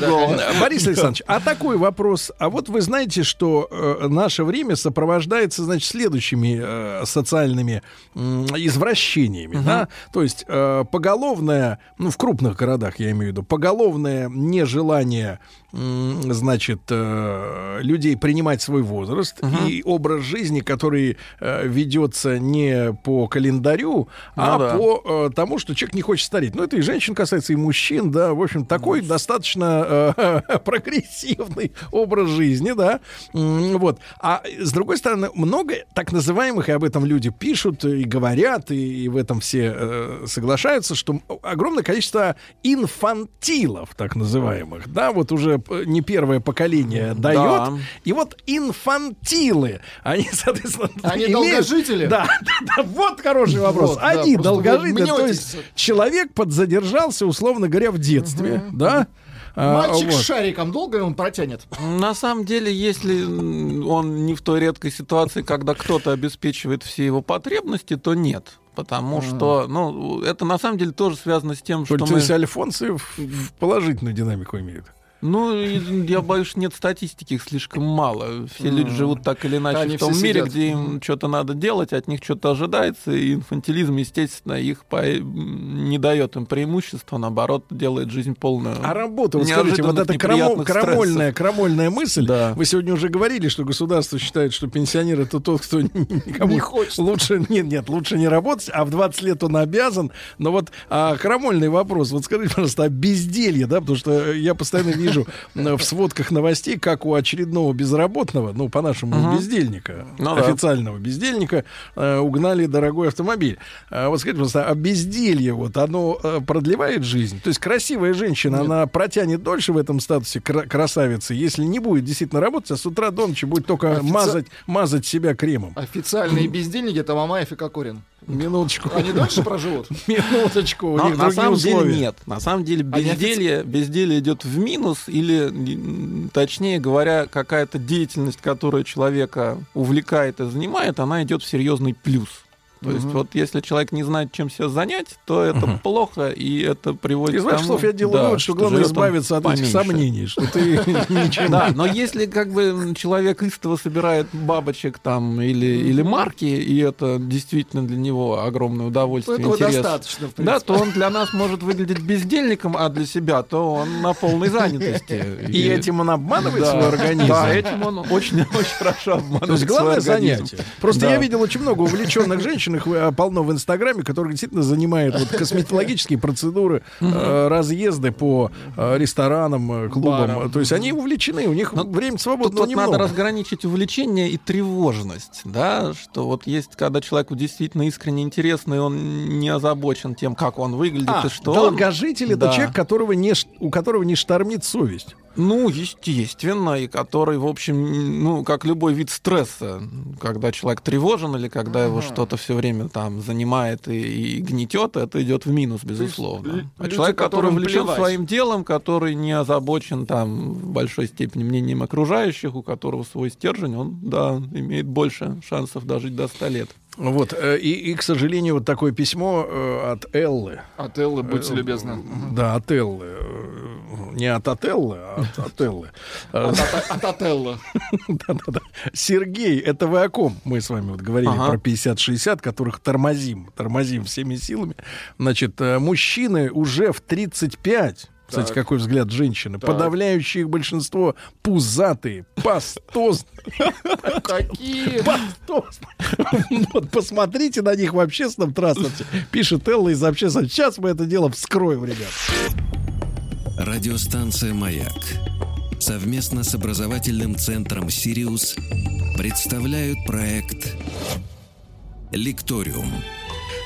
Борис Александрович, а такой вопрос. А вот вы знаете, что э, наше время сопровождается, значит, следующими э, социальными извращениями, да? То есть э, поголовное, ну, в крупных городах, я имею в виду, поголовное нежелание, значит, э, людей принимать свой возраст и образ жизни, который э, ведется не по календарю, а Ну да. по э, тому, что человек не хочет стареть. Ну, это и женщин касается, и мужчин, да. В общем, такой достаточно э, прогрессивный образ жизни, да. Вот. А с другой стороны, много так называемых, и об этом люди пишут и говорят, и, и в этом все э, соглашаются, что огромное количество инфантилов, так называемых, да, вот уже п- не первое поколение дает. Да. И вот инфантилы, они, соответственно, Они имеют- долгожители? Да, да, да, вот хороший вопрос. Вот, да, Они вы долгожители, то есть человек подзадержался, условно говоря, в детстве, да? А, Мальчик вот. с шариком долго он протянет? На самом деле, если он не в той редкой ситуации, когда кто-то обеспечивает все его потребности, то нет. Потому что, ну, это на самом деле тоже связано с тем, что То мы... есть Альфонсы в, в положительную динамику имеют. Ну, я боюсь, нет статистики, их слишком мало. Все люди живут так или иначе Они в том мире, сидят. где им что-то надо делать, от них что-то ожидается, и инфантилизм, естественно, их по- не дает им преимущества, наоборот, делает жизнь полную. А работа, вот скажите, вот эта крамо- крамольная, крамольная мысль, Да. вы сегодня уже говорили, что государство считает, что пенсионер это тот, кто никому Не хочет. лучше, нет, нет, лучше не работать, а в 20 лет он обязан. Но вот а, крамольный вопрос, вот скажите, пожалуйста, о безделье, да, потому что я постоянно вижу э, в сводках новостей, как у очередного безработного, ну, по-нашему, Мгм. бездельника, Ну да. официального бездельника, э, угнали дорогой автомобиль. А вот скажите, пожалуйста, а безделье, вот, оно э, продлевает жизнь? То есть красивая женщина, она протянет дольше в этом статусе кра- красавицы, если не будет действительно работать, а с утра до ночи будет только Офици- мазать, мазать себя кремом. Официальные бездельники это Мамаев и Кокорин. Минуточку. Они дольше проживут? Минуточку, у Но них на самом деле условия. нет. На самом деле Они безделье, безделье идет в минус, или, точнее говоря, какая-то деятельность, которая человека увлекает и занимает, она идет в серьезный плюс. То есть вот если человек не знает, чем себя занять, то это плохо, и это приводит Из к тому... слов я делаю да, вывод, что главное живет он избавиться от этих поменьше. сомнений, что ты ничем Да, но если как бы человек истово собирает бабочек там или, или марки, и это действительно для него огромное удовольствие, Этого интерес, достаточно, да, то он для нас может выглядеть бездельником, а для себя то он на полной занятости. И этим он обманывает свой организм. Да, этим он очень, очень хорошо обманывает То есть главное занятие. Просто я видел очень много увлеченных женщин, их э, полно в Инстаграме, которые действительно занимают вот косметологические процедуры, э, разъезды по э, ресторанам, клубам. То есть они увлечены, у них время Тут свободного немного. надо разграничить увлечение и тревожность, да, что вот есть, когда человеку действительно искренне интересно, и он не озабочен тем, как он выглядит А, и что долгожитель это человек, которого не, ш- у которого не штормит совесть. Ну, естественно, и который, в общем, ну, как любой вид стресса, когда человек тревожен или когда его что-то все время там занимает и, и гнетет, это идет в минус, безусловно. лю- а люди, человек, который увлечен плевать. своим делом, который не озабочен там в большой степени мнением окружающих, у которого свой стержень, он, да, имеет больше шансов дожить до 100 лет. Вот, э, и, и, к сожалению, вот такое письмо э, от Эллы. От Эллы, будьте Э, любезны. Да, от Эллы. Не от Отеллы, а от, Эллы. От, от, от Отелло. Да-да-да. Сергей, это вы о ком? Мы с вами вот говорили про 50-60, которых тормозим, тормозим всеми силами. Значит, мужчины уже в 35, кстати, Так. какой взгляд женщины, Так. подавляющее их большинство пузатые, пастозные. Какие? Пастозные. Вот посмотрите на них в общественном транспорте. Пишет Элла из общественного. Сейчас мы это дело вскроем, ребят. Радиостанция «Маяк» совместно с образовательным центром «Сириус» представляют проект «Лекториум».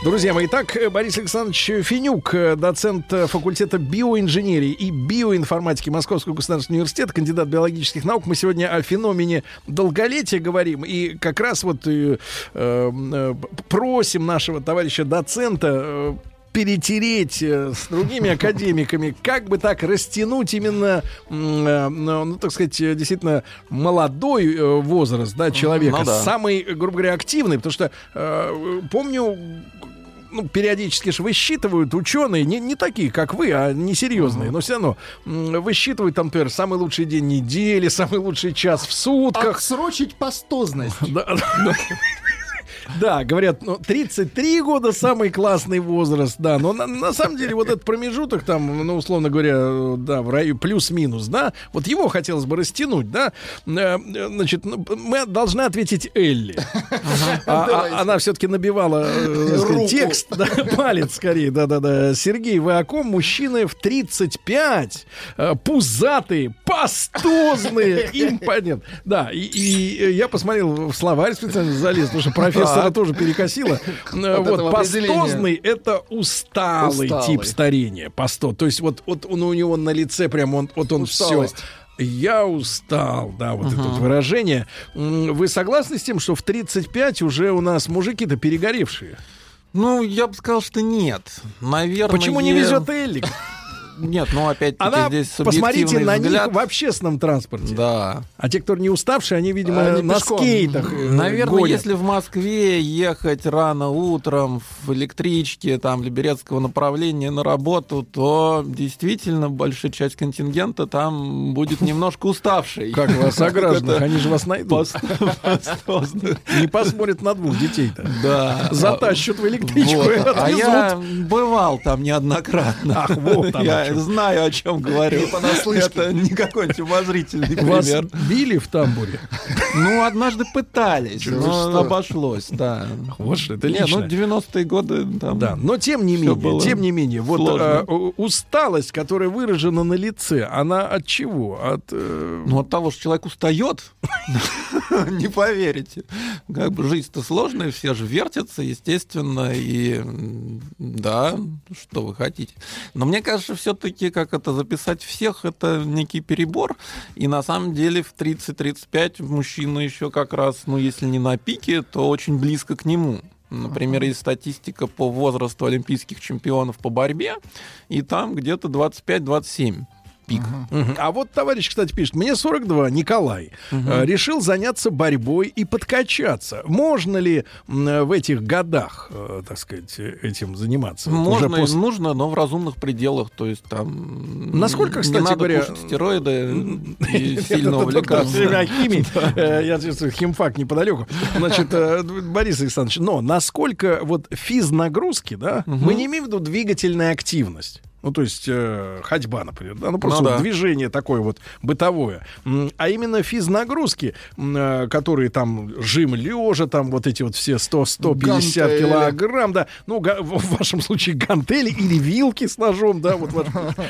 Друзья мои, итак, э, Борис Александрович Финюк, э, доцент э, факультета биоинженерии и биоинформатики Московского государственного университета, кандидат биологических наук. Мы сегодня о феномене долголетия говорим. И как раз вот э, э, э, просим нашего товарища доцента перетереть э, с другими академиками, как бы так растянуть именно, э, ну, ну, так сказать, э, действительно молодой возраст, да, человека, Ну да. самый, грубо говоря, активный, потому что э, помню, ну, периодически же высчитывают ученые, не, не такие, как вы, а несерьезные, но все равно высчитывают там, например, самый лучший день недели, самый лучший час в сутках. Отсрочить пастозность. Да, говорят, ну, 33 года самый классный возраст, да, но на, на самом деле вот этот промежуток там, ну, условно говоря, да, в районе плюс-минус, да, вот его хотелось бы растянуть, да, Э, значит, ну, мы должны ответить Элли. А- а- Она все-таки набивала э, сказать, текст, да, палец скорее, да-да-да. Сергей, вы о ком? Мужчины в 35, э, пузатые, пастозные, им понятно. Да, и, и, я посмотрел в словарь специально залез, потому что профессора тоже перекосило. Вот, пастозный — это усталый, тип старения. Пасто. То есть вот, он, у него на лице прям, он, вот он все... Я устал, да, вот это вот выражение. Вы согласны с тем, что в 35 уже у нас мужики-то перегоревшие? Ну, я бы сказал, что нет. Наверное. Почему не везет Элли? Нет, ну опять-таки Она, здесь посмотрите на взгляд. них в общественном транспорте. Да. А те, кто не уставшие, они, видимо, Они на пешком. скейтах э, Наверное, гонят. если в Москве ехать рано утром в электричке там Либерецкого направления на работу, то действительно большая часть контингента там будет немножко уставшей. Как вас, согражданных, Это они же вас найдут. Не посмотрят на двух детей-то. Да. Затащат в электричку А я бывал там неоднократно. Ах, вот оно Что. знаю, о чем говорю. Это не какой-нибудь умозрительный Вас пример. били в тамбуре? Ну, однажды пытались, но обошлось, да. Вот что, это ну, лично. 90-е годы там... Да, но тем не менее, тем не менее, вот у- усталость, которая выражена на лице, она от чего? От э, Ну, от того, что человек устает, не поверите. Как бы жизнь-то сложная, все же вертятся, естественно, и да, что вы хотите. Но мне кажется, все-таки, как это записать всех, это некий перебор. И на самом деле в 30-35 мужчина еще как раз, ну, если не на пике, то очень близко к нему. Например, есть статистика по возрасту олимпийских чемпионов по борьбе, и там где-то 25-27 пик. Мгм. А вот товарищ, кстати, пишет, мне 42, Николай, э, решил заняться борьбой и подкачаться. Можно ли э, в этих годах, э, так сказать, этим заниматься? Вот уже Можно и после- нужно, но в разумных пределах. То есть там... Насколько, не кстати надо говоря, кушать стероиды и Это сильно увлекаться. Я чувствую, химфак неподалеку. Значит, Борис Александрович, но насколько вот физнагрузки, да, мы не имеем в виду двигательная активность. Ну, то есть э, ходьба, например, да, ну просто Ну вот да. движение такое вот бытовое, а именно физнагрузки, э, которые там жим лежа, там вот эти вот все 100-150 Гантели. килограмм, да, ну в вашем случае гантели или вилки с ножом, да, вот, ваш-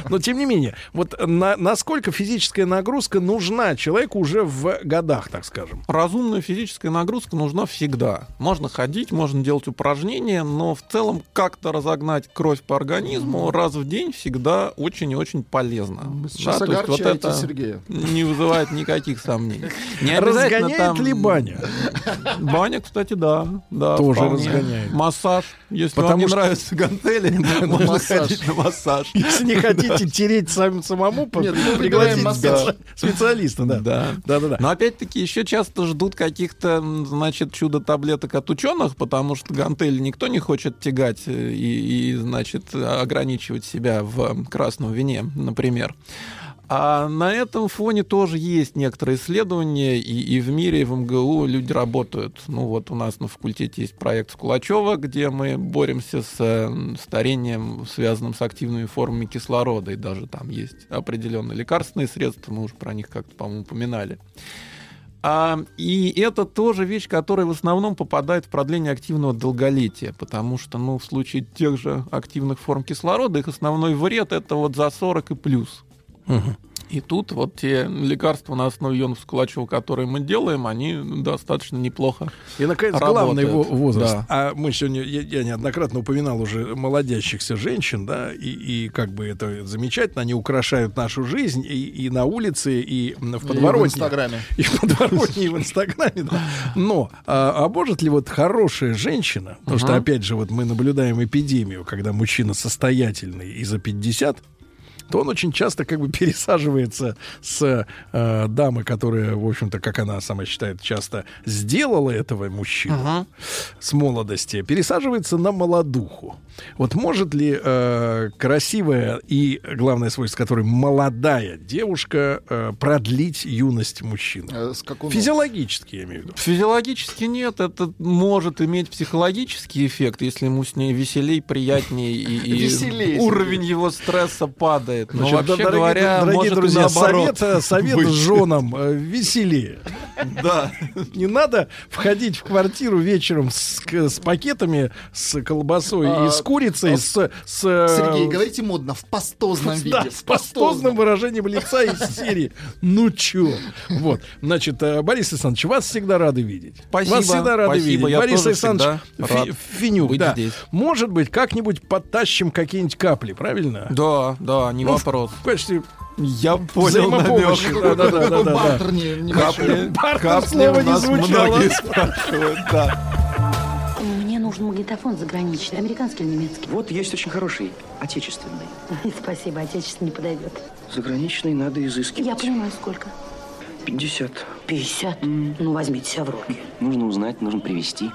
но тем не менее, вот на- насколько физическая нагрузка нужна человеку уже в годах, так скажем. Разумная физическая нагрузка нужна всегда. Можно ходить, можно делать упражнения, но в целом как-то разогнать кровь по организму раз в день всегда очень и очень полезно. Вы сейчас Да, то есть вот это Сергея. не вызывает никаких сомнений. Не обязательно Разгоняет там- ли баня? Баня, кстати, да. да Тоже вполне. разгоняет. Массаж. Если Потому вам не что- нравятся гантели, можно массаж. ходить на массаж. Если не хотите тереть сам, самому, мы пригласить специалиста, да. Да. Да. Но опять-таки еще часто ждут каких-то, значит, чудо-таблеток от ученых, потому что гантели никто не хочет тягать э, и, и, значит, ограничивать себя в красном вине, например. А на этом фоне тоже есть некоторые исследования, и, и в мире, и в МГУ люди работают. Ну вот у нас на факультете есть проект Скулачева, где мы боремся с старением, связанным с активными формами кислорода, и даже там есть определенные лекарственные средства, мы уже про них как-то, по-моему, упоминали. А, и это тоже вещь, которая в основном попадает в продление активного долголетия, потому что, ну, в случае тех же активных форм кислорода, их основной вред это вот за 40 и плюс. И тут вот те лекарства на основе ионов Скулачева, которые мы делаем, они достаточно неплохо И, наконец, работают. главный во- возраст. Да. А мы сегодня, я, я неоднократно упоминал уже молодящихся женщин, да, и, и как бы это замечательно, они украшают нашу жизнь и, и на улице, и в И подворотне. в Инстаграме. И в подворотне, и в Инстаграме, да. Но, а, а может ли вот хорошая женщина, потому что, Мгм. опять же, вот мы наблюдаем эпидемию, когда мужчина состоятельный и за 50, то он очень часто как бы пересаживается с э, дамы, которая, в общем-то, как она сама считает, часто сделала этого мужчину с молодости, пересаживается на молодуху. Вот может ли э, красивая и, главное свойство которой, молодая девушка э, продлить юность мужчины? Э, С какого- Физиологически, я имею в виду. Физиологически нет, это может иметь психологический эффект, если ему с ней веселей, приятнее и, и уровень его стресса падает. Но Значит, вообще дорогие, говоря, дорогие может друзья, совет, совет быть. женам э, веселее. Да. Не надо входить в квартиру вечером с, с пакетами, с колбасой А, и с курицей, а, с, с, э, Сергей, говорите модно, в пастозном виде. да, в с пастозным выражением лица из серии. Ну чё? Вот. Значит, э, Борис Александрович, вас всегда рады видеть. Спасибо, Вас всегда рады спасибо, видеть. я Борис тоже Александрович Фи- Финюк, да. здесь. Может быть, как-нибудь подтащим какие-нибудь капли, правильно? Да, да, не Ну, в вопрос. качестве Я понял намек. Да, да, да, да, Какой да, да. бартер не-. Капли, Бартер капли слова у не нас звучало. многие спрашивают, да. Мне нужен магнитофон заграничный, американский или немецкий? Вот есть очень хороший, отечественный. Спасибо, отечественный не подойдет. Заграничный надо изыскивать. Я понимаю, сколько? 50. 50? Ну, возьмите себя в руки. Нужно узнать, нужно привезти.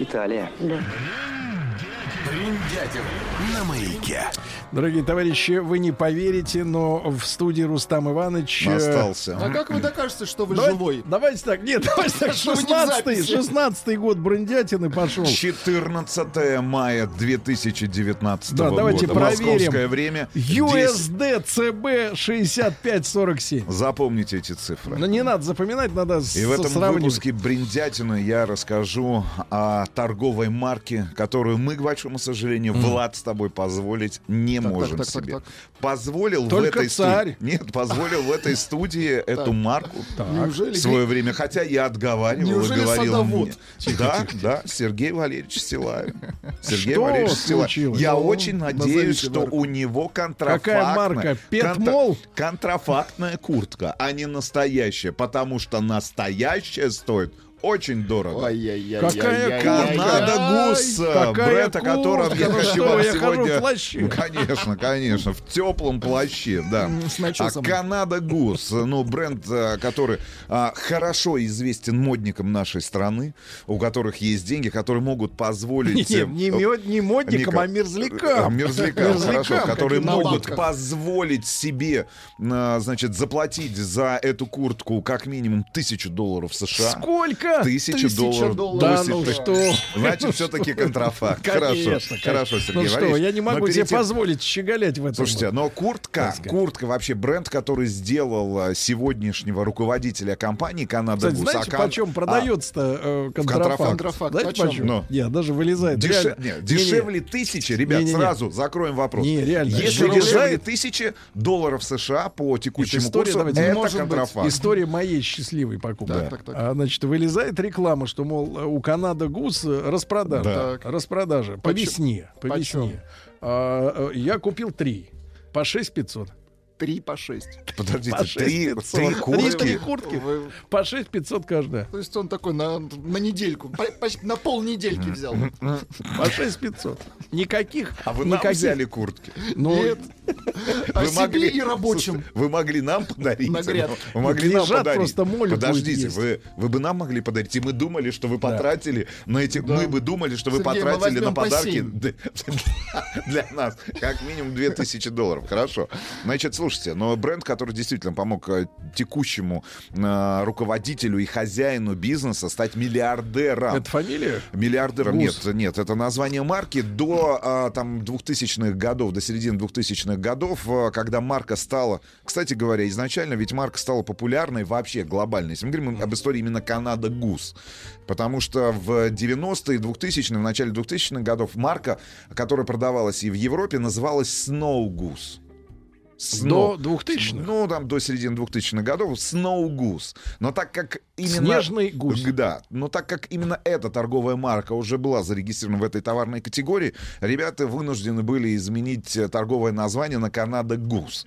Италия. Да. на маяке. Дорогие товарищи, вы не поверите, но в студии Рустам Иванович... э, Остался. А как вы докажете, что вы Давай- живой? Давайте так, нет, давайте так, Что вы не в 16-й, записи? 16 год Брендятины пошел. 14 мая 2019 Да, давайте года. Московское проверим. время. USD CB 6547. Запомните эти цифры. Но не надо запоминать, надо И в этом сравнивать. выпуске «Бриндятины» я расскажу о торговой марке, которую мы, к большому сожалению, Влад с тобой позволить не Так, так, можем так, так, себе. так. Позволил Только в этой царь. студии... Нет, позволил в этой студии эту марку в свое время, хотя я отговаривал и говорил мне. Да, да, Сергей Валерьевич Силаев. Сергей Валерьевич Силаев. Я Ну, очень надеюсь, что у него контрафактная... Какая марка? Петмол? контра- Контрафактная куртка, а не настоящая, потому что настоящая стоит очень дорого. Какая Канада Гус, Какая бренд, о котором я хочу сегодня... Конечно, конечно, в теплом плаще, да. А. Канада Гус, ну, бренд, который хорошо известен модникам нашей страны, у которых есть деньги, которые могут позволить... Не, модникам, а мерзлякам. Мерзлякам, хорошо, которые могут позволить себе, значит, заплатить за эту куртку как минимум тысячу долларов США. Сколько? Тысячу Тысяча долларов. долларов. Да Тысячу. ну что? Значит, Ну все-таки контрафакт. Конечно, Хорошо, хорошо, Сергей Ну что, я не могу себе позволить щеголять в этом. Слушайте, но куртка, куртка вообще бренд, который сделал а, сегодняшнего руководителя компании Канада Гус. знаете, А почем а, продается э, контрафакт? Знаете, почем? Ну. Не, даже вылезает. Дешевле тысячи, ребят, сразу закроем вопрос. Не, реально. Если дешевле тысячи долларов США по текущему курсу, это контрафакт. История моей счастливой покупки. Значит, вылезает реклама, что, мол, у Канада Гус э, распродажа. Да. Так. Распродажа. По весне. По весне. А, э, я купил три. По 6 500. Три по шесть. Подождите, По 6 три, 500. три Три, куртки. три куртки. Вы- По 6 500 каждая. То есть он такой на, на недельку, по- почти на полнедельки взял. По 6 500. Никаких. А вы нам никаких. взяли куртки. Ну, Нет. А себе и рабочим. Слушайте, Вы могли нам подарить. На грядке. Вы могли нам Лежат, подарить. просто будет Подождите, вы, вы бы нам могли подарить. И мы думали, что вы потратили на эти. Мы бы думали, что вы Сергей, потратили на подарки для, для нас как минимум 2000 долларов. Хорошо. Значит, слушайте, но бренд, который действительно помог э, текущему э, руководителю и хозяину бизнеса стать миллиардером. это фамилия? Миллиардером Гус. нет, нет, это название марки до а, там 2000-х годов, до середины 2000-х годов, а, когда марка стала, кстати говоря, изначально ведь марка стала популярной вообще глобально. Если мы говорим об истории именно Канада Гус, потому что в 90-е, 2000-е, в начале 2000-х годов марка, которая продавалась и в Европе, называлась Snow Goose. До 2000-х? Ну, там до середины 2000-х годов Snow Goose. Но так как именно... Снежный гусь. Да. Но так как именно эта торговая марка уже была зарегистрирована в этой товарной категории, ребята вынуждены были изменить э, торговое название на Канада Гус.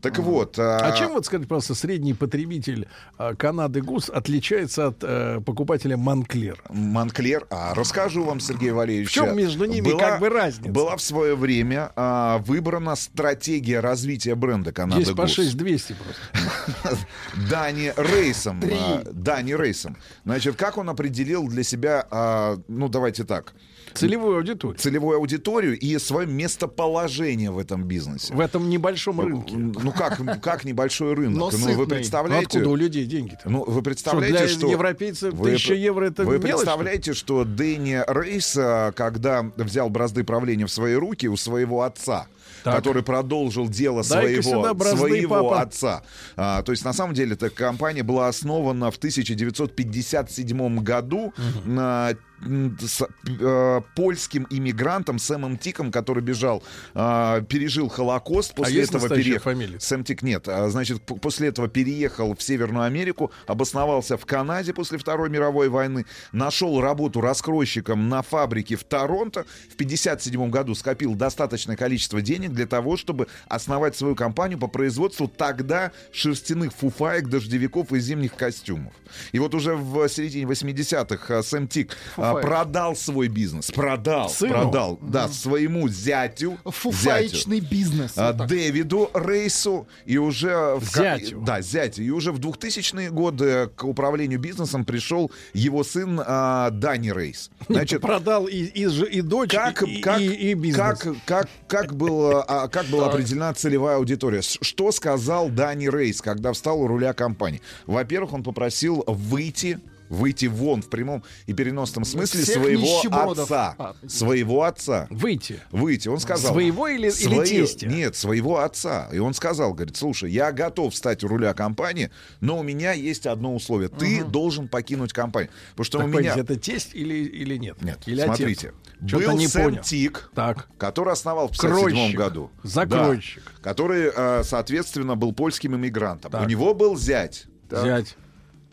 Так вот... А чем, вот скажите, пожалуйста, средний потребитель а, Канады Гус отличается от э, покупателя Монклер? Монклер, а расскажу вам, Сергей Валерьевич. В чем между ними как бы разница? Была в свое время а, выбрана стратегия развития бренда Канада Здесь по Гус. 6200 просто. Дани Рейсом. А, Дани Рейсом. Значит, как он определил для себя, а, ну, давайте так. Целевую аудиторию. Целевую аудиторию и свое местоположение в этом бизнесе. В этом небольшом рынке. Ну как, как небольшой рынок? Но ну вы сытный. представляете? Ну, откуда у людей деньги-то? Ну вы представляете, для что европейцев вы- 1000 евро это Вы мелочь, представляете, что Дэнни Рейс, а, когда взял бразды правления в свои руки у своего отца, Так. который продолжил дело Дай-ка своего, бразды, своего папа. отца. А, то есть на самом деле эта компания была основана в 1957 году на м, с, э, польским иммигрантом Сэмом Тиком, который бежал, а, пережил Холокост, после А этого переехал. Сэм Тик нет. А, Значит, после этого переехал в Северную Америку, обосновался в Канаде после Второй мировой войны, нашел работу раскройщиком на фабрике в Торонто. В 1957 году скопил достаточное количество денег для того, чтобы основать свою компанию по производству тогда шерстяных фуфаек, дождевиков и зимних костюмов. И вот уже в середине 80-х а, Сэм Тик а, продал свой бизнес. Продал, Сыну? продал. Да, своему зятю. Фуфаечный бизнес. А, Вот. Дэвиду Рейсу и уже в Зятю. да зятю и уже в 2000-е годы к управлению бизнесом пришел его сын а, Дани Рейс. Значит, Продал и, и, и дочь, как, и, как, и, и бизнес. как, как, как, было, а, как была определена целевая аудитория? Что сказал Дани Рейс, когда встал у руля компании? Во-первых, он попросил выйти выйти вон в прямом и переносном смысле Всех своего отца. А. Своего отца. Выйти. Выйти. Он сказал... Своего или- или Свои- тестя? Нет, своего отца. И он сказал, говорит, слушай, я готов стать у руля компании, но у меня есть одно условие. Ты должен покинуть компанию. Потому что Так, у меня... это тесть или, или нет? Нет, или смотрите. Отец? Был не Сэм понял. Тик, Так. который основал в 1957 Кройщик. году. Закройщик. Да, который, э, соответственно, был польским иммигрантом. Так. У него был зять. Зять.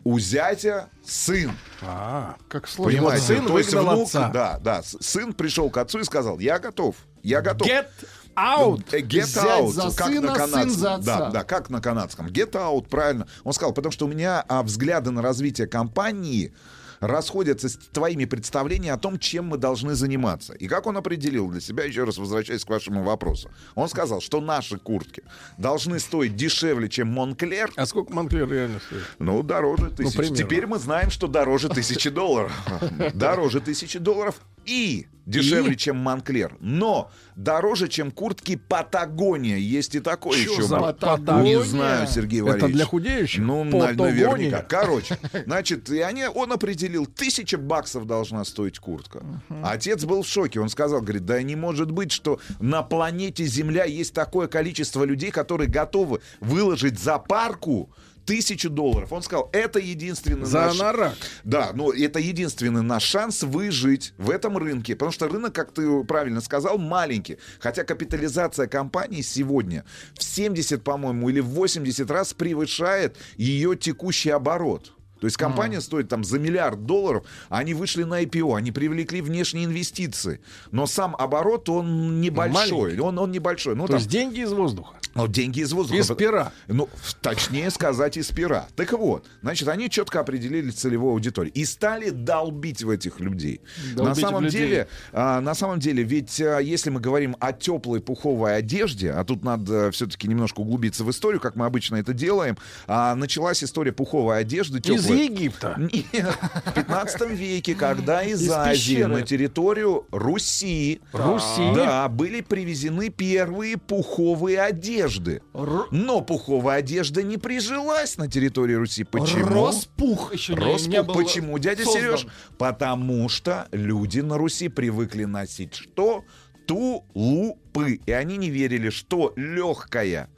У зятя сын. А, как сложно. Понимаете? сын То есть внук, отца. да, да. Сын пришел к отцу и сказал, я готов, я готов. Get out. Э, Get Зять out, за как сына, на сын канадском. за отца. Да, да, как на канадском. Get out, правильно. Он сказал, потому что у меня а, взгляды на развитие компании расходятся с твоими представлениями о том, чем мы должны заниматься. И как он определил для себя, еще раз возвращаясь к вашему вопросу, он сказал, что наши куртки должны стоить дешевле, чем Монклер, А сколько Монклер реально стоит? ну, дороже тысячи. примерно. Теперь мы знаем, что дороже тысячи долларов. Дороже тысячи долларов и дешевле, И? чем Монклер. Но дороже, чем куртки Патагония. Есть и такое Чё еще. за Патагония? Не знаю, Сергей Это Валерьевич. для худеющих? Ну, Патагония? наверняка. Короче, значит, и они, он определил, тысяча баксов должна стоить куртка. Отец был в шоке. Он сказал, говорит, да не может быть, что на планете Земля есть такое количество людей, которые готовы выложить за парку тысячу долларов. Он сказал, это единственный За наш... анорак. Да, но это единственный наш шанс выжить в этом рынке. Потому что рынок, как ты правильно сказал, маленький. Хотя капитализация компании сегодня в 70, по-моему, или в 80 раз превышает ее текущий оборот. То есть компания стоит там за миллиард долларов, а они вышли на IPO, они привлекли внешние инвестиции. Но сам оборот, он небольшой. Маленький. Он, он небольшой. Ну, То там, есть деньги из воздуха. ну, деньги из воздуха. Из пера. Ну, точнее сказать, из пера. Так вот, значит, они четко определили целевую аудиторию и стали долбить в этих людей. Долбить на самом людей. деле, а, на самом деле, ведь а, если мы говорим о теплой пуховой одежде, а тут надо все-таки немножко углубиться в историю, как мы обычно это делаем, а, началась история пуховой одежды теплой. Египта. Нет, в 15 веке, когда из, Из Азии пещеры. на территорию Руси, Руси. да, были привезены первые пуховые одежды. Но пуховая одежда не прижилась на территории Руси. Почему? Роспух еще не, Роспух. не был Почему, дядя создан. Сереж? Потому что люди на Руси привыкли носить что? Тулупы. И они не верили, что легкая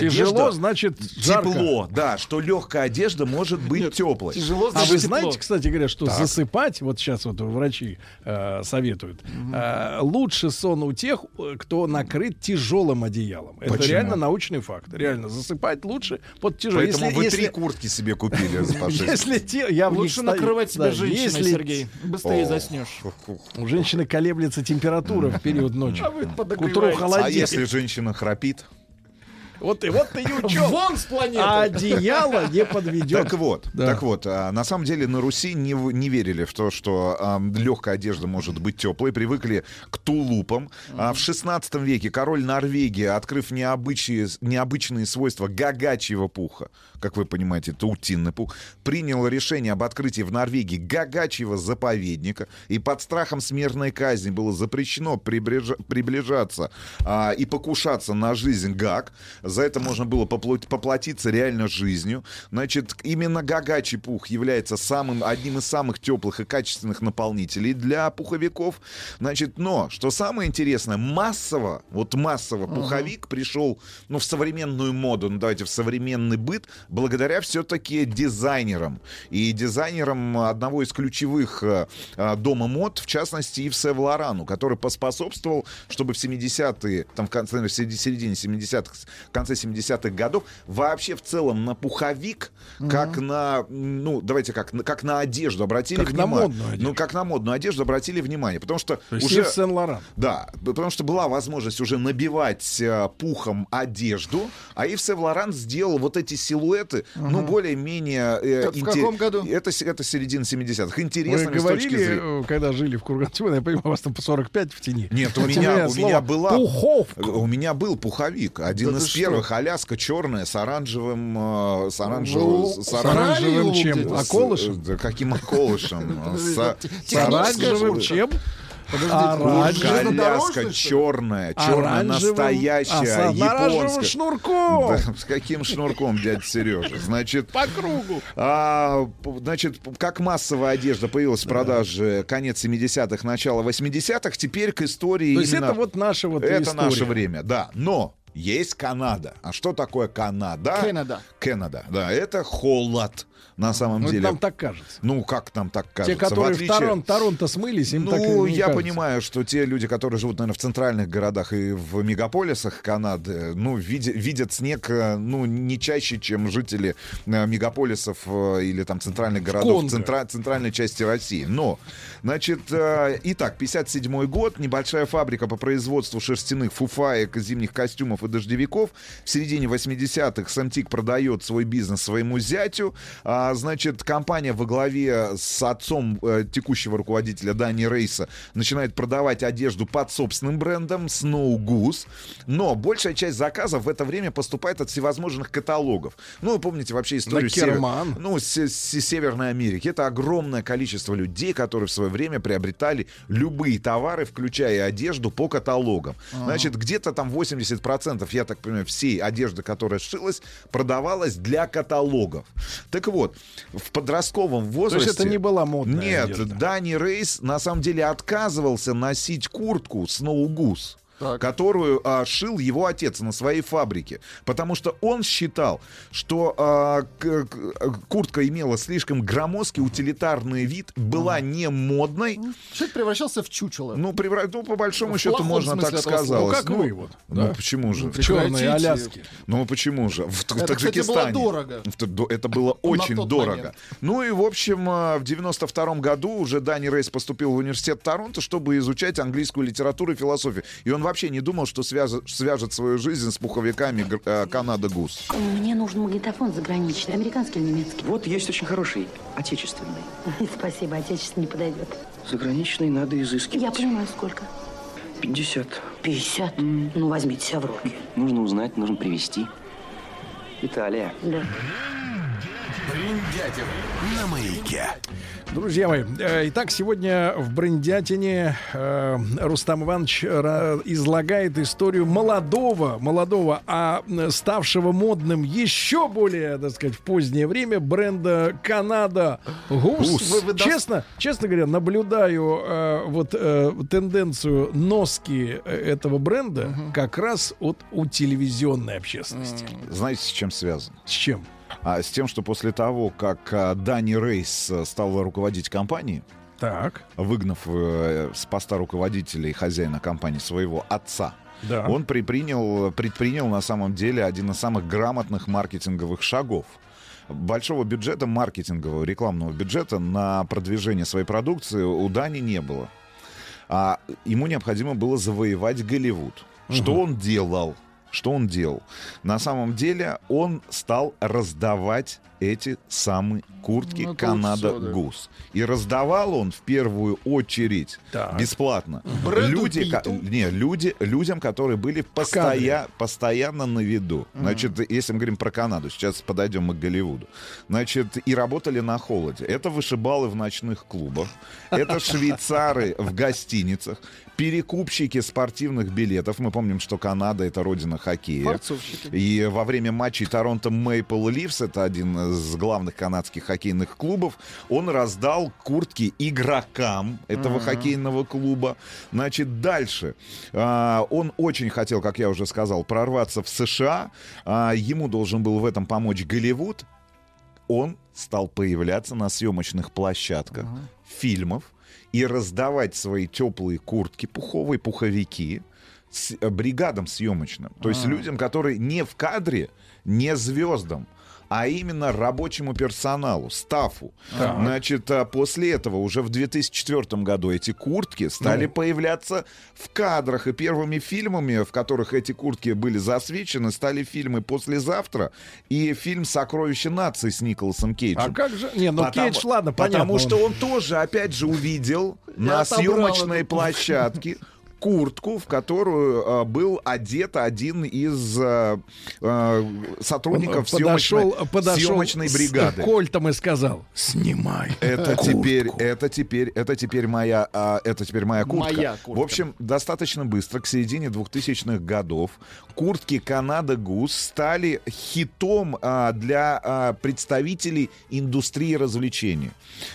Тяжело, значит, жарко. тепло, да, что легкая одежда может быть теплой. а вы знаете, кстати говоря, что Так. засыпать, вот сейчас вот врачи э, советуют, э, лучше сон у тех, э, кто накрыт тяжелым одеялом. Это Почему? реально научный факт. Реально, засыпать лучше под тяжелым. Поэтому вы три куртки себе купили. Если те, я Лучше накрывать себя женщиной, если- Сергей. Быстрее заснешь. У женщины колеблется температура в период ночи. А вы К утру подогреваете. А холодеет. если женщина храпит? Вот и вот ты и учел. Вон с планеты! А одеяло не подведет. Так вот, Да. так вот, а, на самом деле на Руси не, не верили в то, что легкая одежда может быть теплой, привыкли к тулупам. А в 16 веке король Норвегии, открыв необычные, необычные свойства гагачьего пуха, как вы понимаете, это утиный пух, принял решение об открытии в Норвегии гагачьего заповедника, и под страхом смертной казни было запрещено приближа- приближаться а, и покушаться на жизнь гаг. За это можно было попло- поплатиться реально жизнью. Значит, именно гагачий пух является самым, одним из самых теплых и качественных наполнителей для пуховиков. Значит, но, что самое интересное, массово, вот массово пуховик пришел, ну, в современную моду, ну, давайте, в современный быт, благодаря все-таки дизайнерам. И дизайнерам одного из ключевых э, э, дома мод, в частности, Ив Сев Лорану, который поспособствовал, чтобы в 70-е, там, в конце, в середине 70-х, в конце 70-х годов, вообще в целом на пуховик, как на, ну, давайте как, на- как на одежду обратили Как на внимание. модную одежду. Ну, как на модную одежду обратили внимание. Потому что То уже... Ив Сен-Лоран. Да, потому что была возможность уже набивать э, пухом одежду, а Ив Сен Лоран сделал вот эти силуэты, ну, более-менее э, в каком году? Это, это середина 70-х. Вы Интересными с точки говорили, зрения... э, когда жили в Кургантьево, я понимаю, у вас там по 45 в тени. Нет, у меня, у меня была... Пуховка. У меня был пуховик. Один Да из ты что? первых. Аляска черная с оранжевым... э, С оранжевым... Ну, С оранжевым чем? Околышем? Да каким околышем? С оранжевым чем? Оранжевым. Коляска что ли? черная, черная, Оранжевым. настоящая, А, с оранжевым японская. шнурком. Да, с каким шнурком, дядя Сережа? Значит, По кругу. а, значит, как массовая одежда появилась в продаже конец 70-х, начало 80-х, теперь к истории То есть это вот наша вот Это история. наше время, да. Но есть Канада. А что такое Канада? Канада. Канада, да. Это холод на самом Ну, деле. нам так кажется. Ну, как нам так кажется? Те, которые в, отличие- Торон- Торонто смылись, им так и ну, я кажется. понимаю, что те люди, которые живут, наверное, в центральных городах и в мегаполисах Канады, ну, видя- видят снег, э, ну, не чаще, чем жители э, мегаполисов э, или там центральных городов Конго. центра- центральной части России. Но, значит, э, итак, 57 год, небольшая фабрика по производству шерстяных фуфаек, зимних костюмов и дождевиков. В середине 80-х Самтик продает свой бизнес своему зятю. А, значит, компания во главе с отцом э, текущего руководителя Дани Рейса начинает продавать одежду под собственным брендом Snow Goose. Но большая часть заказов в это время поступает от всевозможных каталогов. Ну, вы помните вообще историю север- ну, с, с Северной Америки. Это огромное количество людей, которые в свое время приобретали любые товары, включая одежду, по каталогам. Значит, где-то там 80%, я так понимаю, всей одежды, которая шилась, продавалась для каталогов. Так вот, в подростковом То возрасте... есть это не была модная Нет, одежда. Дани Рейс на самом деле отказывался носить куртку Snow Goose. Так. которую а, шил его отец на своей фабрике. Потому что он считал, что а, к- к- куртка имела слишком громоздкий утилитарный вид, была не модной. Человек превращался в чучело. Ну, превра- ну, по большому В счету, можно так сказать. Ну, как вы вот, Ну, да. почему же? В черной. Аляске. Ну почему же? В Это, кстати, Таджикистане. было дорого. В Это было очень дорого. момент. Ну и, в общем, э, в 92 году уже Дани Рейс поступил в университет Торонто, чтобы изучать английскую литературу и философию. И он вообще не думал, что свяжет, свяжет свою жизнь с пуховиками э, Канада Гус. Мне нужен магнитофон заграничный, американский или немецкий. Вот есть очень хороший, отечественный. Спасибо, отечественный не подойдет. Заграничный надо изыскивать. Я понимаю, сколько. 50. 50? Ну, возьмите себя в руки. Нужно узнать, нужно привезти. Италия. Да. Бриндятин на маяке. Друзья мои, э, итак, сегодня в Брендятине э, Рустам Иванович ра- излагает историю молодого, молодого, а ставшего модным еще более, так сказать, в позднее время бренда Канада Гус. Гус. Вы- вы Честно, честно говоря, наблюдаю э, вот э, тенденцию носки э, этого бренда как раз от у телевизионной общественности. Знаете, с чем связано? С чем? А, с тем, что после того, как а, Дани Рейс а, стал руководить компанией, Так. выгнав э, с поста руководителя и хозяина компании своего отца, Да. он предпринял, предпринял на самом деле один из самых грамотных маркетинговых шагов. Большого бюджета, маркетингового, рекламного бюджета на продвижение своей продукции у Дани не было. А ему необходимо было завоевать Голливуд. Что он делал? Что он делал? На самом деле он стал раздавать эти самые куртки Ну, Канада да. Гус. И раздавал он в первую очередь Так. бесплатно. Брэду Люди, ко- не, люди, людям, которые были постоя- постоянно на виду. Значит, если мы говорим про Канаду, сейчас подойдем мы к Голливуду. Значит, и работали на холоде. Это вышибалы в ночных клубах, это швейцары в гостиницах, перекупщики спортивных билетов. Мы помним, что Канада — это родина хоккея. И во время матчей Торонто Мейпл Ливс, это один из главных канадских хоккейных клубов, он раздал куртки игрокам этого хоккейного клуба. Значит, дальше. А, он очень хотел, как я уже сказал, прорваться в США. А, ему должен был в этом помочь Голливуд. Он стал появляться на съемочных площадках фильмов и раздавать свои теплые куртки, пуховые пуховики с э, бригадам съемочным. То есть А. людям, которые не в кадре, не звездам, а именно рабочему персоналу, стафу. Так. Значит, а после этого уже в 2004 году эти куртки стали Ну. появляться в кадрах. И первыми фильмами, в которых эти куртки были засвечены, стали фильмы «Послезавтра» и фильм «Сокровище нации» с Николасом Кейджем. А как же? Не, ну Потому- Кейдж, ладно, понятно. Потому что он- тоже, опять же, увидел на съемочной площадке куртку, в которую э, был одет один из э, э, сотрудников подошел, съемочной, подошел съемочной с бригады. кольтом и сказал, снимай Это куртку». теперь, это теперь, это теперь моя, а, это теперь моя куртка. Моя куртка. В общем, достаточно быстро, к середине 2000-х годов, куртки Канада Гус стали хитом а, для а, представителей индустрии развлечений.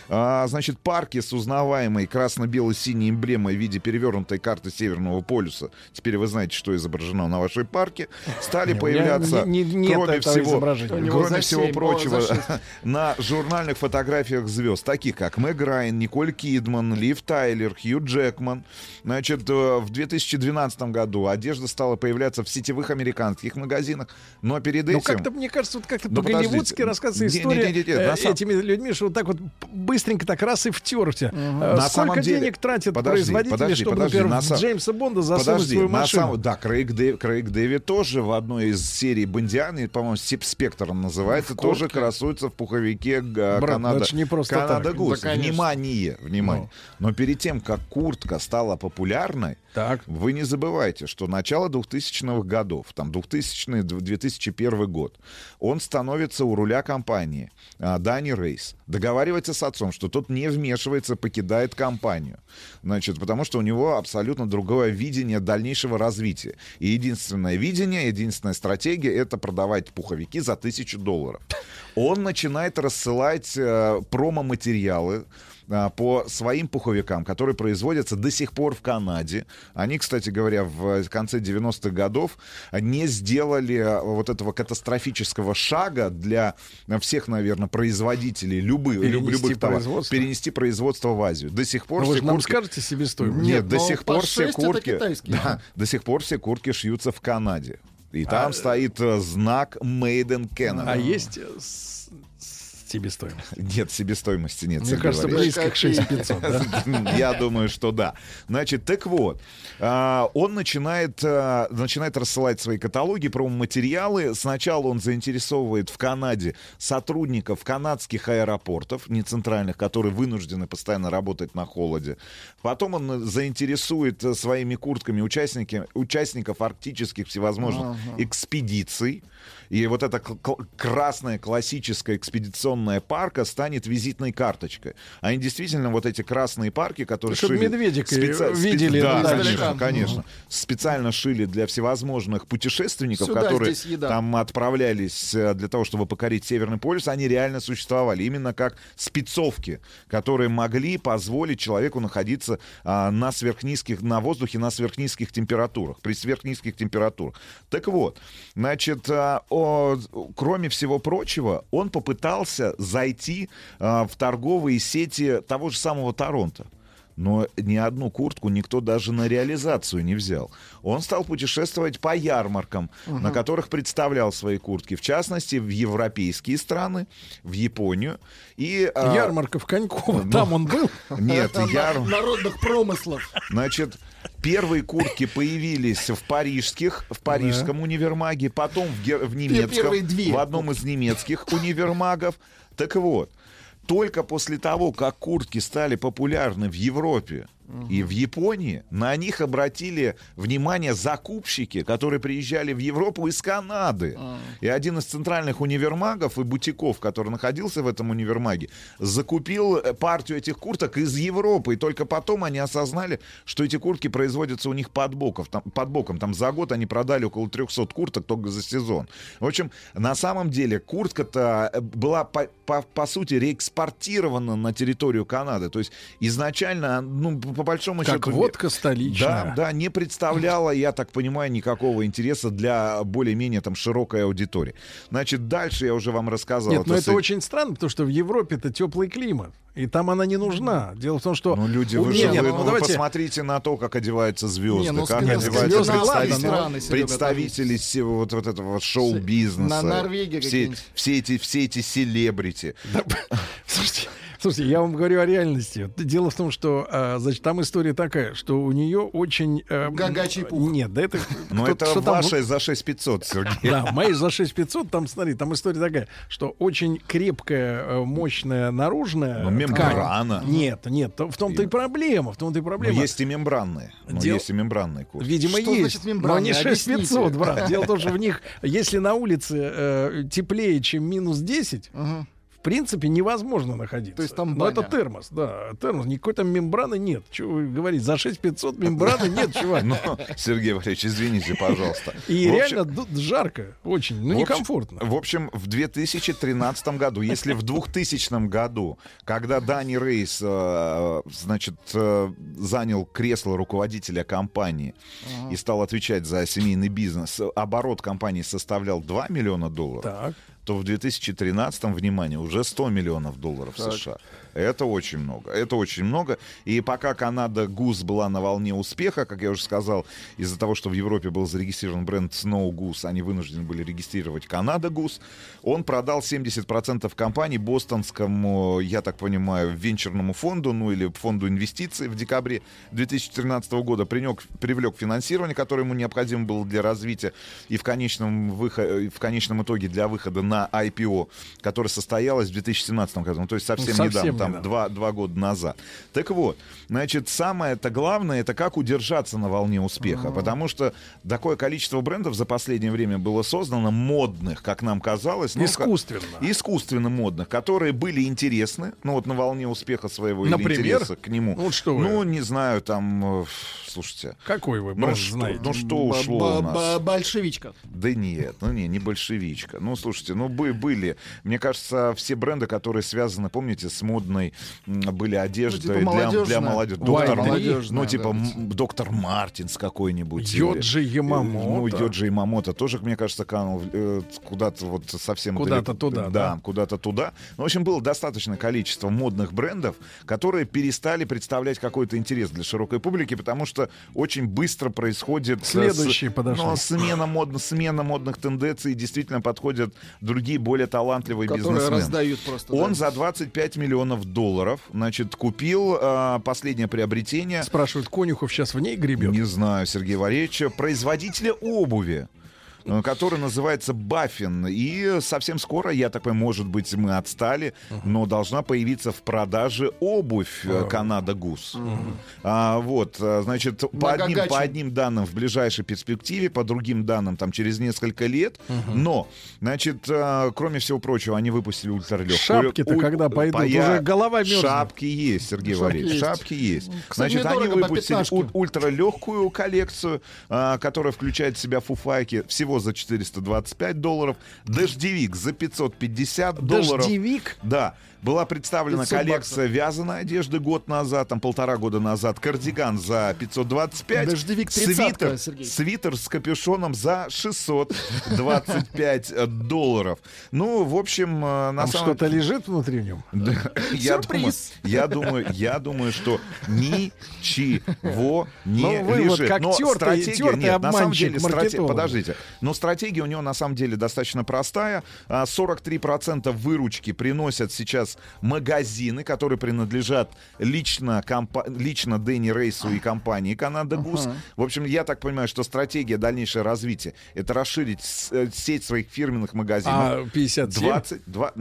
Значит, парки с узнаваемой красно-бело-синей эмблемой в виде перевернутой карты Северного полюса, теперь вы знаете, что изображено на вашей парке, стали Не, появляться, не- не- кроме всего, кроме всего семь, прочего, на журнальных фотографиях звезд, таких как Мэг Райан, Николь Кидман, Лив Тайлер, Хью Джекман. Значит, э, в 2012 году одежда стала появляться в сетевых американских магазинах, но перед Ну, этим... как-то, мне кажется, вот как-то Ну, по-голливудски рассказывается Не- история не- не- не, э, на сам- этими людьми, что вот так вот быстренько так раз и втерся. Э, На Сколько самом деле- денег тратят Подожди, производители, подожди, чтобы, подожди, например, на сам- Джеймса Бонда засунуть Подожди, свою на машину? самом- да, Крейг, Дэв- Крейг Дэви тоже в одной из серий Бондианы, по-моему, Сип Спектр называется, тоже красуется в пуховике га- Брат, ну Канада, это не просто Канада так. Гус. Да, конечно. внимание, внимание. Но перед тем, как куртка стала популярной, Так. вы не забывайте, что начало 2000-х годов, там 2000 2001 год, он становится у руля компании, а, Дани Рейс, договаривается с отцом, что тот не вмешивается, покидает компанию. Значит, потому что у него абсолютно другое видение дальнейшего развития. И единственное видение, единственная стратегия — это продавать пуховики за тысячу долларов. Он начинает рассылать э, промо-материалы, а, по своим пуховикам, которые производятся до сих пор в Канаде. Они, кстати говоря, в конце 90-х годов не сделали вот этого катастрофического шага для всех, наверное, производителей любых, люб- Перенести любых товаров. производство? Перенести производство в Азию. До сих пор Ну, вы же нам куртки- скажете себестоимость? Нет, Нет, до но сих по пор все 6 это куртки... Да, до сих пор все куртки шьются в Канаде. И А, там стоит э, знак Made in Canada. А есть э, себестоимость? Нет, себестоимости нет. Мне кажется, близко к 6500, да? Я думаю, что да. Значит, так вот, а, он начинает, а, начинает рассылать свои каталоги, промо-материалы. Сначала он заинтересовывает в Канаде сотрудников канадских аэропортов, не центральных, которые вынуждены постоянно работать на холоде. Потом он заинтересует э, своими куртками участники, участников арктических всевозможных Ага. экспедиций. И вот эта красная классическая экспедиционная парка станет визитной карточкой. Они действительно вот эти красные парки, которые Чтобы шили... медведика специ- видели Да, конечно, конечно. Специально шили для всевозможных путешественников, Сюда, которые там отправлялись э, для того, чтобы покорить Северный полюс, они реально существовали. Именно как спецовки, которые могли позволить человеку находиться а, на сверхнизких, на воздухе на сверхнизких температурах, при сверхнизких температурах. Так вот, значит, а, кроме всего прочего, он попытался зайти а, в торговые сети того же самого Торонто. Но ни одну куртку никто даже на реализацию не взял. Он стал путешествовать по ярмаркам, Мгм. на которых представлял свои куртки. В частности, в европейские страны, в Японию. И, а, Ярмарка в Коньково, ну, там он был? Нет, Это на- яр... Народных промыслов. Значит, первые куртки появились в парижских, в парижском универмаге, потом в, гер- в немецком, в одном из немецких универмагов. Так вот, только после того, как куртки стали популярны в Европе и в Японии, на них обратили внимание закупщики, которые приезжали в Европу из Канады. И один из центральных универмагов и бутиков, который находился в этом универмаге, закупил э, партию этих курток из Европы. И только потом они осознали, что эти куртки производятся у них под, боком. Там, под боком. Там за год они продали около 300 курток только за сезон. В общем, на самом деле куртка-то э, была по, по, по сути реэкспортирована на территорию Канады. То есть изначально, ну, по большому Как счету... водка столичная. Да, да, не представляла, я так понимаю, никакого интереса для более-менее там широкой аудитории. Значит, дальше я уже вам рассказал. Нет, но это с- очень странно, потому что в Европе это теплый климат. И там она не нужна. Дело в том, что... Ну, люди, вы, нет, же- нет, вы- ну, ну, вы давайте- посмотрите на то, как одеваются звезды, Не, ну, как скандинавские одеваются звезды, ладно, представители, страны, Серега, представители всего вот, вот этого вот шоу-бизнеса. На Норвегии все, все эти, все эти селебрити. Слушайте, слушайте, я вам говорю о реальности. Дело в том, что, а, значит, там история такая, что у нее очень... э, Гагачий пух. Нет, да это... Но это что там ваша за 6500, Сергей. Да, мои за 6500, там, смотри, там история такая, что очень крепкая, э, мощная наружная... Ну, мембрана. ткань. Нет, нет, в том-то и проблема, в том-то и Но проблема. есть и мембранные. Но Дел- есть и мембранные куртки. Видимо, Что есть. значит мембраны? Но не Объясните. 6500, брат. Дело в том, что в них, если на улице э, теплее, чем минус 10, Ага. В принципе, невозможно находиться. То есть там Но это баня. термос, да, термос. Никакой там мембраны нет. Чего вы говорите? За 6500 мембраны нет, чувак. Ну, Сергей Валерьевич, извините, пожалуйста. И В общем- реально ду- жарко очень, ну В общем- некомфортно. В общем, в 2013 году, если в 2000 году, когда Дани Рейс, э, значит, э, занял кресло руководителя компании и стал отвечать за семейный бизнес, оборот компании составлял 2 миллиона долларов, Так. То в 2013, внимание, уже 100 миллионов долларов Так. США. Это очень много. Это очень много. И пока Канада Goose была на волне успеха, как я уже сказал, из-за того, что в Европе был зарегистрирован бренд Snow Goose, они вынуждены были регистрировать Канада Goose, он продал 70% компаний бостонскому, я так понимаю, венчурному фонду, ну или фонду инвестиций в декабре 2013 года, принёк- привлек финансирование, которое ему необходимо было для развития, и в конечном, выхо- в конечном итоге для выхода на IPO, которое состоялось в 2017 году, ну, то есть совсем, Совсем недавно, там недавно. два, два года назад. Так вот, значит, самое это главное, это как удержаться на волне успеха, потому что такое количество брендов за последнее время было создано, модных, как нам казалось. ну, Искусственно. искусственно модных, которые были интересны, ну вот на волне успеха своего или Например? интереса к нему. Ну, вот что вы? Ну, не знаю, там, э, слушайте. Какой вы Ну бренд что, знаете? ну что ушло у нас? Большевичка. Да нет, ну не, не большевичка. Ну, слушайте, ну бы, были. Мне кажется, все бренды, которые связаны, помните, с модной были одежды типа для, для молодежи. Доктор, ну, типа да, доктор Мартинс какой-нибудь. Йоджи э, Ямамото. Ну, Йоджи Ямамото тоже, мне кажется, канул э, куда-то вот совсем Куда-то туда, Да, да. куда-то туда. Ну, в общем, было достаточное количество модных брендов, которые перестали представлять какой-то интерес для широкой публики, потому что очень быстро происходит... э, с- Следующие подошли. ну, смена, модно, смена модных тенденций, действительно подходят другие более талантливые Которые бизнесмены. раздают просто. Он да. за 25 миллионов долларов, значит, купил а, последнее приобретение. Спрашивают, Конюхов сейчас в ней гребет? Не знаю, Сергей Валерьевич, производителя обуви. Э, который называется Баффин. И совсем скоро, я так понимаю, может быть, мы отстали, но должна появиться в продаже обувь э, Канада Гус. А, вот, э, значит, по одним, по одним данным в ближайшей перспективе, по другим данным там через несколько лет. Но, значит, кроме всего прочего, они выпустили ультралегкую. Шапки-то когда пойдут? поя- Уже голова мерзнет. Шапки есть, Сергей Шапки Валерьевич, есть. шапки есть. Кстати, Значит, они выпустили уль- ультралегкую коллекцию, а, которая включает в себя фуфайки всего за 425 долларов, дождевик за 550 долларов. Дождевик? Да. Была представлена 500 коллекция вязаной одежды год назад, там полтора года назад, кардиган за 525, Дождевик тридцатка, свитер, Сергей. свитер с капюшоном за 625 долларов. Ну, в общем, э, на Там самом что-то лежит внутри в нем? да, я думаю, я думаю, я думаю, что ничего не Ну, вы вот лежит. как Но тёртый- стратегия, тёртый нет, на самом деле, страте- маркетолога. подождите, но стратегия у него на самом деле достаточно простая. А, 43% выручки приносят сейчас магазины, которые принадлежат лично, компа- лично Дэнни Рейсу и компании Канада Гус. Ага. В общем, я так понимаю, что стратегия дальнейшее развитие это расширить с- э, сеть своих фирменных магазинов. А 57? 20, два-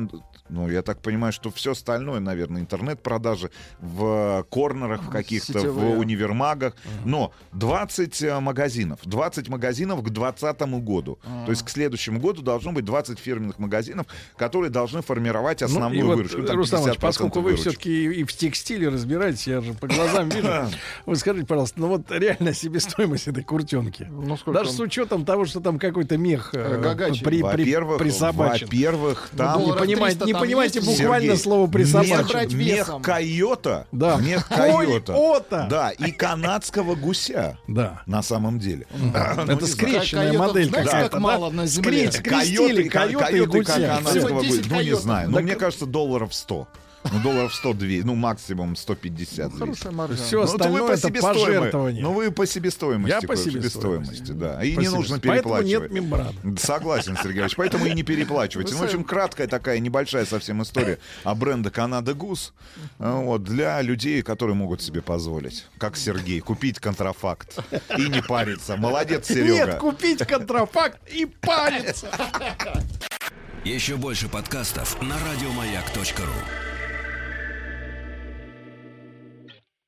ну, я так понимаю, что все остальное, наверное, интернет-продажи в корнерах в каких-то, в универмагах. Но 20 э, магазинов. 20 магазинов к 2020 году. А. То есть к следующему году должно быть 20 фирменных магазинов, которые должны формировать Ну, и основную вот, выручку. Там Рустам Иванович, 50% поскольку вы все-таки и в текстиле разбираетесь, я же по глазам вижу. Вы скажите, пожалуйста, ну вот реально себестоимость этой куртенки. Ну, сколько Даже он? с учетом того, что там какой-то мех э, Э, при, при, Во-первых, присобачен. во-первых, Ну, там... не 300 не понимаете буквально Сергей, слово брать мех койота, Да. мех койота, да, и канадского гуся. Да. На самом деле. Ну, Это знаю. скрещенная модель знаете, какая-то. как мало на земле? Скрестили Койоты, и гуся. канадского Всего 10 гуся. Ну, не знаю. Но Так- мне кажется, долларов 100. Ну, долларов 102, ну, максимум 150. Хорошая здесь. маржа. Все Ну, остальное вы по это пожертвование. Ну, вы по себестоимости. Я по себестоимости. да. И По не нужно себестоимости. Поэтому переплачивать. нет мембран. Согласен, Сергей Ильич. Поэтому и не переплачивайте. Ну, в общем, краткая такая небольшая совсем история о бренде Канада Гус. Вот, для людей, которые могут себе позволить, как Сергей, купить контрафакт и не париться. Молодец, Нет, Серега. купить контрафакт и париться. Еще больше подкастов на радиомаяк.ру.